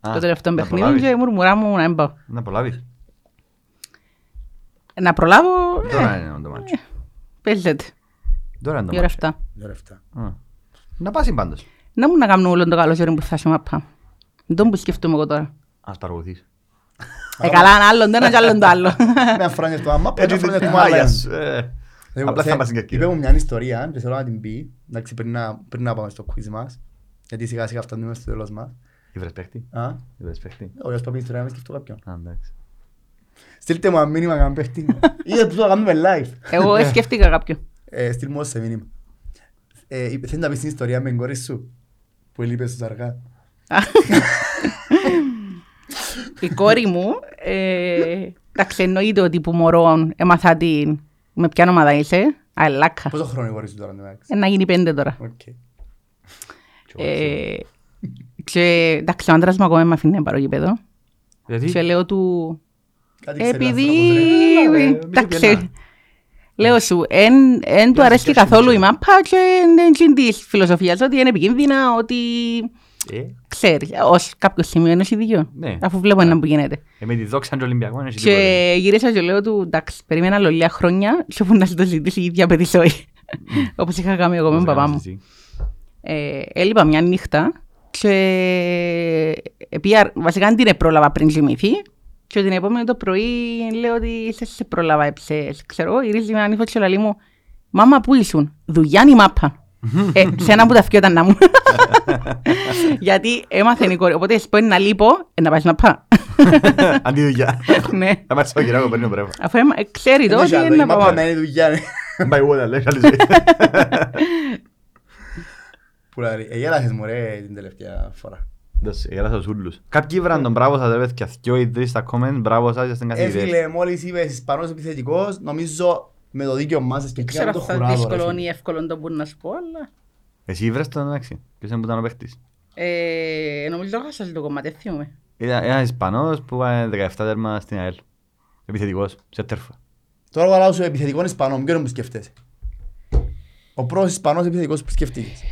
Α, το τελευταίο να παιχνίδι προλάβεις. και μουρμουρά μου να μην πάω. Να προλάβεις. Να προλάβω, Τώρα ε, είναι το μάτσο. παίζεται, Τώρα είναι η το ώρα μάτσο. αυτά. Ωραία, αυτά. Α. Να πάσει πάντως. Να μου να κάνουμε όλο το καλό ζόρι που θα σου μαπά. Δεν τον που σκέφτομαι εγώ τώρα. Ας παρακολουθείς. Ε, καλά, ένα άλλον το ένα και άλλον το άλλο. Μια φορά είναι το άμα, Έτσι μια φορά είναι είναι το άλλο. μάγια σου. ε. Λοιπόν, Απλά θε- θα μας συγκερκεί. Είπε μου μια ιστορία και θέλω να την πει, εντάξει, πριν να- πριν να πάμε στο quiz μας, γιατί σιγά σιγά φτάνουμε στο τέλος μας. Ήβρες παίχτη. Α, Ήβρες παίχτη. ο Ιωσ Παπίνης τώρα να μην σκεφτώ κάποιον. Α, εντάξει. Στείλτε μου ένα μήνυμα να παίχτη. Είδε που το κάνουμε live. Εγώ σκέφτηκα κάποιο. Ε, Στείλ μου σε μήνυμα. Ε, είπε- Θέλεις να πεις την ιστορία με την κόρη σου που έλειπε στους αργά. Η κόρη μου, ε, εντάξει, εννοείται ότι που μωρό έμαθα την με ποια ομάδα είσαι, αλάκα. Πόσο χρόνο είναι η κόρη σου τώρα, εντάξει. Ε, Να γίνει πέντε τώρα. Οκ. Ε, και εντάξει, ο άντρας μου ακόμα με αφήνει να πάρω γήπεδο. Γιατί; Και λέω του, Κάτι ξέρει επειδή, άνθρωπος, ρε. Έλα, ρε, μη σε εντάξει, πιένα. λέω σου, εν, εν του αρέσει καθόλου η μάπα και εν της φιλοσοφίας ότι είναι επικίνδυνα, ότι Ε, ξέρεις, ως κάποιο σημείο είναι δίκιο, Ναι. αφού βλέπω ένα που γίνεται. ε, με τη δόξα του Ολυμπιακού είναι τίποτα. Και γύρισα και λέω του, εντάξει, περίμενα άλλο λίγα χρόνια και όπου να σου το ζητήσει η ίδια παιδί Όπως είχα κάνει εγώ με τον Πώς παπά έκανες μου. εσύ. Ε, έλειπα μια νύχτα και πήγα, βασικά δεν την πρόλαβα πριν κοιμηθεί Και την επόμενη το πρωί λέω ότι σε, σε πρόλαβα έψες. Ξέρω εγώ, γυρίζει με έναν ύφο και λαλεί μου «Μάμα, πού ήσουν» «Δουλειά είναι η μάπα». ε, σε ένα που τα φκιόταν να μου. Γιατί έμαθε η κόρη. Οπότε σπάει να λείπω, ε, να πάει να πά. Αντί δουλειά. ναι. Θα πάρεις το κυράκο, παίρνει ο πρέφα. Αφού έμα- ε, ξέρει το Δεν ότι έχει άλλο, είναι η να μάπα πάω. μένει δουλειά, ναι. Πάει εγώ, λέει, καλή ζωή. Που λέει, ε, γέλασες μου ρε την τελευταία φορά. Δώσε, γέλασα τους ούλους. Κάποιοι βραν τον μπράβο σας, ρε παιδιά, δυο ή τρεις στα comment, μπράβο σας, είστε Ε, καθηγητές. φίλε, μόλις είπες Ισπανός επιθετικός, νομίζω με το δίκαιο μας Δεν σκεφτήκαμε ξέρω το αν θα χουράδο. ρε, δύσκολο φίλε. ή εύκολο το που να σου πω, αλλά... Εσύ βρες τον εντάξει, ποιος είναι που ήταν ο παίχτης; Ε, νομίζω το χάσα το κομμάτι, δεν θυμούμαι. Ήταν ένας Ισπανός που έκανε 17 τέρμα στην ΑΕΛ. Επιθετικός, σε τέρφα. Τώρα βάλω σου επιθετικό Ισπανό, ποιον που σκέφτεσαι; Ο πρώτος Ισπανός επιθετικός που σκέφτηκες;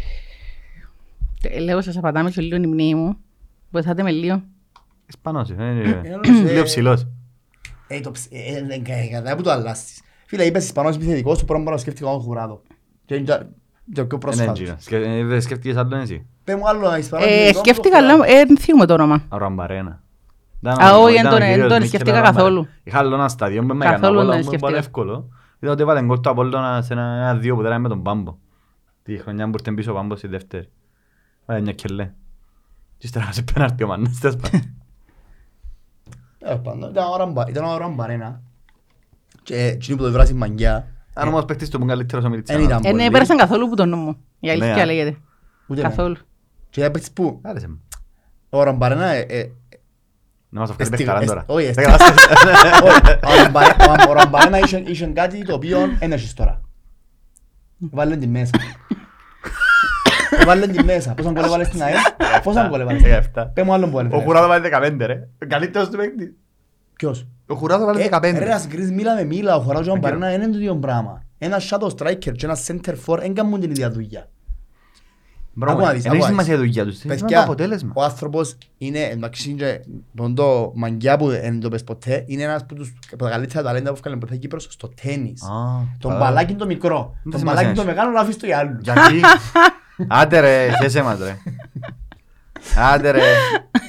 Ε, Λέω σας απαντάμε σε λίγο η μνήμη μου. Βοηθάτε με λίγο. Ισπανός, ε, Ε, είναι λίγο ψηλός. Ε, το ψ- ε, δεν κα- κατά που το αλλάσεις. Φίλε, είπες Ισπανός επιθετικός, το πρώτο πράγμα που σκέφτηκα εγώ χουράδο. Και είναι για- για πιο Είναι πρόσφατος. έτσι. Σκε- ε, δεν Σκέφτηκες άλλο εσύ; Πες μου άλλο Ισπανό Ε, επιθετικό, σκέφτηκα, το χουράδο. αλλά ε, δεν θυμούμαι το όνομα. Αροαμπαρένα. Α, όχι, δεν τον- δεν τον σκέφτηκα καθόλου. Είχα άλλο ένα στάδιο με Καθόλου έκανα δεν όλα, τον μου είναι πολύ σκέφτηκα. εύκολο. Είδα ότι έβαλε γκολ του Απόλλωνα σε ένα ένα δύο που τώρα με τον Πάμπο. Τη χρονιά που ήρθε πίσω ο Πάμπος στη δεύτερη. Βάλε μια κελέ. Και ύστερα σε πέναρτι ο Μannας, τέλος πάντων. Ε, πάντων, ήταν ώρα μπα- Ήταν ώρα μπαρένα. Και εκείνοι που το βράσει μαγιά, Αν όμως παίχτης του που είναι καλύτερος ο Μιλιτσάνα. Εν ήταν. Ε, ναι, Πολύ. πέρασαν καθόλου που τον νόμο. Η Ναι, αλήθεια α. λέγεται. ούτε εμένα. Καθόλου. Και έπαιξες που, Άρεσε μου. ώρα μπαρένα, ε, ε, Να μας το βγάλει Εστί- παιχταράν εσ- τώρα. όχι, Δεν εστί- κατάσταση. όχι, ο Ραμπα- ο Ραμπαρένα είχε- είχε κάτι το οποίο δεν έχεις τώρα. Βάλε την μέσα. Βάλε την μέσα. Πόσα γκολ έβαλες στην ΑΕΛ, πόσα γκολ έβαλες. 17. Πες μου άλλον που Ο έβαλες. Χουράδο βάλει 15 ρε. Ο καλύτερος του παίχτη. Ποιος; Ο Χουράδο βάλει Ε, 15. Ρε, ας κρίνεις μίλα με μίλα, ο Χωράος και ο Μπαρένα είναι το ίδιο πράγμα. Ένα shadow striker και ένα center for δεν κάνουν την ίδια δουλειά. Μπράβο, Άκου να δεις, δεν έχει άκου να σημασία η δουλειά τους. Είναι το Παιδιά, αποτέλεσμα; ο άνθρωπος είναι, εντάξει, είναι το μαγκιά που δεν το πες ποτέ, είναι ένας από τους από τα καλύτερα ταλέντα που έφυγαν ποτέ η Κύπρος στο τένις. Α, Τον καλά. μπαλάκι το μικρό, Δεν τον σημασία μπαλάκι έχει. το μεγάλο να αφήσεις το για άλλους. Γιατί; Άντε ρε, χέσε μας ρε. Άντε ρε.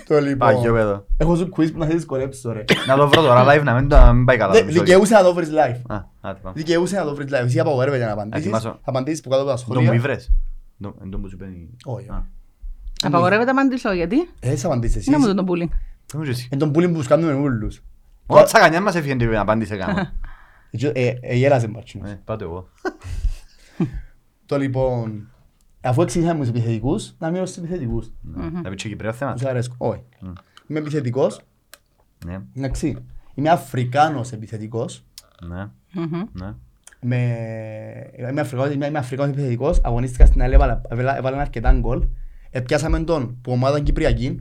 Το λοιπόν. Παγιό παιδό. Έχω σου quiz που να σε δυσκολέψεις τώρα. Να το βρω τώρα live να μην το να μην πάει καλά. Δε- Sorry. Δικαιούσε να το βρεις live. Α, άντε πάμε. Δικαιούσε να το βρεις live. Εσύ απαγορεύεται να απαντήσεις. Ετοιμάσω. Θα απαντήσεις που κάτω από τα Τον μου σχόλια. ήβρες. Τον- Εν τον που σου παίρνει. Όχι. Α. Απαγορεύεται να απαντήσω, γιατί; Ε, θα απαντήσεις εσύ. Είναι μου τον bullying. Δεν μου ζήσει. Εν τον bullying που τους κάνουμε με όλους. Ο τσακανιάς μας έφυγε την απάντηση κάμα. Έτσι, ε, ε, γέλασε μπατσινός. Ε, Πάτε εγώ. Το λοιπόν, αφού εξηγήσαμε τους επιθετικούς, να μείνω στους επιθετικούς. Ναι. Να πεις και Κυπρέο θέμα. Τους αρέσκω. Όχι. Μμ. Είμαι επιθετικός. Ναι, Εντάξει. Είμαι Αφρικάνος επιθετικός. ναι, Μμμ. ναι. Με... Είμαι Αφρικάνος, είμαι, είμαι Αφρικάνος επιθετικός. Αγωνίστηκα στην ΑΕΛ, έβαλα, έβαλα, έβαλα αρκετά γκολ. Επιάσαμε τον που ομάδα Κυπριακή.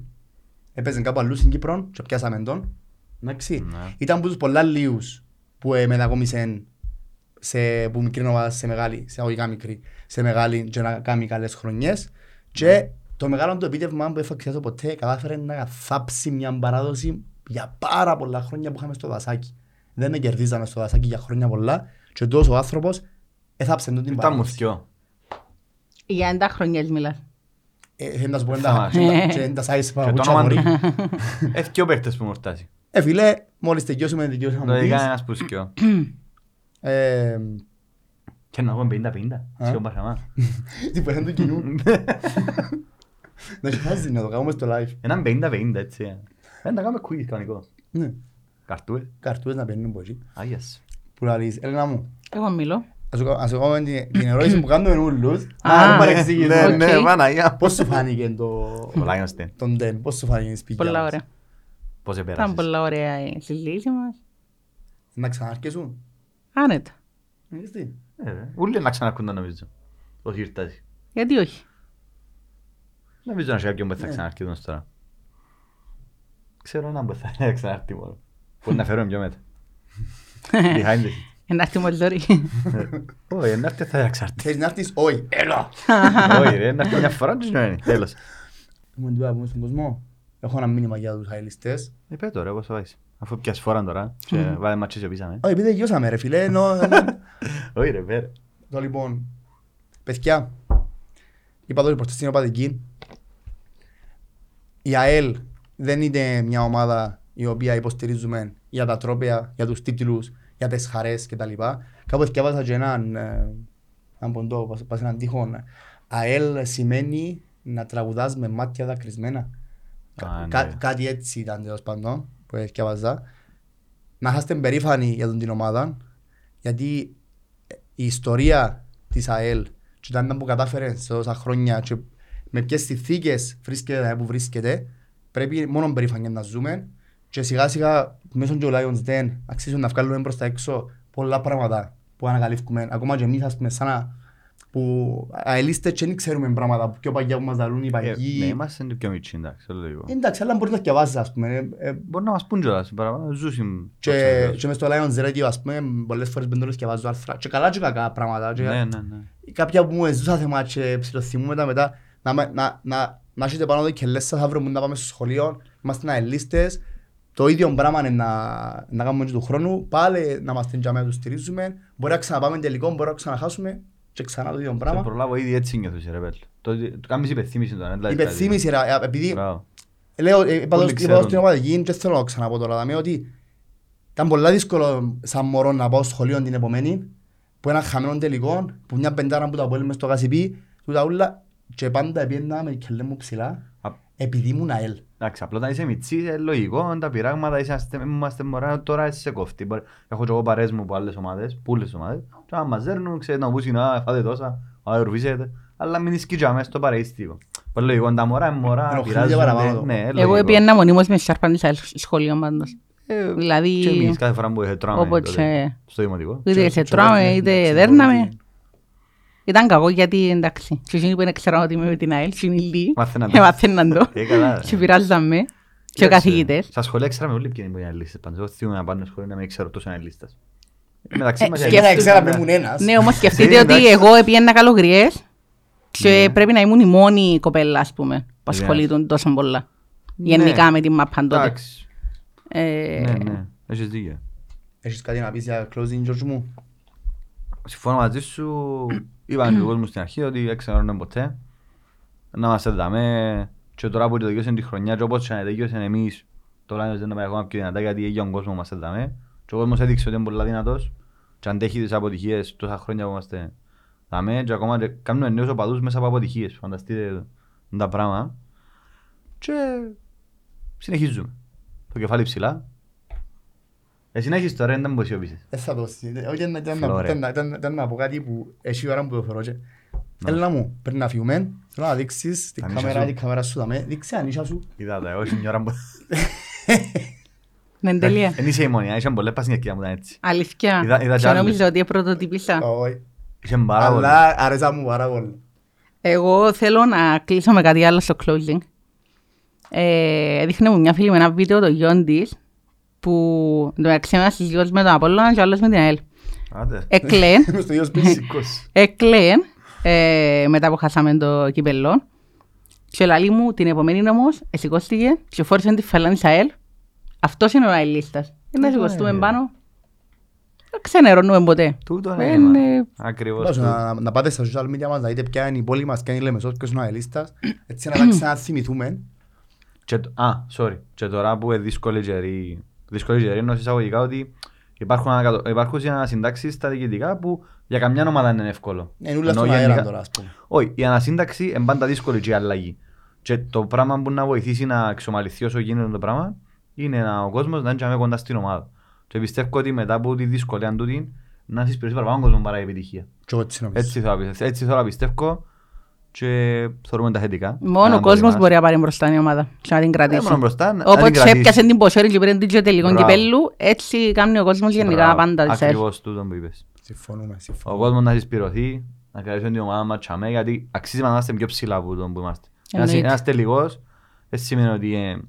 Έπαιζε κάπου αλλού στην Κύπρο και πιάσαμε τον. Εντάξει. Ναι. Ήταν από τους πολλά λίους που ε, μετακόμισαν σε, που μικρή ομάδα σε μεγάλη, σε αγωγικά μικρή, σε μεγάλη και να κάνει καλές χρονιές. Και το μεγάλο το επίτευγμα που έφαξε ποτέ κατάφερε να θάψει μια παράδοση για πάρα πολλά χρόνια που είχαμε στο δασάκι. Δεν με κερδίζαμε στο δασάκι για χρόνια πολλά και τόσο ο άνθρωπος έθαψε τον την Ήταν μου παράδοση. θκυο. Για εντά χρονιές μιλάς. Ε, Θέλω να σου πω Θα τα- μας. και τα- και τα size Και το παπούτσια όνομα μωρή. του. Ε, θκυο παίχτες που μου φτάσει. Ε, φίλε, μόλις τελειώσουμε τελειώσαμε να μου Δηλαδή πεις. Και να έχω 50-50. Α. Σχεδόν παραμά. Τι που του κοινού. Να χάσει να το κάνουμε στο live. Έναν 50-50 έτσι. ε. Ε, να κάνουμε quiz κανονικό. Ναι. Καρτούες. Καρτούες να παίρνουν από εκεί. Άγιας. Που λαλείς, Έλενα μου, Εγώ μιλώ. ας σου κα- ας σου κάνουμε την- την ερώτηση που κάνουμε όλους. Α, Να μην ναι, παρεξηγήσουμε. Ναι, Οκ. ναι, Παναγία. Πώς σου φάνηκε το... Ο Lions Den. τον Den, πώς σου φάνηκε η σπίτια Πολλά μας; ωραία. Πώς Ήταν επέρασες. πολλά ωραία η συζήτηση μας. Να ξαναρκέσουν. Άνετα. Είδες τι. Ε, ρε. Ούλοι να ξαναρκούνταν νομίζω. Ως ήρθας. Γιατί όχι; Νομίζω να σε κάποιον που θα Ναι. ξαναρκούνταν τώρα. Ξέρω έναν που θα ξαναρκεί μόνο. Μπορεί να φέρουμε πιο μετά. Behind the scenes. Εντάξει μόλις δωρή. Όχι, να έρθει θα εξαρτεί. Θέλεις να έρθεις, όχι, έλα. Όχι ρε, να έρθει μια φορά και να είναι. Τέλος. Μου εντυπώ πούμε στον κόσμο. Έχω ένα μήνυμα για τους χαϊλιστές. Ε, πέτω ρε, πώς το βάζεις. Αφού πιάσεις φορά τώρα και βάλε μάτσες και πείσαμε. Όχι, επειδή γιώσαμε ρε φίλε. ενώ- ενώ- Όχι ρε, πέρα. Το λοιπόν, παιδιά, είπα το υποστή στην οπαδική. Η ΑΕΛ δεν είναι μια ομάδα η οποία υποστηρίζουμε για τα τρόπια, για τους τίτλους, για τις χαρές κτλ. Κάπου διάβασα και έναν, ε, έναν ποντό, πας- πας έναν τείχον. ΑΕΛ σημαίνει να τραγουδάς με μάτια δακρυσμένα. Κα- Α, ναι. κά- Κάτι έτσι ήταν τέλος πάντων που διάβαζα. Να είστε περήφανοι για τον την ομάδα, γιατί η ιστορία της ΑΕΛ και τα που κατάφερε σε τόσα χρόνια και με ποιες συνθήκες βρίσκεται που βρίσκεται, πρέπει μόνο περήφανοι να ζούμε και σιγά σιγά μέσω του Lions Den αξίζουν να βγάλουμε προς τα έξω πολλά πράγματα που ανακαλύφουμε. Ακόμα και εμείς ας πούμε σαν να που αελίστες και δεν ξέρουμε πράγματα που πιο παγιά που μας δαλούν οι Ε, Ναι, παγιοί. είμαστε πιο μίτσι, εντάξει, το λίγο. Εντάξει, αλλά μπορεί να διαβάζεις ας πούμε. Ε, ε, Μπορεί να μας πούν κιόλας, παραπάνω, ζούσιμ. Και, και μες στο Lions Radio ας πούμε πολλές φορές μπαίνω και βάζω άρθρα και καλά και κακά πράγματα. Και Ναι, ναι, ναι. κάποια που μου ζούσα θέμα και ψιλοθυμούμε τα μετά να, με- να, να, να έχετε πάνω εδώ και λες σας αύριο που να πάμε στο σχολείο είμαστε αελίστες το ίδιο πράγμα είναι να, να κάνουμε και του χρόνου πάλι να είμαστε για να τους στηρίζουμε μπορεί να ξαναπάμε τελικό, μπορεί να ξαναχάσουμε και ξανά το ίδιο Σε πράγμα προλάβω ήδη έτσι νιώθεις ρε πέλ. Το ότι- το κάνεις υπενθύμηση τώρα, δηλαδή, υπενθύμηση ρε, ε, επειδή Μπράβο. Λέω, ε, είπα το- Όλοι είπα ξέρουν. το στην ομαδική και θέλω να το ξαναπώ τώρα, δαμε, ότι ήταν πολλά δύσκολο σαν μωρό να πάω στο σχολείο την επομένη, που ένα χαμένο τελικό, που μια πεντάρα που τα πόλει μες στο κασιπί, του τα ούλα και πάντα πιένα με κελέ μου ψηλά, Α, επειδή ήμουν ΑΕΛ. Εντάξει, απλά όταν είσαι μητσής, είναι λογικό, τα πειράγματα, είσαστε, είμαστε μωρά, τώρα είσαι σε κόφτη. Μπορεί- Έχω και εγώ παρέες μου από άλλες ομάδες, πούλες ομάδες, και άμα μας δέρνουν, ξέρετε να πούσει να φάτε τόσα, να ρουφίσετε, αλλά μην ισκεί μέσα στο παρεΐστικο. Πολύ λογικό, τα μωρά είναι μωρά, Ενοχλούνται παραπάνω. πειράζονται, ναι, Εγώ λογικό. έπιανα μονίμως με σάρπαν της ΑΕΛ σχολείο πάντως. Ε, Δηλαδή, Και εμείς κάθε φορά που είχε τρώμε όποτε- τότε, στο δημοτικό. είτε Και- σε και τρώμε έτσι, είτε εντάξει, δέρναμε. μπορεί- Ήταν κακό γιατί εντάξει. Και εκείνοι που δεν ξέραν ότι είμαι με την ΑΕΛ, συνειλή, Μάθαιναν το. έμαθαιναν το. Ε, καλά, Και ρε. πειράζαν με. Και ο Έτσι, καθηγητές. Στα σχολεία ξέραμε όλοι ποιοι είναι οι λίστες. Πάντως, εγώ θυμούμαι να πάνε στο σχολείο να μην ξέρω τόσο είναι λίστες. Μεταξύ Ε, μας Και οι να λίστες ξέραμε ήταν- ήμουν ένας. Ναι, όμως σκεφτείτε Ε, ότι εντάξει. εγώ έπιανα καλογριές και Ναι. πρέπει να ήμουν η μόνη κοπέλα, ας πούμε, που Εντάξει. ασχολείται τόσο πολλά. Ναι. Γενικά με την μάπαν τότε. Εντάξει. Ε, Ναι, ναι. Έχεις δίκιο. Έχεις κάτι να πεις για closing, George μου; Συμφωνώ μαζί σου. Είπαμε του κόσμου στην αρχή ότι δεν ξέρουμε ποτέ. Να μας δάμε και τώρα που τελειώσε τη χρονιά και όπως και να τελειώσε εμείς το Lions δεν το πάει ακόμα πιο δυνατά γιατί έγινε ο κόσμος που μας δάμε και ο κόσμος έδειξε ότι είναι πολύ δυνατός και αντέχει τις αποτυχίες τόσα χρόνια που είμαστε δάμε και ακόμα και κάνουμε νέους οπαδούς μέσα από αποτυχίες. Φανταστείτε τα πράγματα και συνεχίζουμε. Το κεφάλι ψηλά. Εσύ να έχεις τώρα, δεν μου σιωπήσεις. Δεν θα το συζητήσω. Όχι, ήταν- ήταν να- Φλόρε. ήταν να- ήταν- ήταν να πω κάτι που έχει ώρα που το φέρω. και- Έλα μου, πριν να φύγουμε, θέλω να δείξεις την Τα νύχια κάμερα, σου. την κάμερα σου δαμέ. Δείξε ανίσια σου. Είδα τα, εγώ στην ώρα που... Ναι, τέλεια. Δεν είσαι η μόνη, είχαν πολλές πασινιακοί που ήταν έτσι. Αλήθεια. Είδα- είδα κι Και άλλους. νόμιζα ότι πρωτοτυπήσα. Όχι. Είχαν πάρα πολλές. Αλλά αρέσα μου πάρα πολύ. Εγώ θέλω να κλείσω με κάτι άλλο στο closing. Ε, δείχνε μου μια φίλη με ένα βίντεο το γιον της που το μεταξύ ένας συζυγός με τον Απόλλωνα και ο άλλος με την ΑΕΛ. Άντε. Εκλέν, Είμαι στο ίδιο σπίτι. Σηκώς. εκλέν ε, μετά που χάσαμε το κυπελό και λαλή μου την επομένη όμως εσηκώστηκε και φόρησε τη φαλάνη της ΑΕΛ. Αυτός είναι ο αελίστας. Είναι να Τούτο σηκωστούμε είναι. πάνω. Δεν ξενερώνουμε ποτέ. Τούτο Ε, είναι. μα. ναι. Ακριβώς. Δώσου, τούτο. να, να πάτε στα social media μας, να δείτε ποια είναι η πόλη μας, ποια είναι η Λεμεσός, ποιος είναι ο αελίστας. Έτσι να τα ξαναθυμηθούμε. Και το- Α, sorry. Και τώρα που είναι δύσκολη καιρή, δύσκολη καιρή εννοώ εισαγωγικά ότι υπάρχουν, ανακατο- υπάρχουν ανασυντάξεις στα διοικητικά που για καμιά ομάδα είναι εύκολο. Είναι όλα Ενώ στον αέρα γενικά- τώρα, ας πούμε. Όχι, η ανασύνταξη είναι πάντα δύσκολη και η αλλαγή. Και το πράγμα που να βοηθήσει να εξομαλυνθεί όσο γίνεται το πράγμα είναι να, ο κόσμος να είναι και κοντά στην ομάδα. Και πιστεύω ότι μετά από τη δυσκολία τούτη να συσπηρήσει παραπάνω κόσμο παρά η επιτυχία. Και εγώ έτσι νομίζω. Έτσι θέλω, να πιστεύω- έτσι θέλω να πιστεύω και θεωρούμε τα θετικά. Μόνο ο Έναν κόσμος δοκιμάσει. μπορεί να πάρει μπροστά η ομάδα και να την Ε, κρατήσει. μόνο μπροστά, να- να την Όπως κρατήσει. έπιασε την ποσόρη και πήρε την και τελικό Μπράβο. κυπέλλου, έτσι κάνει ο κόσμος γενικά Μπράβο. πάντα της ΑΕΛ. Ακριβώς τούτο που είπες. Συμφωνούμε, Ο συμφωνούμε. κόσμος να συσπηρωθεί, να κρατήσει την ομάδα μας τσαμέ, γιατί αξίζει να είμαστε πιο ψηλά από τον που είμαστε. Ένας, Εννοείται. ένας τελικός δεν σημαίνει ότι ε, δεν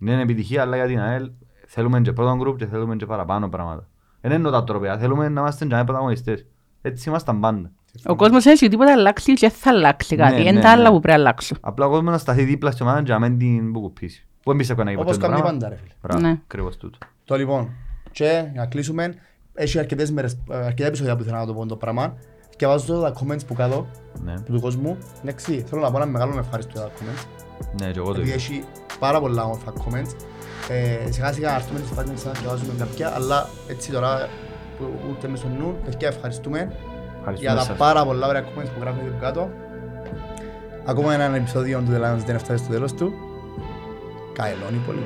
είναι επιτυχία, αλλά για την ΑΕΛ θέλουμε και πρώτον γκρουπ και θέλουμε και παραπάνω πράγματα. Δεν εννοώ τα τροπέα, θέλουμε να είμαστε και πρωταγωνιστές. Έτσι ήμασταν πάντα. Ο κόσμος έχει τίποτα αλλάξει και θα αλλάξει Ναι, κάτι. Είναι ναι, τα άλλα ναι. που πρέπει να αλλάξουν. Απλά ο κόσμος να σταθεί δίπλα στην ομάδα και να μην την μπουκουπήσει. Πού εμπιστεύω να γίνει Όπως ποτέ το κάνει πράγμα. πάντα, ρε φίλε. Μπράβο, Ναι. ακριβώς τούτο. Το λοιπόν, και για να κλείσουμε, έχει αρκετές μέρες, ε, αρκετά επεισόδια που θέλω να το πω το πράγμα. Και βάζω τα comments που κάτω, Ναι, του κόσμου. Εντάξει, θέλω να πω ένα μεγάλο ευχαριστώ για τα comments. ναι, και εγώ το Γιατί ίδιο. έχει πάρα πολλά όμορφα comments. Ε, σιγά σιγά να έρθουμε στις φάσεις να διαβάζουμε κάποια, αλλά έτσι τώρα που ούτε με στο νου, παιδιά ευχαριστούμε για Ευχαριστούμε τα σας. πάρα πολλά ωραία comments που γράφετε από κάτω. Ακόμα ένα επεισόδιο του The Lions δεν έφτασε στο τέλος του. Καελώνει πολύ.